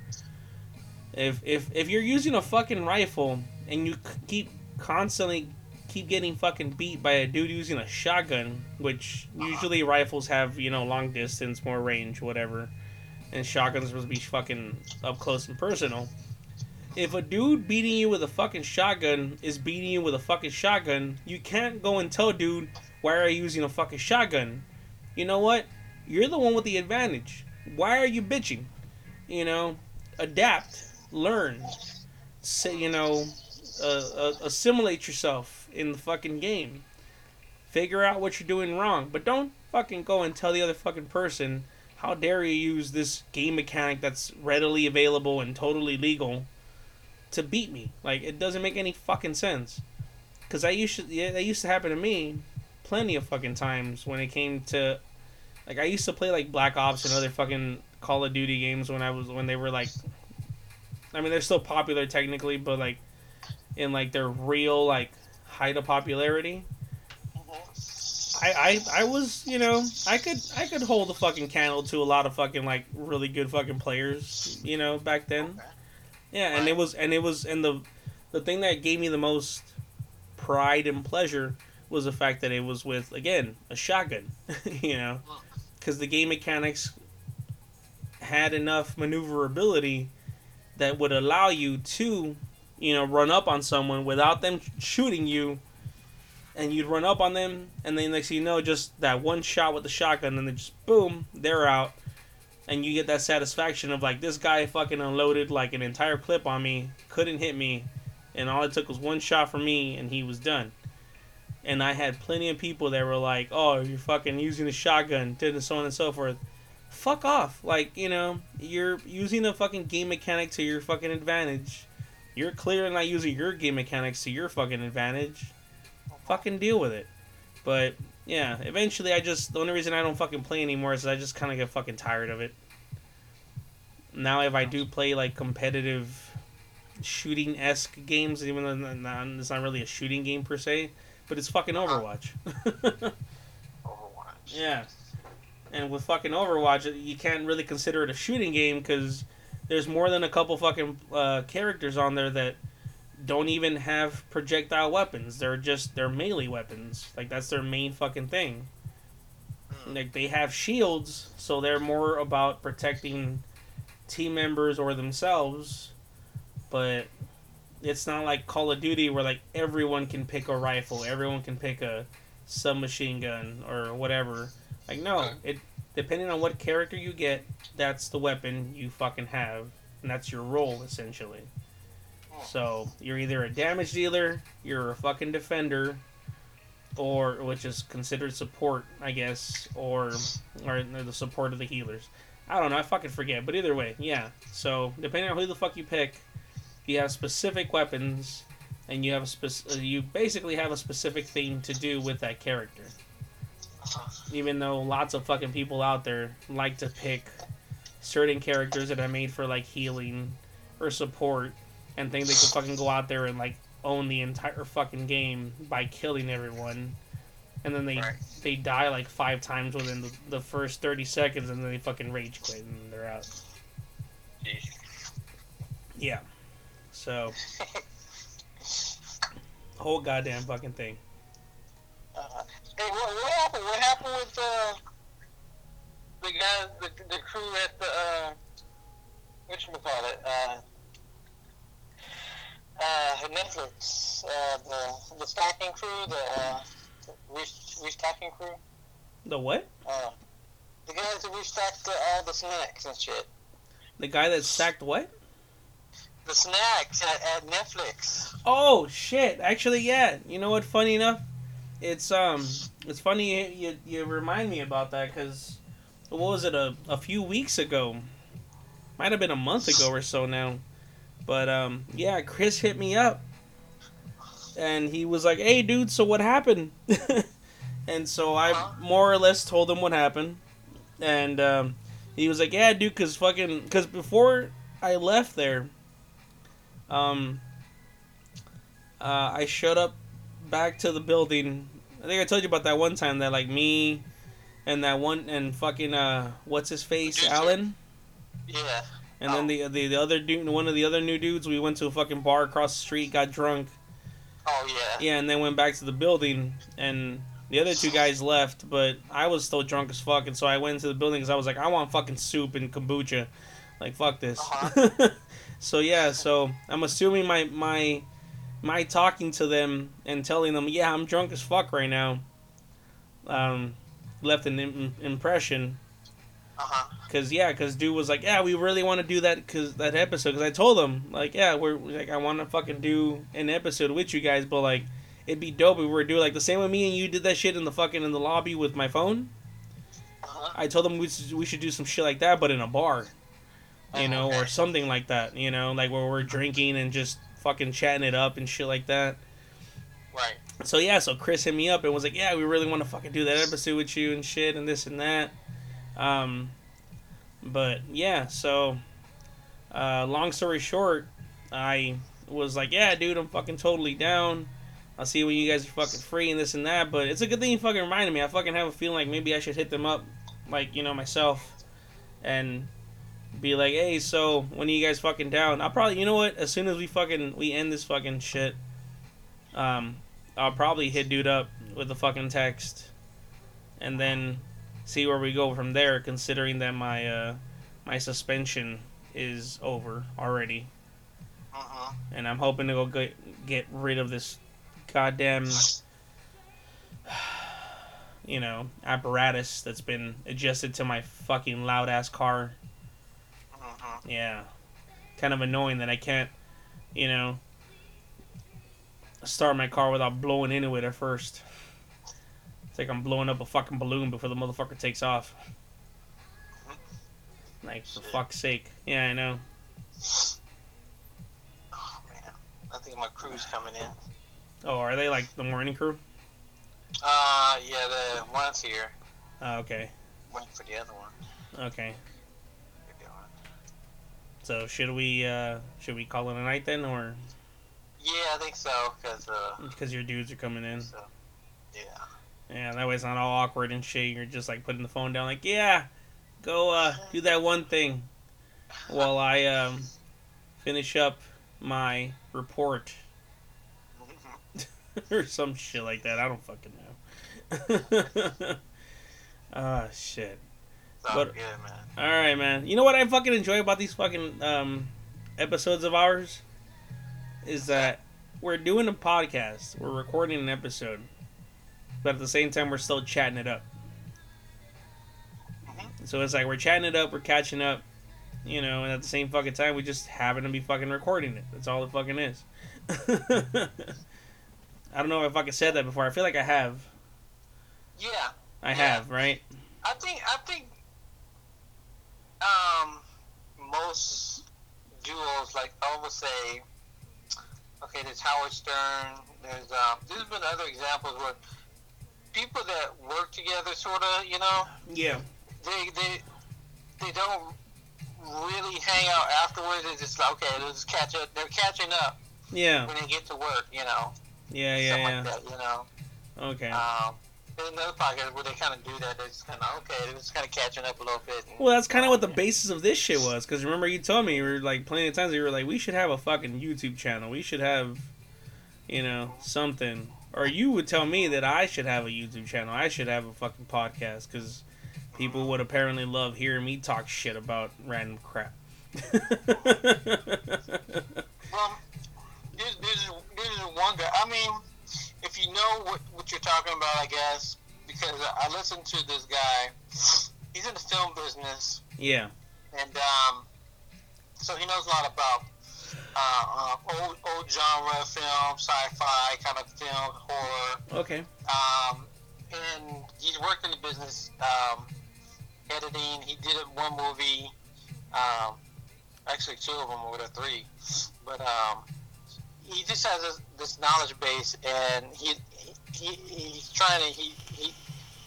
If if if you're using a fucking rifle and you keep constantly keep getting fucking beat by a dude using a shotgun, which usually rifles have you know long distance, more range, whatever, and shotguns are supposed to be fucking up close and personal. If a dude beating you with a fucking shotgun is beating you with a fucking shotgun, you can't go and tell dude why are you using a fucking shotgun. You know what? You're the one with the advantage. Why are you bitching? You know, adapt, learn, say, you know, uh, uh, assimilate yourself in the fucking game. Figure out what you're doing wrong, but don't fucking go and tell the other fucking person how dare you use this game mechanic that's readily available and totally legal to beat me. Like it doesn't make any fucking sense. Cause I used to, yeah, that used to happen to me plenty of fucking times when it came to like I used to play like Black Ops and other fucking Call of Duty games when I was when they were like I mean they're still popular technically, but like in like their real like height of popularity. I, I I was you know I could I could hold a fucking candle to a lot of fucking like really good fucking players you know back then. Yeah and it was and it was and the the thing that gave me the most pride and pleasure was the fact that it was with again a shotgun you know because the game mechanics had enough maneuverability that would allow you to you know run up on someone without them shooting you and you'd run up on them, and then next thing you know, just that one shot with the shotgun, and then just boom, they're out, and you get that satisfaction of like this guy fucking unloaded like an entire clip on me, couldn't hit me, and all it took was one shot from me, and he was done. And I had plenty of people that were like, "Oh, you're fucking using the shotgun," did and so on and so forth. Fuck off! Like you know, you're using a fucking game mechanic to your fucking advantage. You're clearly not using your game mechanics to your fucking advantage fucking deal with it. But yeah, eventually I just the only reason I don't fucking play anymore is I just kind of get fucking tired of it. Now if I do play like competitive shooting esque games, even though it's not- it's not really a shooting game per se, but it's fucking Overwatch. Overwatch. yeah, and with fucking Overwatch, you can't really consider it a shooting game because there's more than a couple fucking uh, characters on there that don't even have projectile weapons. They're just they're melee weapons. Like that's their main fucking thing. Like they have shields, so they're more about protecting team members or themselves. But it's not like Call of Duty where like everyone can pick a rifle, everyone can pick a submachine gun or whatever. Like no, it depending on what character you get, that's the weapon you fucking have, and that's your role essentially. Oh. So you're either a damage dealer, you're a fucking defender, or which is considered support, I guess, or or the support of the healers. I don't know, I fucking forget. But either way, yeah. So depending on who the fuck you pick, you have specific weapons, and you have a spec- uh, you basically have a specific thing to do with that character. Even though lots of fucking people out there like to pick certain characters that are made for like healing or support and think they can fucking go out there and like own the entire fucking game by killing everyone, and then they Right. they die like five times within the, the first thirty seconds, and then they fucking rage quit and they're out. Jeez. Yeah, so whole goddamn fucking thing. Uh, hey, what, what happened? What happened with uh, the guys, the, the crew at the uh, what you call it? Uh, uh, Netflix, uh, the the stacking crew, the uh, re- restacking crew, The what? uh, the guys that restacked the, all the snacks and shit. The guy that stacked what? The snacks at, at Netflix. Oh shit! Actually, yeah. You know what? Funny enough, it's um, it's funny you you, remind me about that because what was it a a few weeks ago? Might have been a month ago or so now, but um, yeah, Chris hit me up, and he was like, "Hey, dude, so what happened?" and so I more or less told him what happened, and um, he was like, "Yeah, dude, cause fucking, cause before I left there, um." uh, I showed up back to the building. I think I told you about that one time that like me and that one and fucking uh what's his face Dude, Alan. Yeah. And then Oh. the, the the other dude, one of the other new dudes, we went to a fucking bar across the street, got drunk, Oh yeah. yeah, and then went back to the building, and the other two guys left, but I was still drunk as fuck, and so I went into the building because I was like, I want fucking soup and kombucha, like fuck this. Uh-huh. so yeah, so I'm assuming my my my talking to them and telling them, yeah, I'm drunk as fuck right now, um, left an Im- impression. Uh huh. Cause yeah, cause dude was like, yeah, we really want to do that, cause that episode. Cause I told him like, yeah, we're like, I want to fucking do an episode with you guys, but like, it'd be dope if we were to do like the same with me and you did that shit in the fucking in the lobby with my phone. Uh-huh. I told them we should, we should do some shit like that, but in a bar, you Oh, know, or something like that, you know, like where we're drinking and just fucking chatting it up and shit like that. Right. So yeah, so Chris hit me up and was like, "Yeah, we really want to fucking do that episode with you and shit and this and that." Um, but yeah, so uh, long story short, I was like, "Yeah, dude, I'm fucking totally down. I'll see when you guys are fucking free and this and that." But it's a good thing you fucking reminded me. I fucking have a feeling like maybe I should hit them up, like you know myself, and be like, "Hey, so when are you guys fucking down?" I'll probably, you know what? As soon as we fucking we end this fucking shit, um, I'll probably hit dude up with a fucking text, and then see where we go from there. Considering that my uh, my suspension is over already, Uh-huh. and I'm hoping to go get get rid of this goddamn you know apparatus that's been adjusted to my fucking loud ass car. Yeah. Kind of annoying that I can't, you know, start my car without blowing into it at first. It's like I'm blowing up a fucking balloon before the motherfucker takes off. Like, for fuck's sake. Yeah, I know. Oh man. I think my crew's coming in. Oh, are they like the morning crew? Uh yeah, the one's here. Oh, okay. Waiting for the other one. Okay. So, should we, uh, should we call it a night then, or Yeah, I think so. Cause uh, because your dudes are coming in? so, yeah. Yeah, that way it's not all awkward and shit. You're just like putting the phone down, like, yeah, go uh, do that one thing while I um, finish up my report or some shit like that. I don't fucking know. Ah, shit. But- man. All right, man. You know what I fucking enjoy about these fucking um, episodes of ours is that we're doing a podcast, we're recording an episode, but at the same time we're still chatting it up. Mhm. So it's like we're chatting it up, we're catching up, you know, and at the same fucking time we just happen to be fucking recording it. That's all it fucking is. I don't know if I fucking said that before. I feel like I have. Yeah, I Yeah. have, right? I think I think um most duos like I would say okay there's Howard Stern there's um there's been other examples where people that work together sort of you know Yeah. they they they don't really hang out afterwards it's just like okay let's catch up they're catching up Yeah. when they get to work you know Yeah, yeah, yeah. like that you know Okay. um another podcast where they kind of do that they're just kind of okay they're just kind of catching up a little bit Well, that's kind of what the basis of this shit was. Because remember, you told me you were like plenty of times you were like, we should have a fucking YouTube channel. We should have, you know, something. Or you would tell me that I should have a YouTube channel. I should have a fucking podcast because people would apparently love hearing me talk shit about random crap. Well, this, this, is, this is one guy. I mean, if you know what, what you're talking about, I guess, because I listened to this guy. He's in the film business, yeah. and um, so he knows a lot about uh, uh, old, old genre film, sci-fi kind of film, horror. Okay. Um, and he's worked in the business, um, editing. He did one movie, um, actually two of them, or three. But um, he just has this, this knowledge base, and he, he he's trying to he, he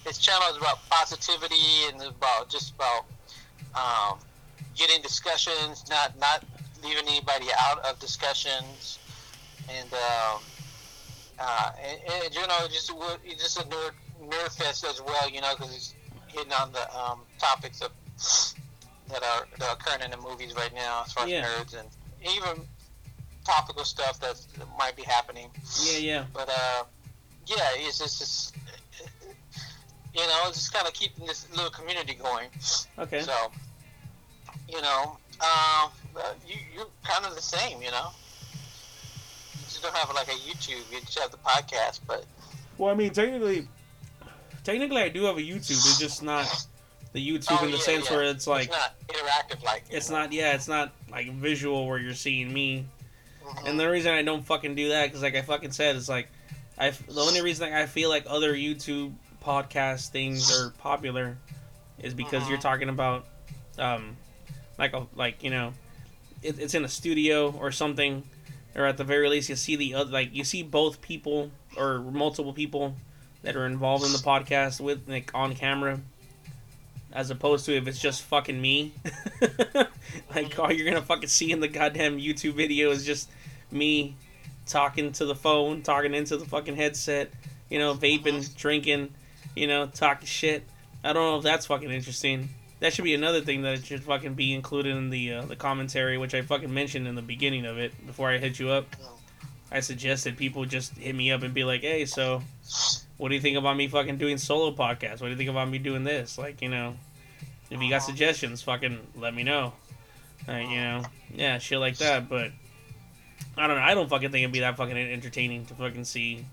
his channel is about positivity and about just about um, getting discussions, not not leaving anybody out of discussions, and. Um, uh, and, and you know, just he's just a nerd, nerd fest as well, you know, because he's hitting on the um, topics of that are that are occurring in the movies right now, as far as Yeah. nerds and even topical stuff that might be happening. Yeah, yeah. But uh, yeah, it's just, it's, you know, it's just kind of keeping this little community going. Okay. So, you know, um, uh, you you're kind of the same, you know. You just don't have like a YouTube. You just have the podcast, but Well, I mean, technically, technically, I do have a YouTube. It's just not the YouTube Oh, in the yeah, sense yeah. where it's like it's not interactive like. it's know. not. Yeah, it's not like visual where you're seeing me. Mhm. And the reason I don't fucking do that, because like I fucking said, it's like, I the only reason I feel like other YouTube podcast things are popular is because you're Mhm. talking about, um, like a like you know, it, it's in a studio or something, or at the very least you see the other like you see both people or multiple people that are involved in the podcast with like on camera. As opposed to if it's just fucking me, like all you're gonna fucking see in the goddamn YouTube video is just me talking to the phone, talking into the fucking headset, you know, vaping, drinking, you know, talking shit. I don't know if that's fucking interesting. That should be another thing that should fucking be included in the uh, the commentary, which I fucking mentioned in the beginning of it before I hit you up. I suggested people just hit me up and be like, "Hey, so what do you think about me fucking doing solo podcasts? What do you think about me doing this? Like, you know, if you got suggestions, fucking let me know. Like, you know, yeah, shit like that. But I don't know. I don't fucking think it'd be that fucking entertaining to fucking see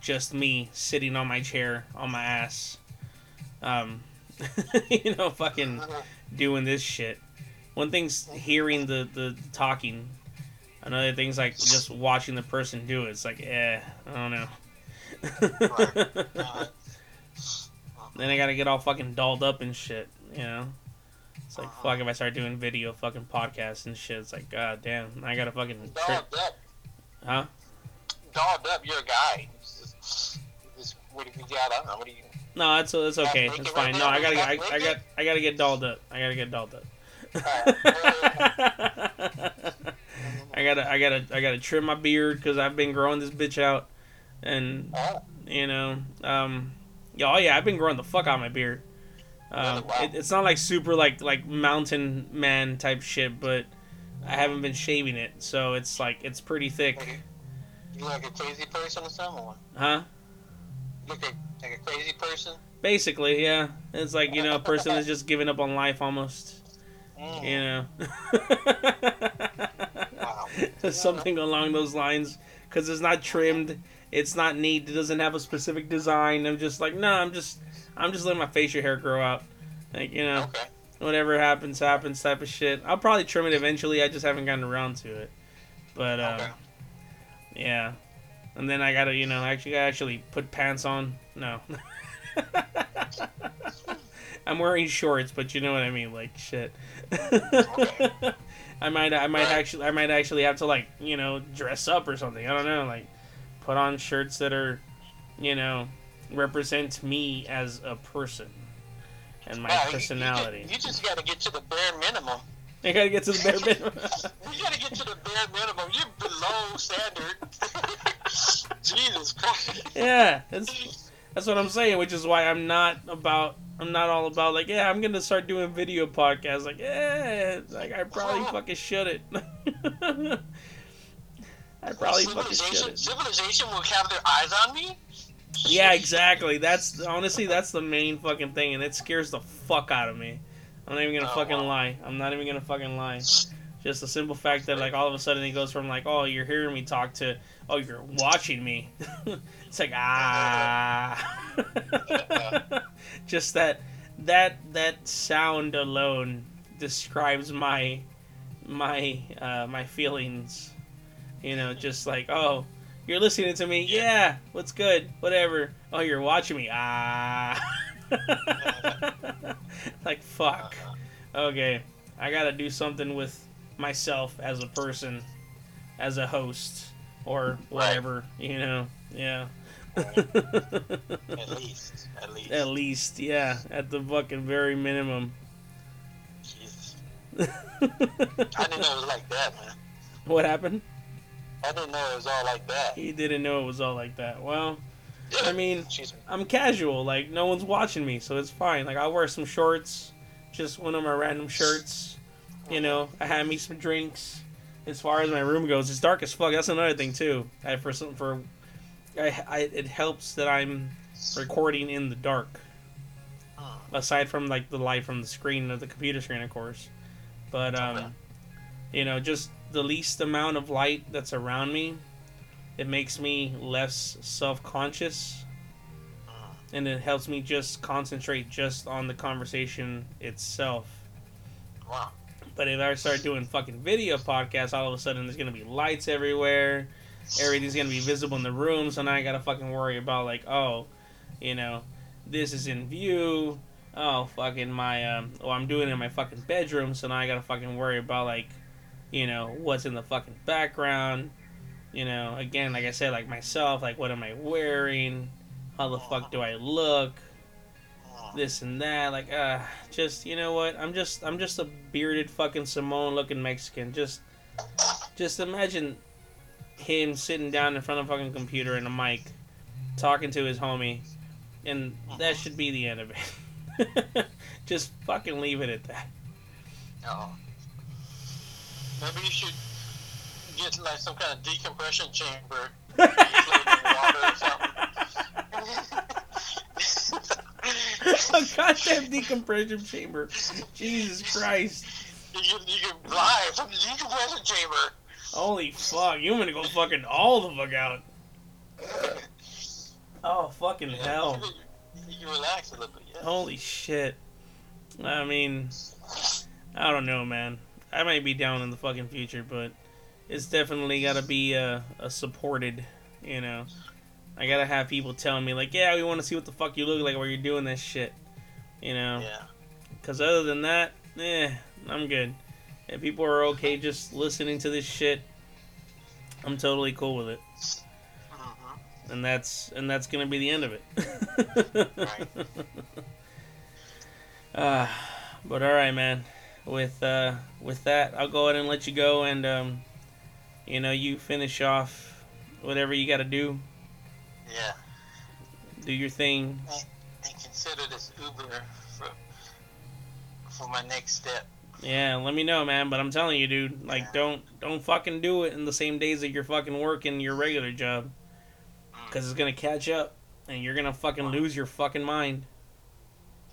just me sitting on my chair on my ass, um, you know, fucking doing this shit. One thing's hearing the the talking. Another thing's like just watching the person do it. It's like, eh, I don't know. Then I gotta get all fucking dolled up and shit, you know? It's like, fuck, if I start doing video fucking podcasts and shit, it's like, god damn, I gotta fucking. Dolled up, huh? dolled up. You're a guy. Just, just, what do you got? I don't know. What do you? No, that's that's okay. It's fine. right No. I gotta, I, I got. I gotta get dolled up. I gotta get dolled up. I gotta, I gotta, I gotta trim my beard because I've been growing this bitch out, and Oh, you know, um, yeah, oh yeah, I've been growing the fuck out of my beard. Um, Wow. it, it's not like super like like mountain man type shit, but I haven't been shaving it, so it's like it's pretty thick, like a, like a crazy person or something? Or huh? you look like, like a crazy person? Basically, yeah. It's like you know, a person that's just giving up on life almost. Mm. You know, Wow. something along those lines, because it's not trimmed, it's not neat, it doesn't have a specific design. I'm just like, no, I'm just, I'm just letting my facial hair grow out, like you know. Okay. whatever happens happens type of shit. I'll probably trim it eventually. I just haven't gotten around to it. But uh, Okay. yeah. And then i gotta you know actually I actually put pants on. No. I'm wearing shorts but you know what i mean like shit. I might i might actually i might actually have to like you know dress up or something. I don't know like put on shirts that are you know represent me as a person and my Wow, you- you personality You, just got to get to the bare minimum. I gotta get to the bare minimum. You got to get to the bare minimum. You're below standard. Jesus Christ. yeah, that's that's what I'm saying. Which is why I'm not about. I'm not all about like, yeah, I'm gonna start doing video podcasts. Like, yeah, like I probably fucking should it. I probably fucking should it. civilization will have their eyes on me. Yeah, exactly. That's honestly that's the main fucking thing, and it scares the fuck out of me. I'm not even gonna Oh, fucking wow. lie. I'm not even gonna fucking lie. Just the simple fact that like all of a sudden it goes from like, oh, you're hearing me talk to, oh, you're watching me. it's like ah. Just that that that sound alone describes my my uh, my feelings. You know, just like oh, you're listening to me. Yeah, what's good? Whatever. Oh, you're watching me. Ah. like fuck. Okay, I gotta do something with myself as a person, as a host, or whatever. You know. Yeah. At least. At least. At least, yeah, at the fucking very minimum. Jesus. I didn't know it was like that, man. what happened? I didn't know it was all like that. He didn't know it was all like that. Well, I mean, me. I'm casual. Like no one's watching me, so it's fine. Like I'll wear some shorts, just one of my random shirts. You know, I have me some drinks. As far as my room goes, it's dark as fuck. That's another thing too. I for some for, I, I it helps that I'm recording in the dark. Aside from like the light from the screen of the computer screen, of course, but um, you know, just the least amount of light that's around me, it makes me less self conscious Hmm. and it helps me just concentrate just on the conversation itself. Wow. But if I start doing fucking video podcasts, all of a sudden there's gonna be lights everywhere. Everything's gonna be visible in the room, so now I gotta fucking worry about like, oh, you know, this is in view. Oh, fucking my um. Oh, I'm doing it in my fucking bedroom, so now I gotta fucking worry about like, you know, what's in the fucking background. You know, again, like I said, like myself, like what am I wearing? How the fuck do I look? This and that. Like, uh, just you know what? I'm just I'm just a bearded fucking Simone looking Mexican. Just just imagine him sitting down in front of a fucking computer and a mic, talking to his homie, and that should be the end of it. just fucking leave it at that. Oh. Maybe you should get like some kind of decompression chamber. a goddamn decompression chamber. Jesus Christ. You can, you can live from the decompression chamber. Holy fuck, you to go fucking all the fuck out. Oh, fucking hell. You can relax a little bit, yeah. Holy shit. I mean, I don't know, man. I might be down in the fucking future, but it's definitely got to be uh, a supported, you know. I got to have people telling me, like, yeah, we want to see what the fuck you look like while you're doing this shit, you know. Yeah. Because other than that, eh, I'm good. If people are okay just listening to this shit, I'm totally cool with it. hmm And that's and that's gonna be the end of it. Right. Uh, but all right, man. With uh, with that, I'll go ahead and let you go, and um, you know, you finish off whatever you got to do. Yeah. Do your thing. And consider this Uber for for my next step. Yeah, let me know, man. But I'm telling you, dude, like, Yeah. don't don't fucking do it in the same days that you're fucking working your regular job, Mm. because it's gonna catch up, and you're gonna fucking lose your fucking mind.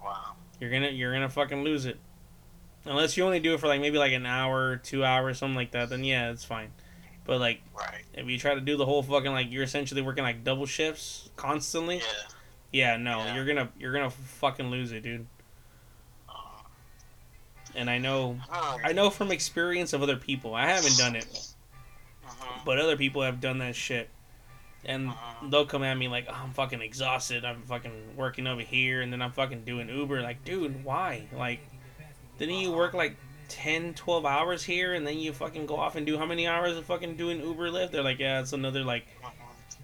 Wow. You're gonna you're gonna fucking lose it. Unless you only do it for like maybe like an hour, two hours, something like that, then yeah, it's fine. But like Right. if you try to do the whole fucking like you're essentially working like double shifts constantly, Yeah. yeah, no, Yeah. you're gonna you're gonna fucking lose it, dude. Uh, And I know I know from experience of other people. I haven't done it, mhm, but other people have done that shit. And mhm. they'll come at me like, oh, I'm fucking exhausted. I'm fucking working over here, and then I'm fucking doing Uber. Like, dude, why? Like, didn't you work like 10, 12 hours here, and then you fucking go off and do how many hours of fucking doing Uber Lyft? They're like, yeah, it's another like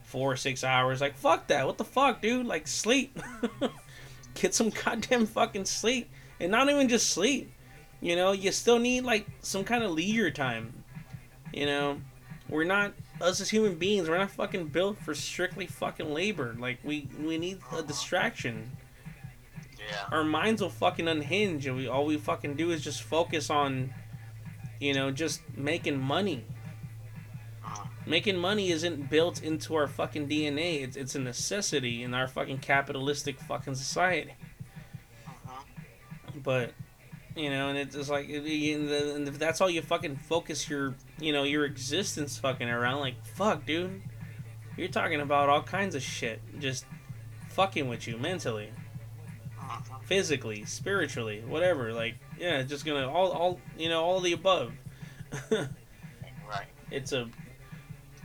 four or six hours. Like, fuck that. What the fuck, dude? Like, sleep. Get some goddamn fucking sleep. And not even just sleep. You know, you still need like some kind of leisure time. You know, we're not us as human beings. We're not fucking built for strictly fucking labor. Like we we need a distraction. Yeah. Our minds will fucking unhinge, and we all we fucking do is just focus on, you know, just making money. Mhm. Making money isn't built into our fucking DNA. It's it's a necessity in our fucking capitalistic fucking society. Mhm. But you know, and it's just like, and if that's all you fucking focus your, you know, your existence fucking around, like, fuck, dude, you're talking about all kinds of shit, just fucking with you mentally. Physically, spiritually, whatever. Like, yeah, just gonna all, all, you know, all the above. Right. it's a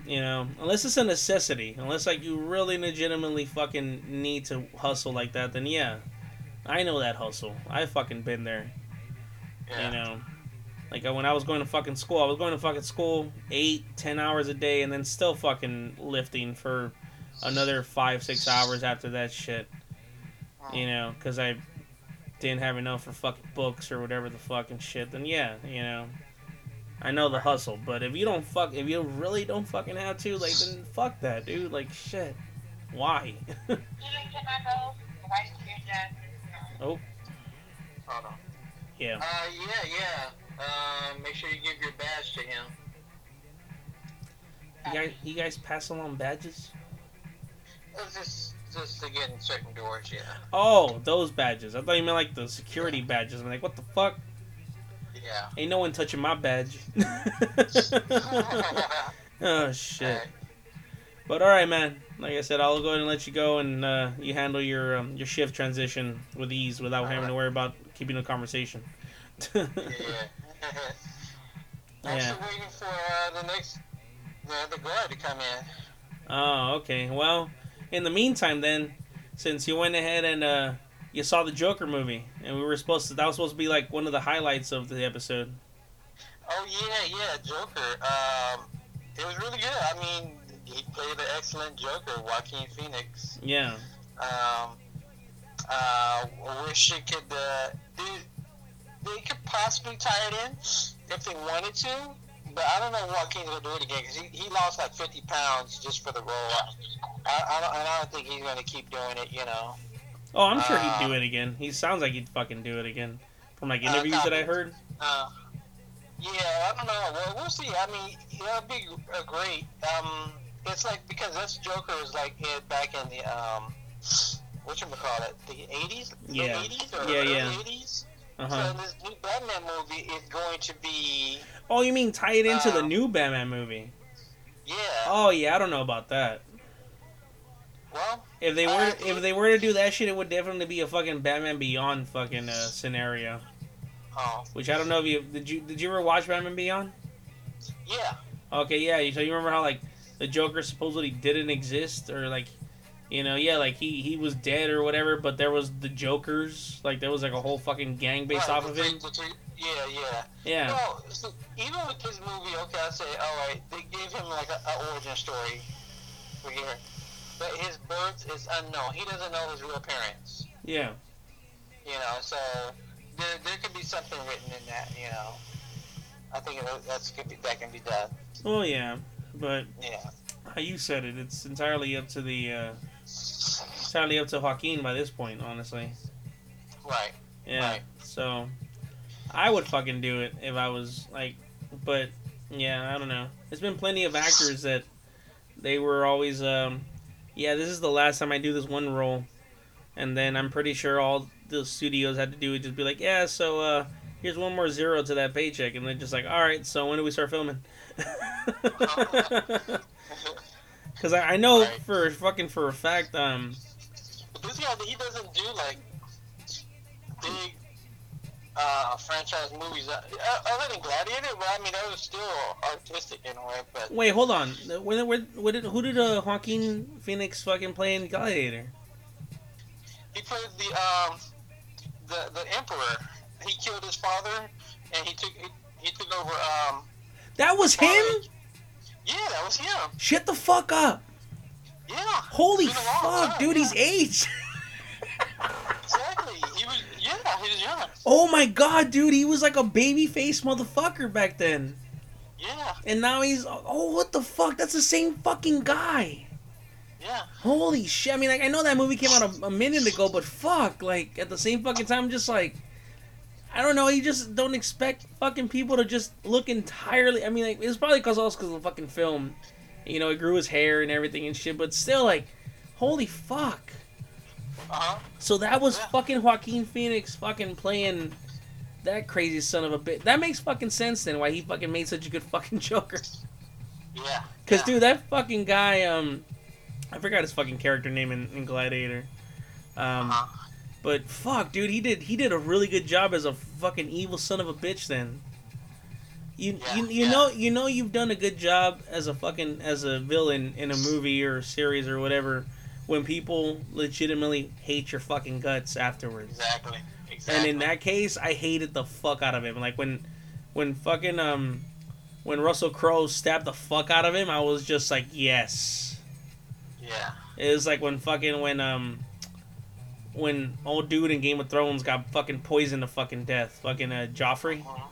you know unless it's a necessity unless like you really legitimately fucking need to hustle like that then yeah i know that hustle i fucking been there Yeah. you know like when i was going to fucking school i was going to fucking school eight ten hours a day and then still fucking lifting for another five six hours after that shit you know because i didn't have enough for fucking books or whatever the fucking shit then yeah you know I know the hustle, but if you don't fuck, if you really don't fucking have to, like, then fuck that, dude. Like, shit. Why? Even can I go? White beard jacket. Hold on. yeah. Uh, yeah, yeah. Uh, make sure you give your badge to him. You guys, you guys pass along badges? It's just, just to get in certain doors, yeah. Oh, those badges. I thought you meant like the security badges. I'm like, what the fuck? Yeah. Ain't no one touching my badge. oh shit. Alright. But all right, man. Like I said, I'll go ahead and let you go, and uh, you handle your um, your shift transition with ease without having to worry about keeping a conversation. Yeah. I'm Yeah. waiting for uh, the next, the other guard to come in. Oh, okay. Well, in the meantime, then, since you went ahead and uh, you saw the Joker movie, and we were supposed to, that was supposed to be like one of the highlights of the episode. Oh yeah, yeah, Joker. Um, it was really good. I mean, he played an excellent Joker, Joaquin Phoenix. Yeah. Um, uh, I wish it could. Uh, they, they could possibly tie it in if they wanted to, but I don't know if Joaquin's gonna do it again because he, he lost like fifty pounds just for the role. I, I, don't, I don't think he's gonna keep doing it. You know. Oh, I'm sure uh, he'd do it again. He sounds like he'd fucking do it again from like uh, interviews uh, that I heard. Uh, yeah, I don't know. Well, we'll see. I mean, that'd be uh, great. Um, it's like because this Joker was like back in the um, what you call it, the '80s, yeah, '80s or yeah, yeah. '80s. Uh-huh. So this new Batman movie is going to be. Oh, you mean tie it into um, the new Batman movie? Yeah. Oh yeah, I don't know about that. Well, if they were uh, if they were to do that shit, it would definitely be a fucking Batman Beyond fucking uh, scenario. Oh. Which I don't know if you did you did you ever watch Batman Beyond? Yeah. Okay, yeah. So you remember how like the Joker supposedly didn't exist, or like you know, yeah, like he he was dead or whatever, but there was the Jokers, like there was like a whole fucking gang based Right, off of three- him. three- yeah, yeah. Yeah, Well, so even with this movie, okay, I say, all right, they gave him like a, a origin story for here, but his birth is unknown. He doesn't know his real parents. yeah. You know, so there, there could be something written in that. You know, I think that's could be that can be done. Oh yeah, but Yeah. how you said it, it's entirely up to the uh, entirely up to Joaquin by this point, honestly. Right. Yeah. Right. So I would fucking do it if I was like, but yeah, I don't know. There's been plenty of actors that they were always, um, yeah, this is the last time I do this one role, and then I'm pretty sure all the studios had to do is just be like, yeah, so uh, here's one more zero to that paycheck, and they're just like, all right, so when do we start filming? Because I, I know Right. for fucking for a fact, um, this guy, he doesn't do like big uh, franchise movies. Uh, other than Gladiator, but I mean, that was still artistic in a way. But Wait, hold on. When, when, when did, who did uh, Joaquin Phoenix fucking play in Gladiator? he played the um, the the emperor. He killed his father, and he took he, he took over. Um, That was him? Yeah, that was him. Shut the fuck up. Yeah, Holy It's been a long fuck, time, dude, he's aged. exactly. He was yeah, he was young. Oh my god, dude, he was like a baby face motherfucker back then. Yeah, And now he's oh what the fuck? That's the same fucking guy. yeah. Holy shit. I mean like I know that movie came out a, a minute ago, but fuck, like at the same fucking time I'm just like I don't know, you just don't expect fucking people to just look entirely I mean like it's probably cause also cause of the fucking film. You know, it grew his hair and everything and shit, but still like holy fuck. Uh huh. So that was Yeah. fucking Joaquin Phoenix fucking playing that crazy son of a bitch. That makes fucking sense then why he fucking made such a good fucking Joker. Yeah. Cause yeah. dude, that fucking guy, um, I forgot his fucking character name in, in Gladiator. Um, Uh-huh. But fuck, dude, he did he did a really good job as a fucking evil son of a bitch. Then. You, Yeah, you, you yeah. know you know you've done a good job as a fucking as a villain in a movie or a series or whatever when people legitimately hate your fucking guts afterwards. Exactly. Exactly. And in that case, I hated the fuck out of him. Like when, when fucking um, when Russell Crowe stabbed the fuck out of him, I was just like, yes. Yeah. It was like when fucking when um, when old dude in Game of Thrones got fucking poisoned to fucking death. Fucking uh, Joffrey. Uh-huh.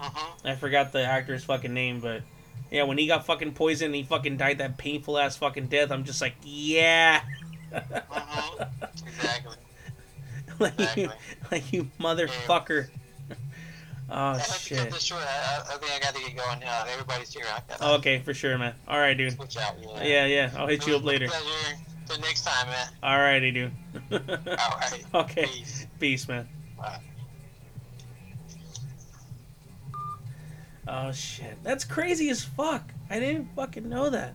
Uh-huh. I forgot the actor's fucking name, but Yeah, when he got fucking poisoned, he fucking died that painful ass fucking death. I'm just like, yeah. Mhm. Exactly. like, you, like you motherfucker. Oh to cut shit. short. I, I think I got to get going now. Everybody's here. Gotta Oh, Okay, for sure, man. All right, dude. out. Yeah. Yeah, yeah. I'll hit you up later. Till next time, man. Alrighty, dude. All right. okay. Peace. Peace, man. Bye. Oh shit, that's crazy as fuck. I didn't fucking know that.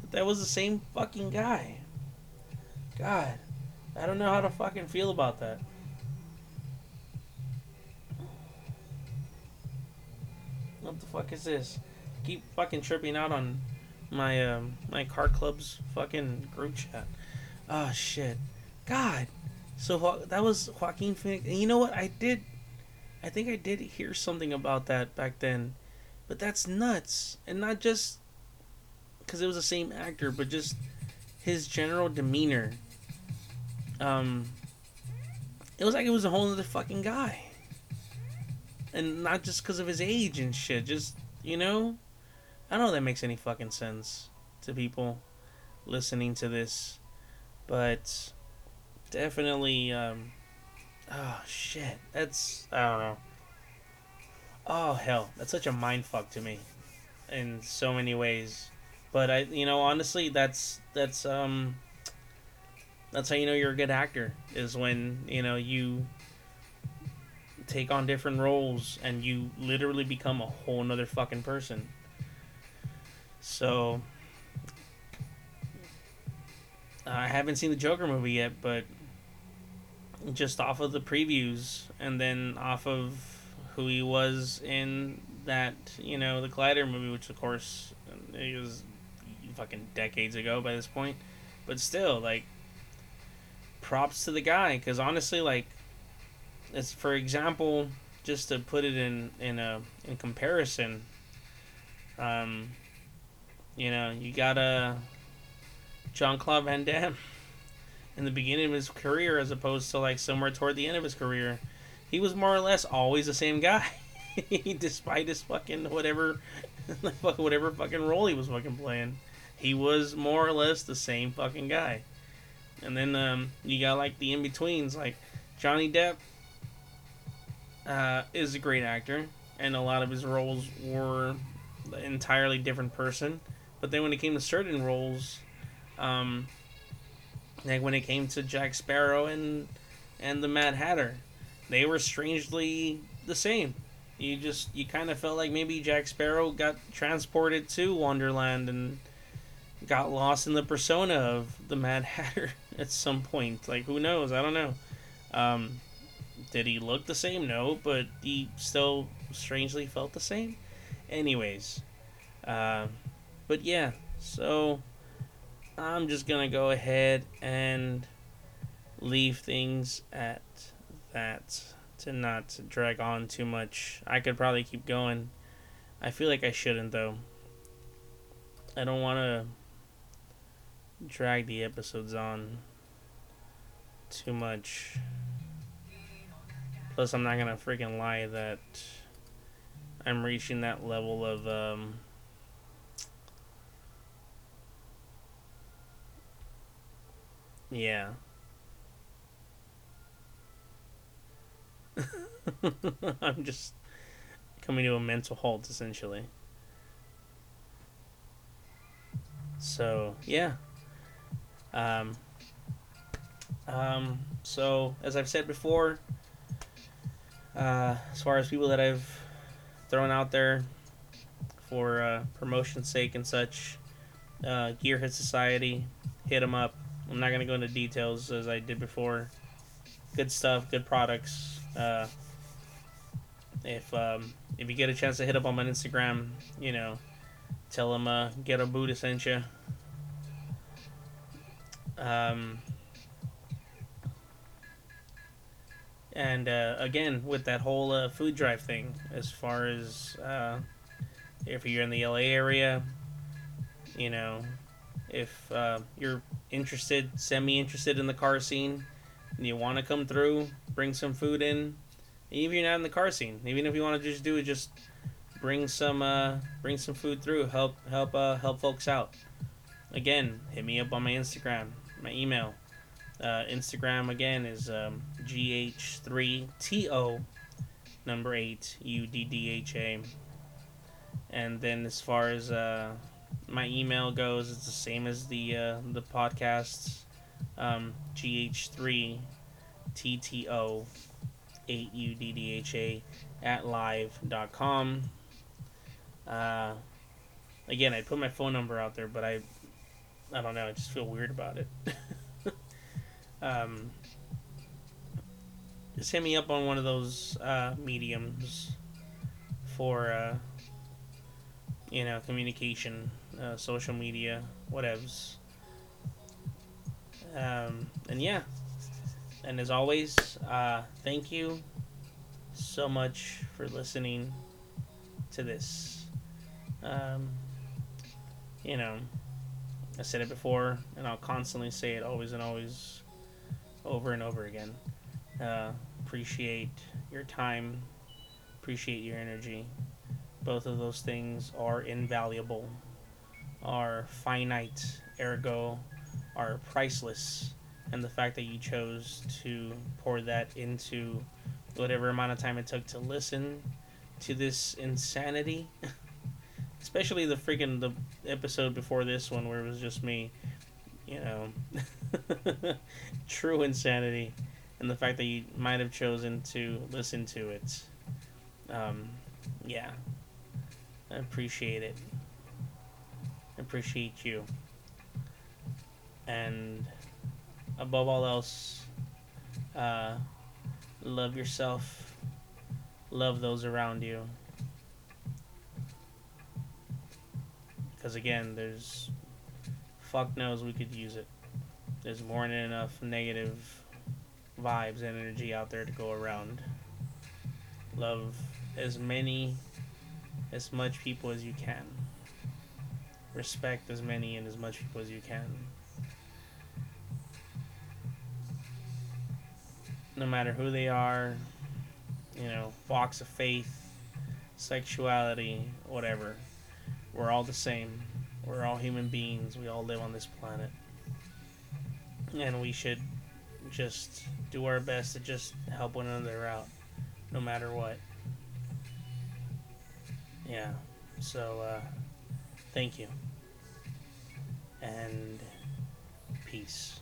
But that was the same fucking guy. God, I don't know how to fucking feel about that. What the fuck is this? Keep fucking tripping out on my um my car club's fucking group chat. Oh shit, God. So that was Joaquin Phoenix. And you know what? I did I think I did hear something about that back then, but that's nuts. And not just because it was the same actor, but just his general demeanor. Um, it was like it was a whole other fucking guy. And not just because of his age and shit. Just, you know, I don't know if that makes any fucking sense to people listening to this, but definitely, um, Oh shit, that's I don't know. Oh hell, that's such a mind fuck to me, in so many ways. But I, you know, honestly, that's that's um, that's how you know you're a good actor is when you know you take on different roles and you literally become a whole nother fucking person. So I haven't seen the Joker movie yet, but just off of the previews and then off of who he was in that you know the Gladiator movie, which of course it was fucking decades ago by this point, but still like props to the guy because honestly like it's for example just to put it in in a in comparison um you know you got a Jean-Claude Van Damme in the beginning of his career as opposed to like somewhere toward the end of his career. He was more or less always the same guy. Despite his fucking whatever whatever fucking role he was fucking playing. He was more or less the same fucking guy. And then um, you got like the in betweens, like Johnny Depp uh, is a great actor, and a lot of his roles were an entirely different person. But then when it came to certain roles, um, like when it came to Jack Sparrow and and the Mad Hatter, they were strangely the same. You just you kind of felt like maybe Jack Sparrow got transported to Wonderland and got lost in the persona of the Mad Hatter at some point. Like who knows? I don't know. Um, did he look the same? No, but he still strangely felt the same. Anyways, uh, but yeah, so I'm just gonna go ahead and leave things at that to not drag on too much. I could probably keep going. I feel like I shouldn't though. I don't want to drag the episodes on too much. Plus, I'm not gonna freaking lie that I'm reaching that level of um, Yeah. I'm just coming to a mental halt essentially. So, yeah. Um um so as I've said before, uh as far as people that I've thrown out there for uh promotion's sake and such, uh Gearhead Society, hit them up. I'm not gonna go into details as I did before. Good stuff, good products. Uh, if um, if you get a chance to hit up on my Instagram, you know, tell them uh, Ghetto Buddha sent you. Um, and uh, again, with that whole uh, food drive thing, as far as uh, if you're in the LA area, you know, if uh, you're interested, semi interested in the car scene, and you want to come through, bring some food in. Even if you're not in the car scene, even if you want to just do it, just bring some uh, bring some food through. Help help uh, help folks out. Again, hit me up on my Instagram, my email. Uh, Instagram again is um, gh3to number eight uddha. And then as far as uh, my email goes, it's the same as the uh, the podcasts. Um, gh3 tto 8 uddha at live.com. Uh, again, I put my phone number out there, but I, I don't know. I just feel weird about it. um, just hit me up on one of those uh, mediums for, uh, you know, communication, uh, social media, whatevs. Um, and yeah, and as always, uh, thank you so much for listening to this. Um, you know, I said it before, and I'll constantly say it always and always over and over again. Uh, appreciate your time, appreciate your energy. Both of those things are invaluable, are finite, ergo, are priceless. And the fact that you chose to pour that into whatever amount of time it took to listen to this insanity. Especially the freaking the episode before this one where it was just me, you know, true insanity, and the fact that you might have chosen to listen to it. Um, yeah, I appreciate it. Appreciate you. And above all else, uh, love yourself, love those around you. Because again, there's fuck knows we could use it. There's more than enough negative vibes and energy out there to go around. Love as many, as much people as you can. Respect as many and as much people as you can. no matter who they are, you know, walks of faith, sexuality, whatever. We're all the same. We're all human beings. We all live on this planet. And we should just do our best to just help one another out, no matter what. Yeah. So, uh, thank you. And peace.